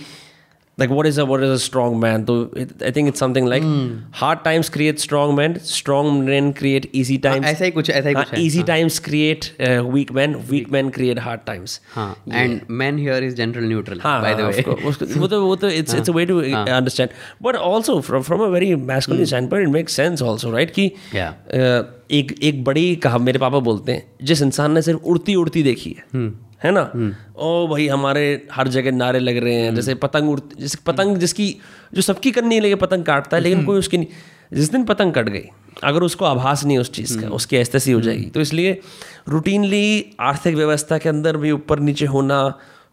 Speaker 4: like what is a what is a strong man so it, i think it's something like mm. hard times create strong men strong men create easy times हाँ, ऐसा ही कुछ ऐसा ही कुछ हाँ, easy हाँ. times create uh, weak men weak men create hard
Speaker 3: times हाँ, yeah. and men here is general neutral हाँ, by हाँ, the way
Speaker 4: वो
Speaker 3: तो वो
Speaker 4: तो it's it's a way to हाँ. understand but also from from a very masculine mm. standpoint it makes sense also right Ki, yeah. uh, एक एक बड़ी कहा मेरे पापा बोलते हैं जिस इंसान ने सिर्फ उड़ती उड़ती देखी है hmm. है ना ओ हम्म। भाई हमारे हर जगह नारे लग रहे हैं जैसे पतंग उड़ जैसे पतंग जिसकी जो सबकी करनी है लेकिन पतंग काटता है लेकिन हम्म। कोई उसकी नहीं जिस दिन पतंग कट गई अगर उसको आभास नहीं उस चीज़ का हम्म। उसकी ऐसी हो जाएगी तो इसलिए रूटीनली आर्थिक व्यवस्था के अंदर भी ऊपर नीचे होना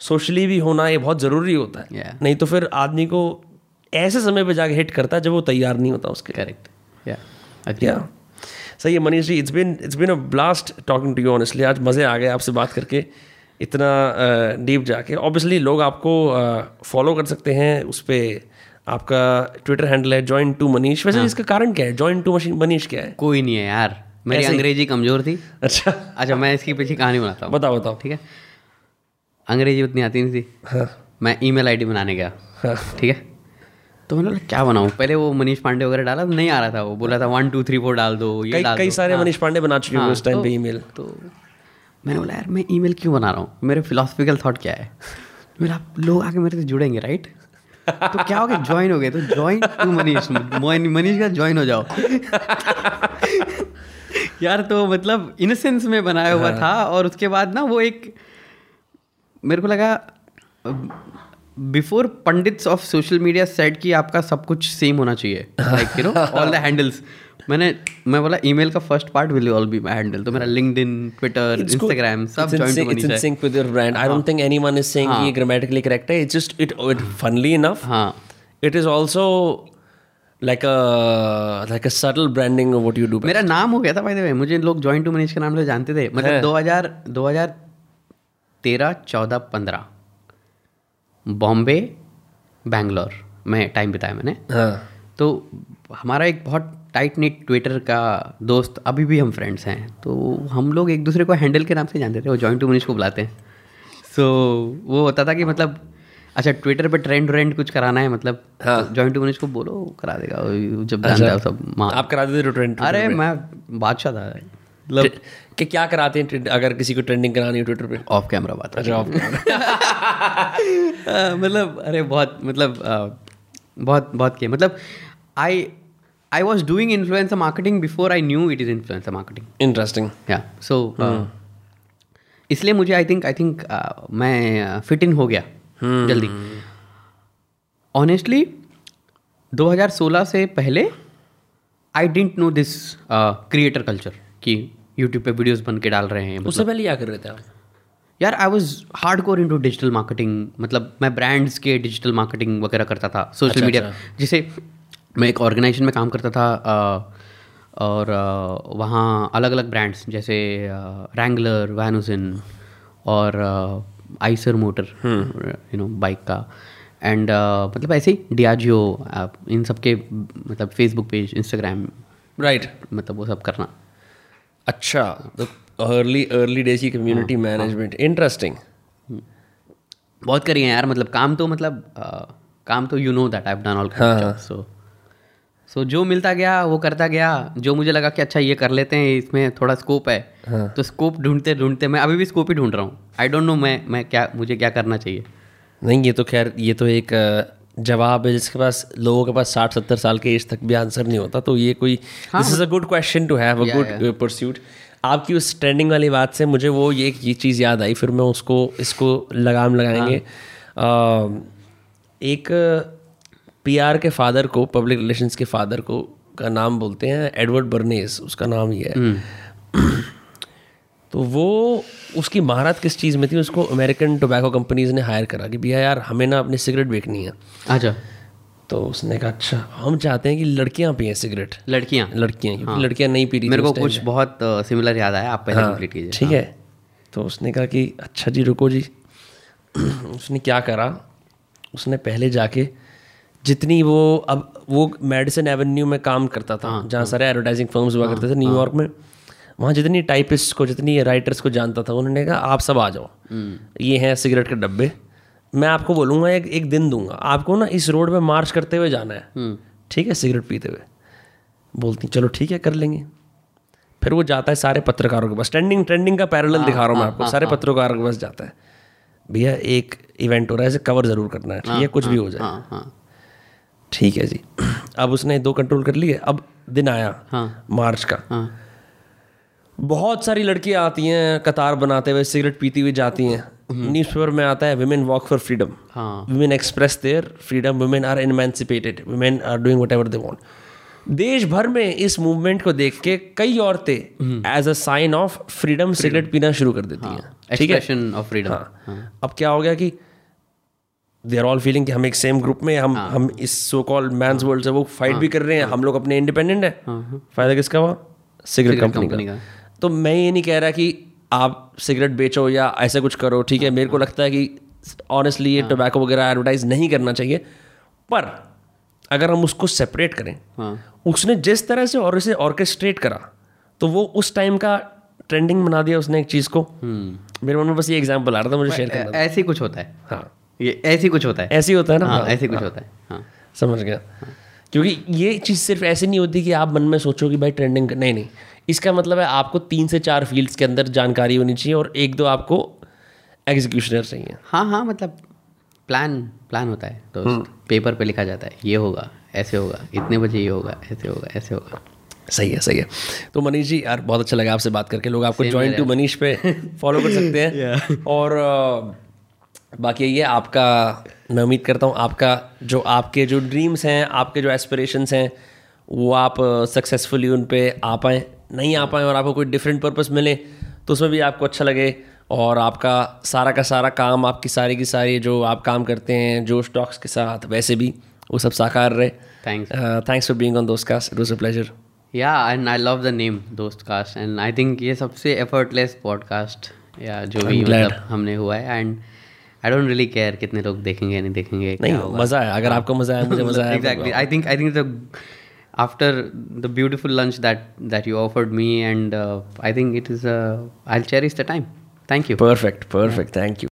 Speaker 4: सोशली भी होना ये बहुत ज़रूरी होता है yeah. नहीं तो फिर आदमी को ऐसे समय पर जाके हिट करता है जब वो तैयार नहीं होता उसके करेक्ट या सही है Manish ji it's been it's been a blast talking to you honestly आज मज़े आ गए आपसे बात करके इतना डीप जाके ऑब्वियसली लोग आपको फॉलो कर सकते हैं उस पर आपका ट्विटर हैंडल है ज्वाइन टू मनीष वैसे हाँ। इसका कारण क्या है ज्वाइन टू मशीन मनीष क्या है कोई नहीं है यार मेरी अंग्रेजी कमज़ोर थी अच्छा अच्छा मैं इसकी पीछे कहानी बनाता हूँ बताओ बताओ ठीक है अंग्रेजी उतनी आती नहीं थी हाँ। मैं ई मेल बनाने गया हाँ। ठीक है तो मैंने बोला क्या बनाऊँ पहले वो मनीष पांडे वगैरह डाला नहीं आ रहा था वो बोला था वन टू थ्री फोर डाल दो ये कई सारे हाँ। मनीष पांडे बना चुके हैं हाँ, उस टाइम तो पे ईमेल तो मैंने बोला यार मैं ईमेल क्यों बना रहा हूँ मेरे फिलोसफिकल थाट क्या है मेरा लोग आके मेरे से जुड़ेंगे राइट तो क्या हो गया ज्वाइन हो गए तो ज्वाइन टू मनीष मनीष का ज्वाइन हो जाओ यार तो मतलब इनसेंस में बनाया हुआ हाँ। था और उसके बाद ना वो एक मेरे को लगा before pundits of social media set कि आपका सब कुछ सेम होना चाहिए like you know all the handles मैंने मैं बोला ईमेल का first part will all be my handle तो मेरा लिंक्डइन ट्विटर इंस्टाग्राम सब जॉइंट होनी चाहिए it's in sync with your brand I don't think anyone is saying ये ग्रामेटिकली करेक्ट है it's just it it funnily enough हां it is also like a like a subtle branding of what you do मेरा नाम हो गया था by the way मुझे लोग जॉइंट टू मनीष के नाम से जानते थे मतलब 2000 2013 14 15 बॉम्बे बैंगलोर में टाइम बिताया मैंने हाँ. तो हमारा एक बहुत टाइट नेट ट्विटर का दोस्त अभी भी हम फ्रेंड्स हैं तो हम लोग एक दूसरे को हैंडल के नाम से जानते थे वो जॉइंट टू मनीष को बुलाते हैं सो so, वो होता था कि मतलब अच्छा ट्विटर पे ट्रेंड व्रेंड कुछ कराना है मतलब हाँ। जॉइंट टू मनीष को बोलो करा देगा जब अच्छा, सब आप करा देते ट्रेंड अरे मैं बादशाह था मतलब कि क्या कराते हैं अगर किसी को ट्रेंडिंग करानी हो ट्विटर पे ऑफ कैमरा बात अच्छा ऑफ हाँ, मतलब अरे बहुत मतलब बहुत बहुत के मतलब आई I was doing influencer marketing before I knew it is influencer marketing. Interesting. Yeah. So इसलिए मुझे I think I think मैं fit in हो गया hmm. जल्दी Honestly, 2016 से पहले I dent know this creator culture कि YouTube पे वीडियोस बन के डाल रहे हैं उससे पहले क्या कर रहे थे आप यार I was hardcore into digital marketing मतलब मैं ब्रांड्स के डिजिटल मार्केटिंग वगैरह करता था सोशल मीडिया अच्छा, अच्छा. जिसे मैं एक ऑर्गेनाइजेशन में काम करता था और वहाँ अलग अलग ब्रांड्स जैसे रैंगलर वैनोजिन और Eicher motor you know bike का एंड uh, मतलब ऐसे ही डियाजियो इन सब के मतलब फेसबुक पेज इंस्टाग्राम राइट मतलब वो सब करना अच्छा अर्ली अर्ली डेज की कम्युनिटी मैनेजमेंट इंटरेस्टिंग बहुत करी है यार मतलब काम तो मतलब uh, काम तो you know that I have done all so so so, जो मिलता गया वो करता गया जो मुझे लगा कि अच्छा ये कर लेते हैं इसमें थोड़ा स्कोप है हाँ. तो स्कोप ढूंढते ढूंढते मैं अभी भी स्कोप ही ढूंढ रहा हूँ आई डोंट नो मैं मैं क्या मुझे क्या करना चाहिए नहीं ये तो खैर ये तो एक जवाब है जिसके पास लोगों के पास साठ सत्तर साल के एज तक भी आंसर नहीं होता तो ये कोई this is a good question to have a good pursuit आपकी उस ट्रेंडिंग वाली बात से मुझे वो ये ये चीज़ याद आई फिर मैं उसको इसको लगाम लगाएंगे हाँ. आ, एक पीआर के फादर को पब्लिक रिलेशंस के फादर को का नाम बोलते हैं एडवर्ड बर्नेस उसका नाम ये है हम्म। तो वो उसकी महारत किस चीज़ में थी उसको अमेरिकन टोबैको कंपनीज ने हायर करा कि भैया यार हमें ना अपनी सिगरेट बेचनी है अच्छा तो उसने कहा अच्छा हम चाहते हैं कि लड़कियां पिए सिगरेट लड़कियां लड़कियां हाँ। लड़कियां नहीं पी रही मेरे को कुछ बहुत सिमिलर याद आया आप पहले कंप्लीट हाँ, कीजिए ठीक हाँ। है तो उसने कहा कि अच्छा जी रुको जी उसने क्या करा उसने पहले जाके जितनी वो अब वो मेडिसन एवेन्यू में काम करता था हाँ, जहाँ हाँ। सारे एडवर्टाइजिंग फर्म्स हुआ हाँ, करते थे न्यूयॉर्क में वहाँ जितनी टाइपिस्ट को जितनी राइटर्स को जानता था उन्होंने कहा आप सब आ जाओ हम्म। ये हैं सिगरेट के डब्बे मैं आपको बोलूँगा एक एक दिन दूंगा आपको ना इस रोड पे मार्च करते हुए जाना है हम्म। ठीक है सिगरेट पीते हुए बोलती चलो ठीक है कर लेंगे फिर वो जाता है सारे पत्रकारों के पास ट्रेंडिंग ट्रेंडिंग का पैरल दिखा रहा हूँ मैं आपको सारे पत्रकारों के पास जाता है भैया एक इवेंट हो रहा है इसे कवर ज़रूर करना है ठीक है कुछ भी हो जाए ठीक है जी अब उसने दो कंट्रोल कर लिए अब दिन आया हाँ मार्च का हाँ बहुत सारी लड़कियां आती हैं कतार बनाते हुए सिगरेट पीती हुई जाती हैं न्यूज हम्म। पेपर में आता है women walk for freedom women express their freedom women are emancipated women are doing whatever they want देश भर में इस मूवमेंट को देख के कई औरतें as a sign of freedom cigarette पीना शुरू कर देती हाँ। हैं ठीक है ऑफ फ्रीडम हाँ। हाँ। अब क्या हो गया कि दे आर ऑल फीलिंग कि हम एक सेम ग्रुप में हम हाँ। हम इस सो कॉल मैंस वर्ल्ड से वो फाइट भी हाँ। कर रहे हैं हम लोग अपने इंडिपेंडेंट हैं हाँ, फायदा किसका हुआ सिगरेट कंपनी का।, का तो मैं ये नहीं कह रहा कि आप सिगरेट बेचो या ऐसा कुछ करो ठीक है मेरे को लगता है कि ऑनेस्टली ये टोबैको वगैरह एडवर्टाइज नहीं करना चाहिए पर अगर हम उसको सेपरेट करें उसने जिस तरह से और इसे ऑर्केस्ट्रेट करा तो वो उस टाइम का ट्रेंडिंग बना दिया उसने एक चीज़ को हम्म। मेरे मन में बस ये एग्जाम्पल आ रहा था मुझे शेयर करना ऐसे ही कुछ होता है हाँ ये ऐसे कुछ होता है ऐसे ही होता है ना हाँ, हाँ ऐसे कुछ हाँ। होता है हाँ समझ गया क्योंकि ये चीज़ सिर्फ ऐसे नहीं होती कि आप मन में सोचो कि भाई ट्रेंडिंग नहीं नहीं इसका मतलब है आपको तीन से चार फील्ड्स के अंदर जानकारी होनी चाहिए और एक दो आपको एग्जीक्यूशनर चाहिए हाँ हाँ मतलब प्लान प्लान होता है तो पेपर हम्म। पे लिखा जाता है ये होगा ऐसे होगा इतने बजे ये होगा ऐसे होगा ऐसे होगा सही है सही है तो मनीष जी यार बहुत अच्छा लगा आपसे बात करके लोग आपको ज्वाइन टू मनीष पे फॉलो कर सकते हैं और बाकी ये आपका मैं उम्मीद करता हूँ आपका जो आपके जो ड्रीम्स हैं आपके जो एस्पिरेशंस हैं वो आप सक्सेसफुली उन पर आ पाएँ नहीं आ पाएँ और आपको कोई डिफरेंट पर्पस मिले तो उसमें भी आपको अच्छा लगे और आपका सारा का सारा काम आपकी सारी की सारी जो आप काम करते हैं जो स्टॉक्स के साथ वैसे भी वो सब साकार रहे thanks thanks for being on Dost cast it was a pleasure yeah and I love the name Dost cast and I think ये सबसे एफर्टलेस पॉडकास्ट या जो भी मतलब हमने हुआ है and I don't really care कितने लोग देखेंगे नहीं देखेंगे नहीं मजा है अगर हाँ। आपको मजा है मुझे मजा है exactly I think I think the after the beautiful lunch that that you offered me and I think it is I cherish the time thank you perfect perfect thank you